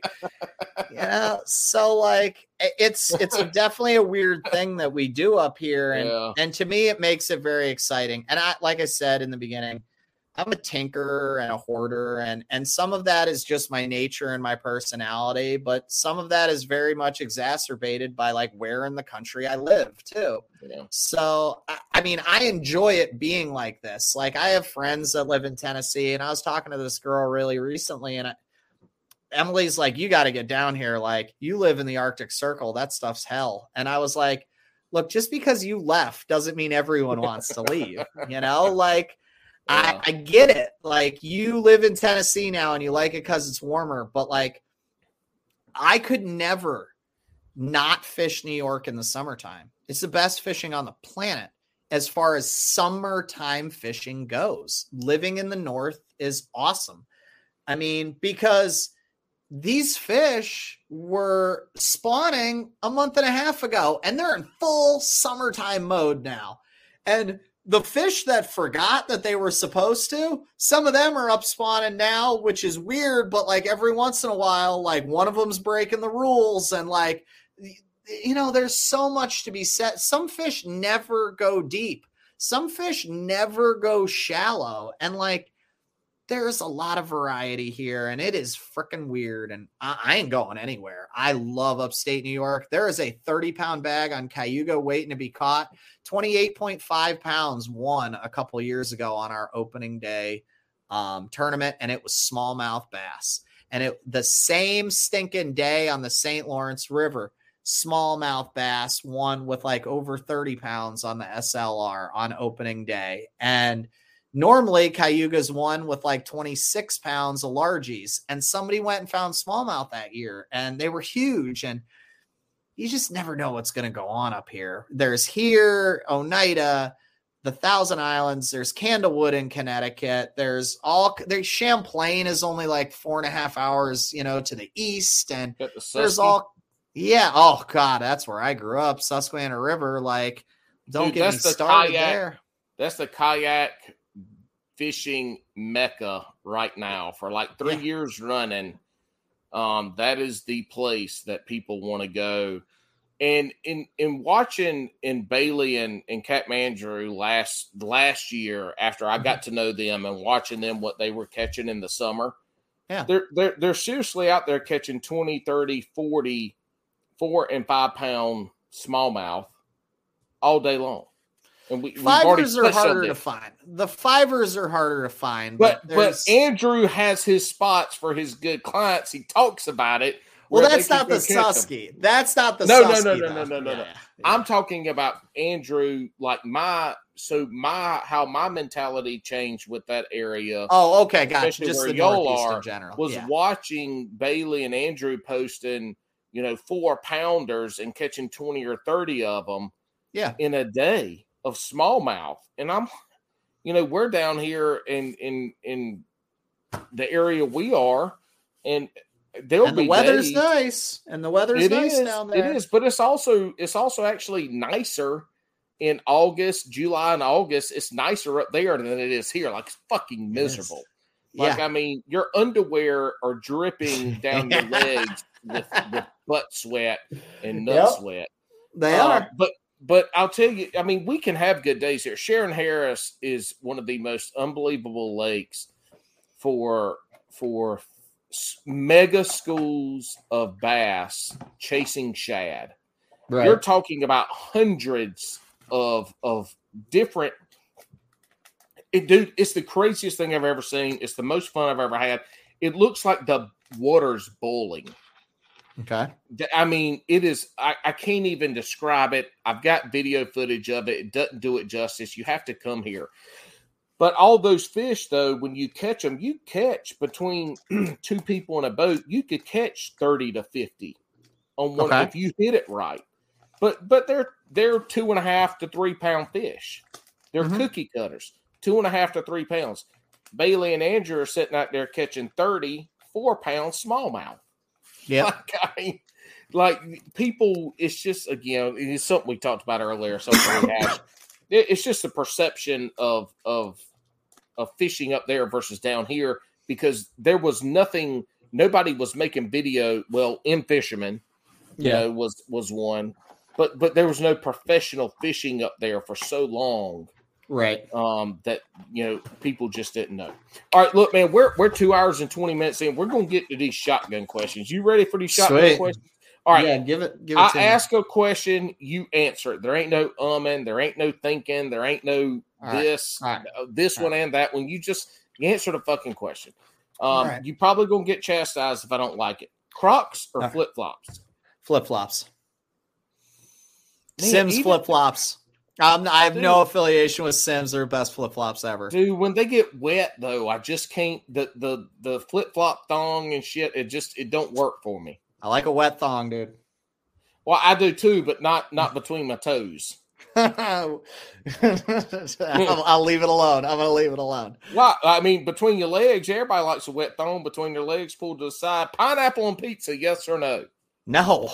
you know, so like it's it's a, definitely a weird thing that we do up here and Yeah. and to me it makes it very exciting. And I like I said in the beginning, I'm a tinkerer and a hoarder, and and some of that is just my nature and my personality, but some of that is very much exacerbated by like where in the country I live too. know So I, I mean, I enjoy it being like this. Like I have friends that live in Tennessee, and I was talking to this girl really recently, and I, Emily's like, "You got to get down here. Like you live in the Arctic Circle. That stuff's hell." And I was like, "Look, just because you left doesn't mean everyone wants to leave. You know, like." I, I get it. Like you live in Tennessee now and you like it because it's warmer, but like I could never not fish New York in the summertime. It's the best fishing on the planet as far as summertime fishing goes. Living in the north is awesome. I mean, because these fish were spawning a month and a half ago and they're in full summertime mode now. And the fish that forgot that they were supposed to, some of them are up spawning now, which is weird, but like every once in a while, like one of them's breaking the rules and like you know, there's so much to be said. Some fish never go deep. Some fish never go shallow. And like there's a lot of variety here and it is freaking weird. And I, I ain't going anywhere. I love upstate New York. There is a 30 pound bag on Cayuga waiting to be caught. 28.5 pounds won a couple years ago on our opening day um, tournament, and it was smallmouth bass. And it the same stinking day on the St. Lawrence River, smallmouth bass won with like over 30 pounds on the SLR on opening day. And normally Cayuga's won with like 26 pounds of largies. And somebody went and found smallmouth that year, and they were huge. And you just never know what's going to go on up here. There's here, Oneida, the Thousand Islands. There's Candlewood in Connecticut. There's all there's Champlain is only like four and a half hours, you know, to the east, and the there's all yeah. Oh God, that's where I grew up, Susquehanna River. Like, don't Dude, get me the started kayak there. that's the kayak fishing mecca right now for like three Yeah. years running. Um, that is the place that people want to go. And in in watching in Bailey and, and Catmandrew last last year, after I Mm-hmm. got to know them and watching them what they were catching in the summer, Yeah. they're they're they're seriously out there catching 20, 30, 40, four and five pound smallmouth all day long. And we, Fivers are harder to find. The fivers are harder to find, But but but Andrew has his spots for his good clients. He talks about it. well, that's not the. Susky. That's not the No, no, Susky. no, no, though. no, no, no, no. Yeah, I'm talking about Andrew, like my so my how my mentality changed with that area Oh, okay, gotcha. Just where the y'all are, in general. was yeah. watching Bailey and Andrew posting, you know, four pounders and catching 20 or 30 of them yeah. in a day of smallmouth. And I'm, you know, we're down here in in in the area we are, and there'll And be the weather's days- nice, and the weather's nice is, down there. It is, but it's also it's also actually nicer in August, July, and August. It's nicer up there than it is here. Like it's fucking miserable. Like yeah, I mean, your underwear are dripping down your legs with, with butt sweat and nut Yep. sweat. they Uh, are. But but I'll tell you, I mean, we can have good days here. Shearon Harris is one of the most unbelievable lakes for for mega schools of bass chasing shad. Right. You're talking about hundreds of of different. It, dude, it's the craziest thing I've ever seen. It's the most fun I've ever had. It looks like the water's boiling. Okay. I mean, it is. I, I can't even describe it. I've got video footage of it. It doesn't do it justice. You have to come here. But all those fish, though, when you catch them, you catch between two people in a boat. You could catch thirty to fifty on one Okay. if you hit it right. But but they're they're two and a half to three pound fish. They're Mhm. cookie cutters, two and a half to three pounds. Bailey and Andrew are sitting out there catching 30, four pound smallmouth. Yeah. Like, I like people, it's just again, it's something we talked about earlier. Something we have. It's just the perception of of of fishing up there versus down here because there was nothing. Nobody was making video. Well, in fishermen, you Yeah. know, was was one, but but there was no professional fishing up there for so long Right. um, that you know people just didn't know. All right, look, man, we're we're two hours and twenty minutes in. We're gonna get to these shotgun questions. You ready for these shotgun Sweet. questions? All right. Yeah. Give it. Give it I to me. ask a question, you answer it. There ain't no umming, there ain't no thinking, there ain't no All right. this, right. uh, this All one and that one. You just you answer the fucking question. Um, right. You probably gonna get chastised if I don't like it. Crocs or flip flops? Flip flops. Sims flip flops. Um, I have Dude. no affiliation with Sims. They're best flip flops ever. Dude, when they get wet though, I just can't the the the flip flop thong and shit. It just it don't work for me. I like a wet thong, dude. Well, I do too, but not not between my toes. I'll, I'll leave it alone. I'm gonna leave it alone. Why? I mean, between your legs, everybody likes a wet thong between your legs pulled to the side. Pineapple and pizza, yes or no? No,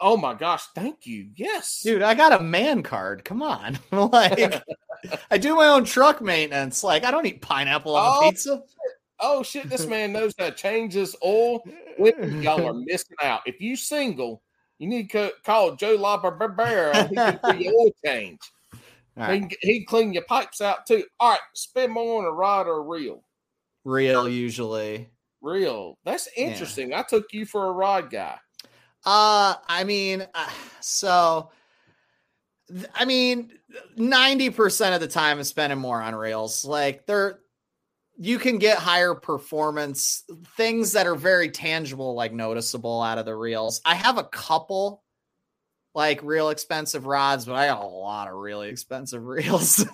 Oh my gosh, thank you. Yes, dude, I got a man card. Come on, like I do my own truck maintenance. Like I don't eat pineapple on Oh. a pizza. Oh shit, this man knows how to change his oil. Y'all are missing out. If you single, you need to call Joe La Barbera. He can do your oil change. All He can, he clean your pipes out too. All right, spend more on a rod or a reel. Real usually. Reel. That's interesting. I took you for a rod guy. Uh, I mean, uh, so I mean, ninety percent of the time I'm spending more on rails. Like they're, you can get higher performance things that are very tangible, like noticeable out of the reels. I have a couple like real expensive rods, but I got a lot of really expensive reels.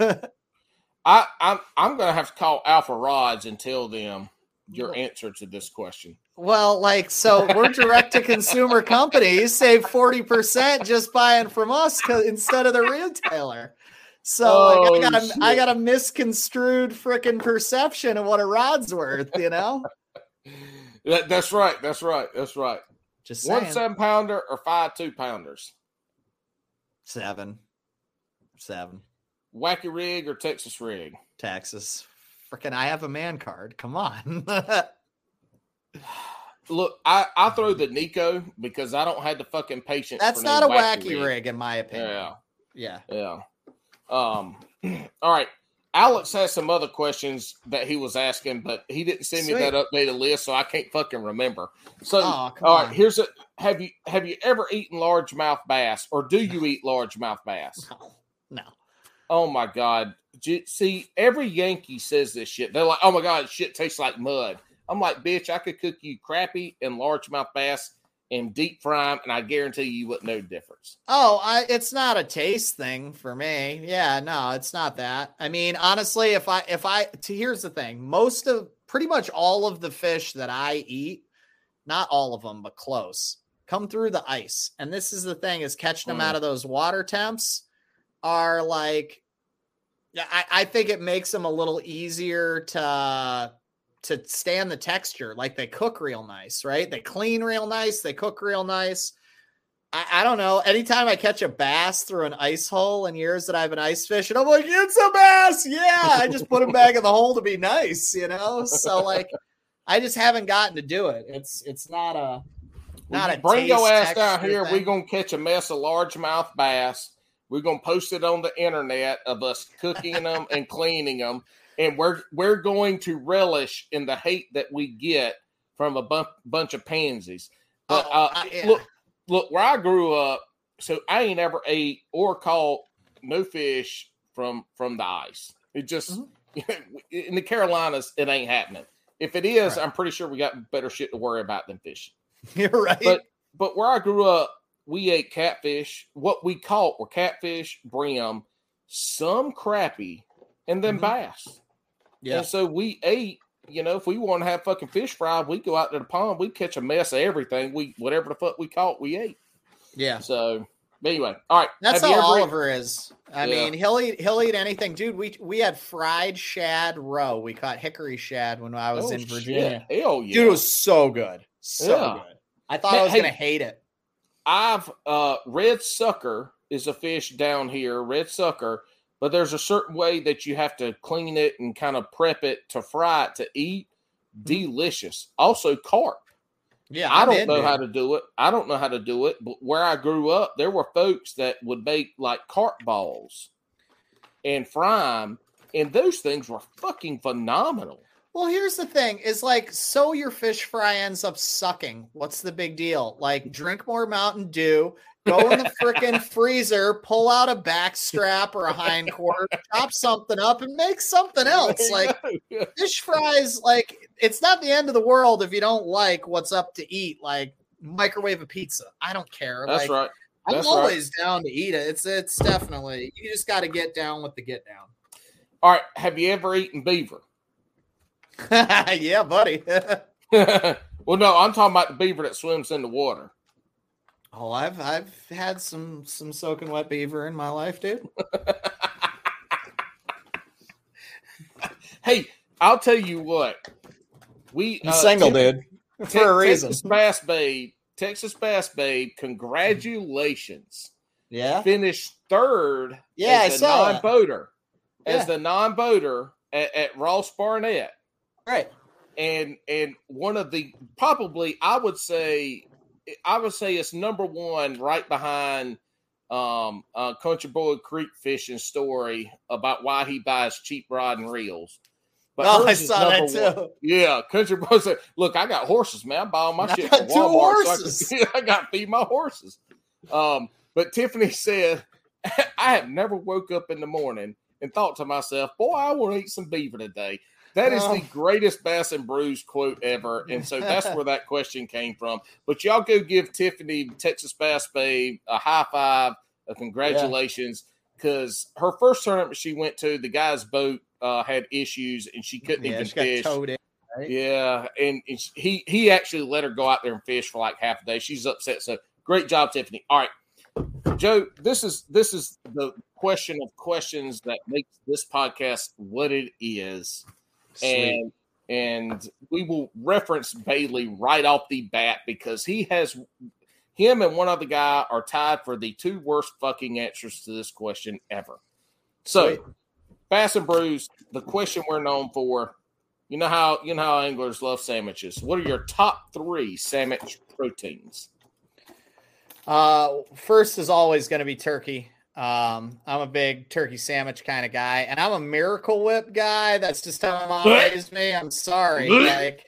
I, I'm I'm gonna have to call Alpha Rods and tell them your answer to this question. Well, like, so we're direct to consumer companies save 40% just buying from us instead of the retailer. So like, I Oh, got a, I got a misconstrued freaking perception of what a rod's worth, you know? That, that's right. That's right. That's right. Just One seven pounder or five two pounders. Seven. Seven. Wacky rig or Texas rig. Texas. Freaking I have a man card. Come on. Look, I, I throw the Neko because I don't have the fucking patience. That's no not a wacky rig. rig. in my opinion. Yeah. Yeah. Yeah. Um. All right. Alex has some other questions that he was asking, but he didn't send me that updated list, so I can't fucking remember. So, Oh, all right, on. here's a have you have you ever eaten largemouth bass, or do you eat largemouth bass? No. No. Oh my god! See, every Yankee says this shit. They're like, "Oh my god, shit tastes like mud." I'm like, "Bitch, I could cook you crappy and largemouth bass and deep fry 'em, and I guarantee you, know the difference." Oh, I, it's not a taste thing for me. Yeah, no, it's not that. I mean, honestly, if I if I to, here's the thing, most of pretty much all of the fish that I eat, not all of them, but close, come through the ice. And this is the thing: is catching them Mm. out of those water temps are like, yeah, I, I think it makes them a little easier to to stand the texture. Like they cook real nice, right? They clean real nice. They cook real nice. I, I don't know. Anytime I catch a bass through an ice hole in years that I've been ice fishing, I'm like, it's a bass. Yeah. I just put him back in the hole to be nice, you know? So like I just haven't gotten to do it. It's it's not a not a bring your ass down here. We're gonna catch a mess of largemouth bass. We're gonna post it on the internet of us cooking them and cleaning them, and we're we're going to relish in the hate that we get from a bu- bunch of pansies. But Oh, uh, yeah. look, look where I grew up. So I ain't ever ate or caught no fish from from the ice. It just Mm-hmm. in the Carolinas, it ain't happening. If it is, Right. I'm pretty sure we got better shit to worry about than fishing. You're right. But but where I grew up, we ate catfish. What we caught were catfish, brim, some crappie, and then Mhm. bass. Yeah. And so we ate. You know, if we want to have fucking fish fry, we go out to the pond. We catch a mess of everything. We whatever the fuck we caught, we ate. Yeah. So but anyway, all right. That's how Oliver is. I Yeah. mean, he'll eat he'll eat anything, dude. We we had fried shad roe. We caught hickory shad when I was Oh, in shit. Virginia. Hell yeah. Dude, it was so good, so Yeah. good. I thought Man, I was hey- gonna hate it. I've uh red sucker is a fish down here, red sucker, but there's a certain way that you have to clean it and kind of prep it to fry it to eat. Hmm. Delicious. Also carp. Yeah, I I'm don't know how to do it. I don't know how to do it, but where I grew up, there were folks that would make like carp balls and fry them, and those things were fucking phenomenal. Well, here's the thing: is like, so your fish fry ends up sucking. What's the big deal? Like, drink more Mountain Dew, go in the freaking freezer, pull out a back strap or a hind quarter, chop something up, and make something else. Like, fish fries, like, it's not the end of the world if you don't like what's up to eat. Like, microwave a pizza. I don't care. that's like, right. I'm That's right. always down to eat it. It's it's definitely you just got to get down with the get down. All right. Have you ever eaten beaver? yeah, buddy. well, no, I'm talking about the beaver that swims in the water. Oh, I've I've had some some soaking wet beaver in my life, dude. Hey, I'll tell you what. We I'm uh, single, Tex- dude, for a reason. Texas Bass Babe, Texas Bass Babe, congratulations. Yeah, Finished third Yeah, I as the saw non-boater. Yeah. As the non-boater at, at Ross Barnett. right. And and one of the probably I would say I would say it's number one right behind um uh Country Boy Creek fishing story about why he buys cheap rod and reels. But oh, I saw that too. one. Yeah, Country Boy said, "Look, I got horses, man. I'm buying my I shit from two Walmart. so I horses." can- I got to feed my horses." Um, but Tiffany said, "I have never woke up in the morning and thought to myself, boy, I want to eat some beaver today." That is the Oh. greatest Bass and Brews quote ever, and so that's where that question came from. But y'all go give Tiffany Texas Bass Babe a high five, a congratulations, because her first tournament she went to, the guy's boat uh, had issues and she couldn't Yeah, even she fish. in. right? Yeah, and it's, he he actually let her go out there and fish for like half a day. She's upset. So great job, Tiffany. All right, Joe. This is this is the question of questions that makes this podcast what it is, and and we will reference Bailey right off the bat because he has him and one other guy are tied for the two worst fucking answers to this question ever. So. Sweet. Bass and Brews, the question we're known for. You know how you know how anglers love sandwiches. What are your top three sandwich proteins? Uh, first is always going to be turkey. Um, I'm a big turkey sandwich kind of guy, and I'm a Miracle Whip guy. That's just how my mom raised me. I'm sorry. Like,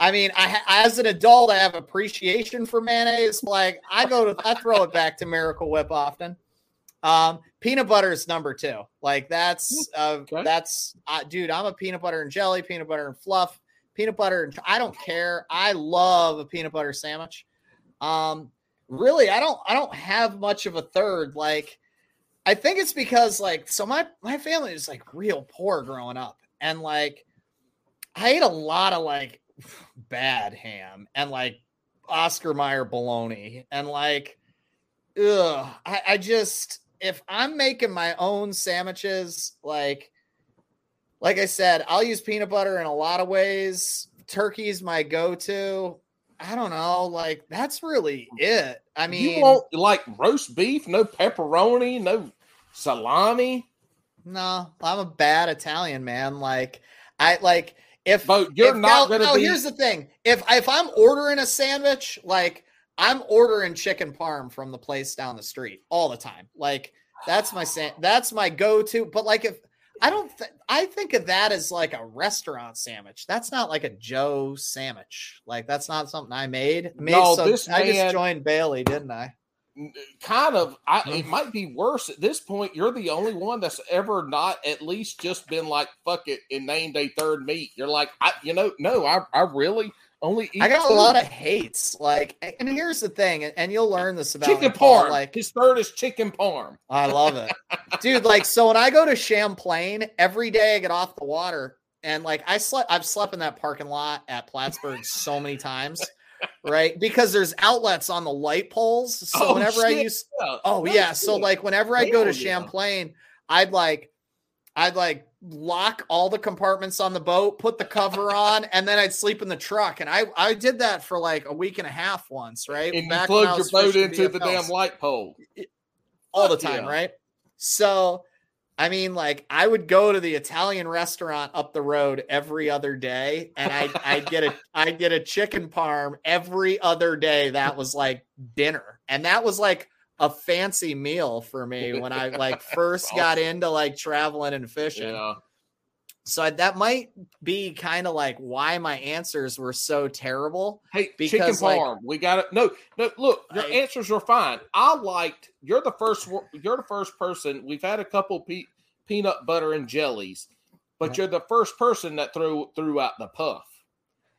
I mean, I as an adult, I have appreciation for mayonnaise. Like, I go to, I throw it back to Miracle Whip often. Um, peanut butter is number two. Like, that's, uh, Okay. that's, uh, dude. I'm a peanut butter and jelly, peanut butter and fluff, peanut butter. And I don't care. I love a peanut butter sandwich. Um, really i don't i don't have much of a third like i think it's because like so my my family is like real poor growing up and like i ate a lot of like bad ham and like oscar Mayer bologna and like ugh, I, I just if i'm making my own sandwiches like like i said i'll use peanut butter in a lot of ways. Turkey's my go-to I don't know. Like that's really mm. it. I mean, you want like roast beef, no pepperoni, no salami. no, I'm a bad Italian man. Like I like if you're if- not now- now, be- Here's the thing: if if I'm ordering a sandwich, like I'm ordering chicken parm from the place down the street all the time. Like that's my sa- that's my go to. But like if I don't. Th- I think of that as like a restaurant sandwich. That's not like a Joe sandwich. Like that's not something I made. made No, some- this I man- just joined Bailey, didn't I? kind of I, Mm-hmm. it might be worse at this point you're the only one that's ever not at least just been like fuck it and named a third meat you're like I, you know no i, I really only I got two. a lot of hates. Like, and here's the thing, and you'll learn this about chicken parm Like, his third is chicken parm I love it. Dude, like so when I go to Champlain, every day I get off the water and like I slept I've slept in that parking lot at Plattsburgh so many times, right? Because there's outlets on the light poles. So Oh, whenever I shit. use Yeah, Oh yeah, so like whenever I go to. Champlain, I'd like I'd like lock all the compartments on the boat, put the cover on, and then I'd sleep in the truck. And I I did that for like a week and a half once, right? and you Back I plugged your boat into the damn light pole all the time, yeah. right? So, I mean, like I would go to the Italian restaurant up the road every other day, and I'd I'd get a I'd get a chicken parm every other day. That was like dinner, and that was like a fancy meal for me when I like first got into like traveling and fishing. yeah So I, that might be kind of like why my answers were so terrible. Hey, chicken Because, like- we got it. No, no. Look, your I- answers are fine. I liked. You're the first. You're the first person. We've had a couple pe- peanut butter and jellies, but Uh-huh. you're the first person that threw threw out the puff.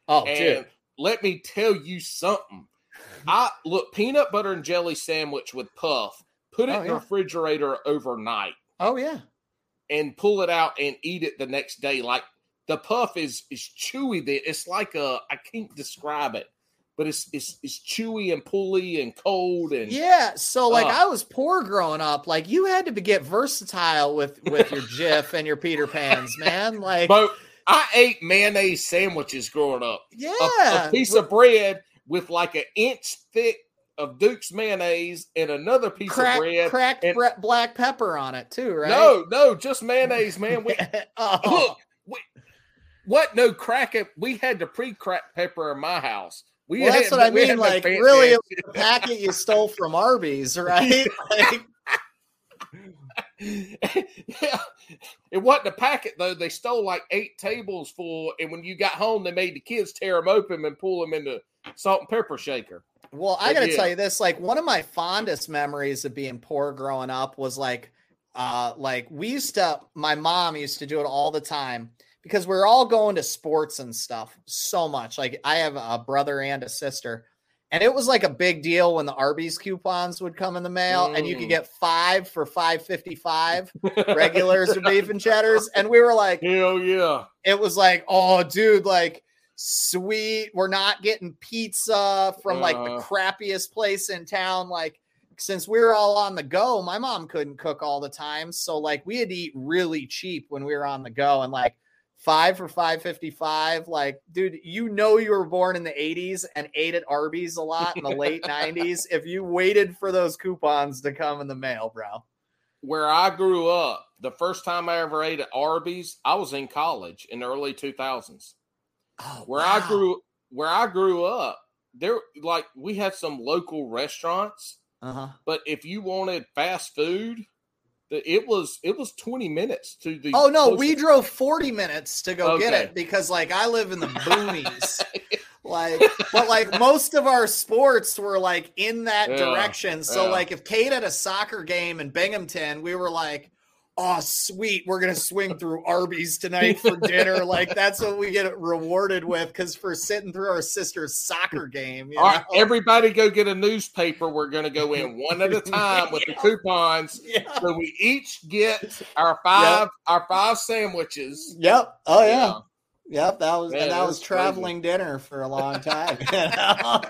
Oh, and dude. let me tell you something. I look peanut butter and jelly sandwich with puff. Put it Oh, in the refrigerator overnight Oh yeah. and pull it out and eat it the next day. Like the puff is is chewy. There, it's like a I can't describe it, but it's it's it's chewy and pulley and cold and Yeah, so like Uh. I was poor growing up. Like you had to get versatile with with your Jif and your Peter Pans, man. Like But I ate mayonnaise sandwiches growing up. A- yeah, a, piece of bread with like an inch thick of Duke's mayonnaise and another piece crack, of bread. cracked and- bre- black pepper on it too, right? No, no, just mayonnaise, man. We, oh, look, we, what? No crack it. We had the pre-crack pepper in my house. We well, that's what I mean. Like really, it was the packet you stole from Arby's, right? Like, yeah. It wasn't a packet though. They stole like eight tables full, and when you got home, they made the kids tear them open and pull them into salt and pepper shaker. Well, I gotta tell you this: like one of my fondest memories of being poor growing up was like, uh, like we used to. My mom used to do it all the time because we are all going to sports and stuff so much. Like I have a brother and a sister, and it was like a big deal when the Arby's coupons would come in the mail, and you could Mm. get five for five fifty five regulars or beef and cheddars, and we were like, Hell yeah! it was like, oh, dude, like sweet. We're not getting pizza from like the Uh. crappiest place in town. Like, since we were all on the go, my mom couldn't cook all the time. So, like, we had to eat really cheap when we were on the go. And like, five for 555. Like, dude, you know, you were born in the 80s and ate at Arby's a lot in the late 90s. If you waited for those coupons to come in the mail, bro. Where I grew up, the first time I ever ate at Arby's, I was in college in the early two thousands. Oh, where I grew where I grew up, there like we had some local restaurants, Uh huh. but if you wanted fast food, it was it was 20 minutes to the Oh no, we drove 40 minutes to go get it because like I live in the boonies. like but like most of our sports were like in that Yeah, direction. So yeah. like if Kate had a soccer game in Binghamton, we were like, "Oh, sweet, we're going to swing through Arby's tonight for dinner." like that's what we get rewarded with cuz for sitting through our sister's soccer game, right, everybody go get a newspaper. We're going to go in one at a time with the coupons. yeah. So we each get our five our five sandwiches. Yep. Oh yeah. Yep, that was Man, that was crazy. traveling dinner for a long time.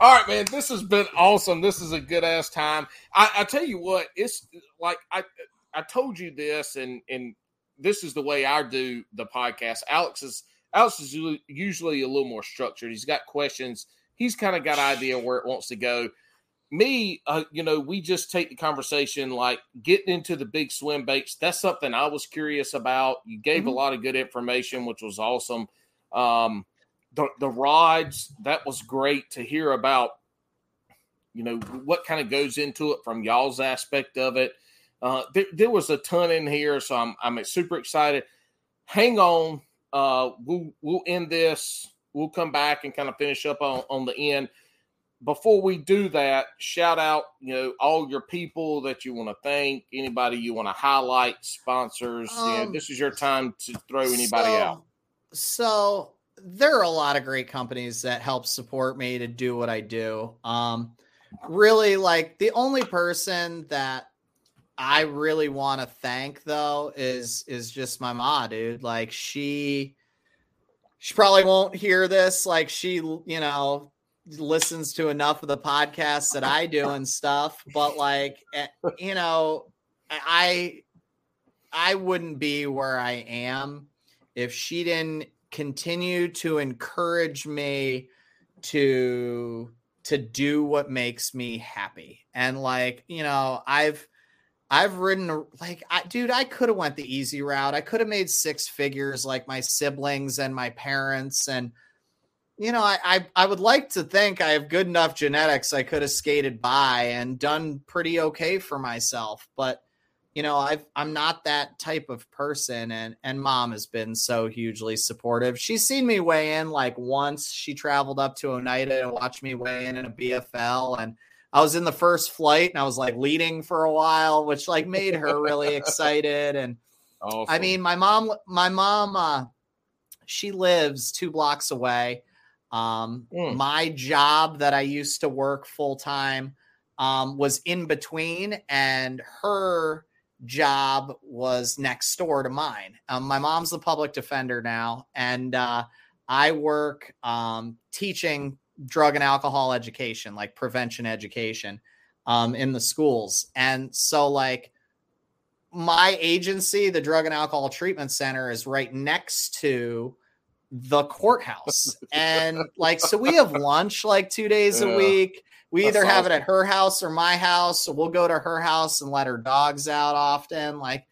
All right, man. This has been awesome. This is a good ass time. I, I tell you what, it's like I I told you this, and and this is the way I do the podcast. Alex is Alex is usually- a little more structured. He's got questions. He's kind of got idea where it wants to go. Me, uh, you know, we just take the conversation like getting into the big swim baits. That's something I was curious about. You gave a Mhm. lot of good information, which was awesome. Um, the the rods that was great to hear about you know what kind of goes into it from y'all's aspect of it Uh, there, there was a ton in here, so I'm I'm super excited. Hang on, uh, we'll we'll end this. We'll come back and kind of finish up on on the end. Before we do that, shout out you know all your people that you want to thank, anybody you want to highlight, sponsors. Um, you know, this is your time to throw anybody so, out. So there are a lot of great companies that help support me to do what I do. Um, really, like the only person that I really want to thank though is is just my mom, dude. Like she she probably won't hear this. Like she, you know, listens to enough of the podcasts that I do and stuff. But like, eh, you know, I I wouldn't be where I am if she didn't continue to encourage me to to do what makes me happy. And like, you know, I've I've ridden like I dude, I could have went the easy route. I could have made six figures like my siblings and my parents and you know, I, I I would like to think I have good enough genetics I could have skated by and done pretty okay for myself, but you know, I've I'm not that type of person and and mom has been so hugely supportive. She's seen me weigh in like once. She traveled up to Oneida and watched me weigh in in a BFL and I was in the first flight and I was like leading for a while, which like made her really excited. And. I mean, my mom, my mom, uh, she lives two blocks away. Um, mm. My job that I used to work full time um, was in between, and her job was next door to mine. Um, my mom's the public defender now, and uh, I work um, teaching drug and alcohol education, like prevention education um, in the schools. And so, like, my agency, the Drug and Alcohol Treatment Center, is right next to the courthouse. and like, so we have lunch like two days yeah, a week. We either have awesome. it at her house or my house. So we'll go to her house and let her dogs out often. Like,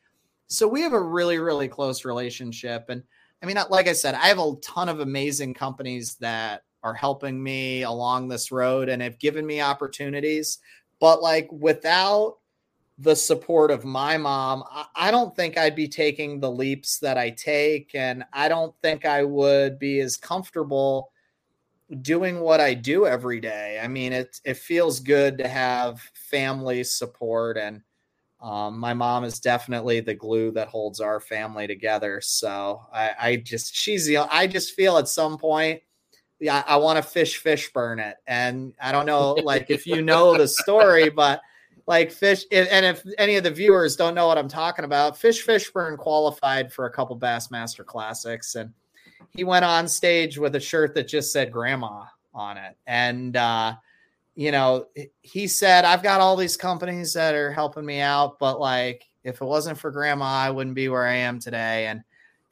so we have a really, really close relationship. And I mean, like I said, I have a ton of amazing companies that are helping me along this road and have given me opportunities. But like without the support of my mom, I don't think I'd be taking the leaps that I take. And I don't think I would be as comfortable doing what I do every day. I mean, it, it feels good to have family support. And um, my mom is definitely the glue that holds our family together. So I, I just, she's the, I just feel at some point, yeah, I want to fish fish burn it. And I don't know, like if you know the story, but like fish, and if any of the viewers don't know what I'm talking about, Fish Fishburne qualified for a couple Bassmaster Classics, and he went on stage with a shirt that just said "Grandma" on it, and uh, you know, he said, "I've got all these companies that are helping me out, but like if it wasn't for Grandma, I wouldn't be where I am today." And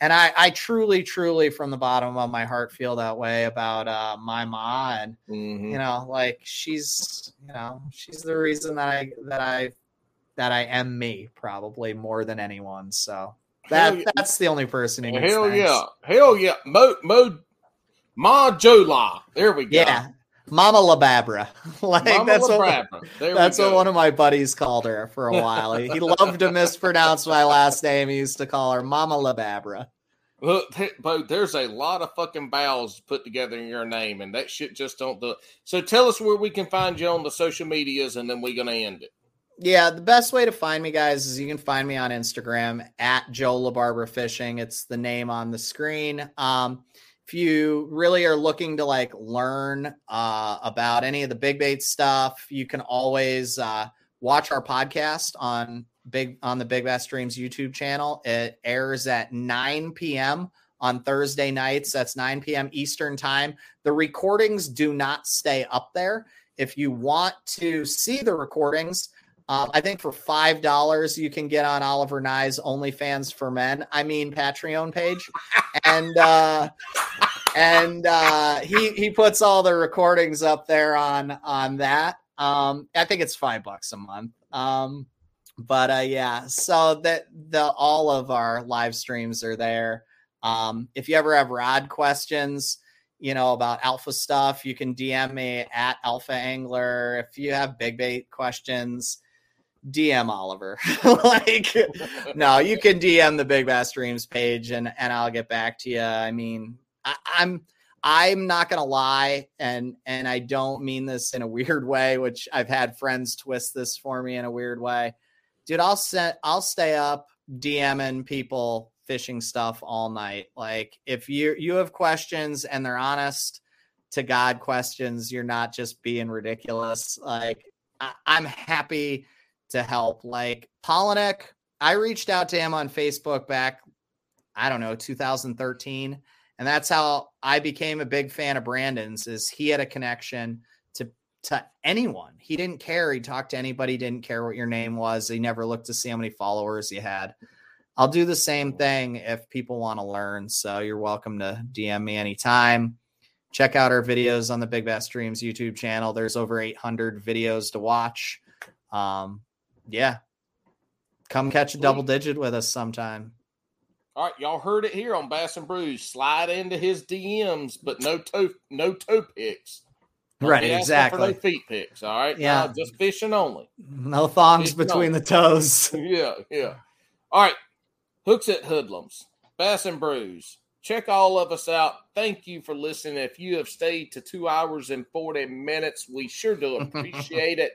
and I, I truly, truly, from the bottom of my heart, feel that way about uh, my ma, and mm-hmm. you know, like she's, you know, she's the reason that I that I that I am me, probably more than anyone. So that yeah. that's the only person who. Hell yeah, hell yeah, Mo Mo Ma Jola. There we go. Yeah, Mama Lababra. like Mama that's Lababra. what that's what one of my buddies called her for a while. he, he loved to mispronounce my last name. He used to call her Mama Lababra. Look, but there's a lot of fucking vowels put together in your name, and that shit just don't do it. So tell us where we can find you on the social medias, and then we're gonna end it. Yeah, the best way to find me, guys, is you can find me on Instagram at Joe LaBarbera Fishing. It's the name on the screen. Um, if you really are looking to like learn uh, about any of the big bait stuff, you can always uh, watch our podcast on big on the Big Bass Dreams YouTube channel. It airs at 9 p.m. on Thursday nights. That's 9 p.m. Eastern time. The recordings do not stay up there. If you want to see the recordings, um, I think for five dollars you can get on Oliver Ngy's OnlyFans for Men. I mean Patreon page, and uh, and uh, he he puts all the recordings up there on on that. Um, I think it's five bucks a month. Um, but uh, yeah, so that the all of our live streams are there. Um, if you ever have rod questions, you know about alpha stuff, you can DM me at Alpha Angler. If you have big bait questions, DM Oliver. like, no, you can DM the Big Bass Dreams page, and and I'll get back to you. I mean, I, I'm I'm not gonna lie, and and I don't mean this in a weird way, which I've had friends twist this for me in a weird way. Dude, I'll set I'll stay up DMing people fishing stuff all night. Like if you you have questions and they're honest to God questions, you're not just being ridiculous. Like I, I'm happy to help. Like Palaniuk, I reached out to him on Facebook back, I don't know, 2013. And that's how I became a big fan of Brandon's is he had a connection to to anyone. He didn't care. He talked to anybody, didn't care what your name was. He never looked to see how many followers you had. I'll do the same thing if people want to learn. So you're welcome to DM me anytime. Check out our videos on the Big Bass Dreams YouTube channel. There's over 800 videos to watch. Um, yeah. Come catch a double digit with us sometime. All right, y'all heard it here on Bass and Brews. Slide into his DMs, but no toe, no toe picks. Don't Right, exactly. No feet picks. All right. Yeah. No, just fishing only. No thongs Big between no. the toes. yeah, yeah. All right. Hooks at Hoodlums, Bass and Brews. Check all of us out. Thank you for listening. If you have stayed to two hours and 40 minutes, we sure do appreciate it.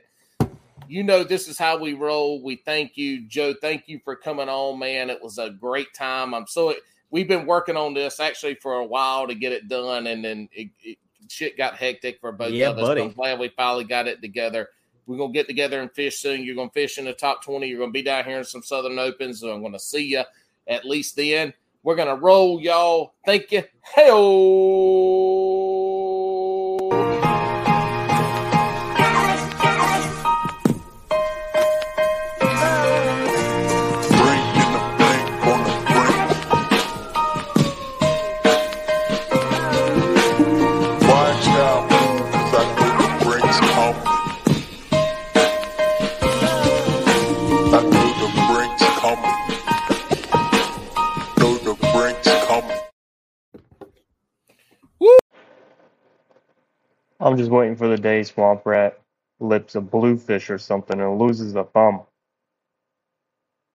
You know, this is how we roll. We thank you, Joe. Thank you for coming on, man. It was a great time. I'm so we've been working on this actually for a while to get it done, and then it, it, shit got hectic for both Yeah, of us. but buddy. I'm glad we finally got it together. We're gonna get together and fish soon. You're gonna fish in the top 20. You're gonna be down here in some Southern Opens. So I'm gonna see you at least then. We're gonna roll, y'all. Thank you. Hey. I'm just waiting for the day Swamp Rat lips a bluefish or something and loses a thumb.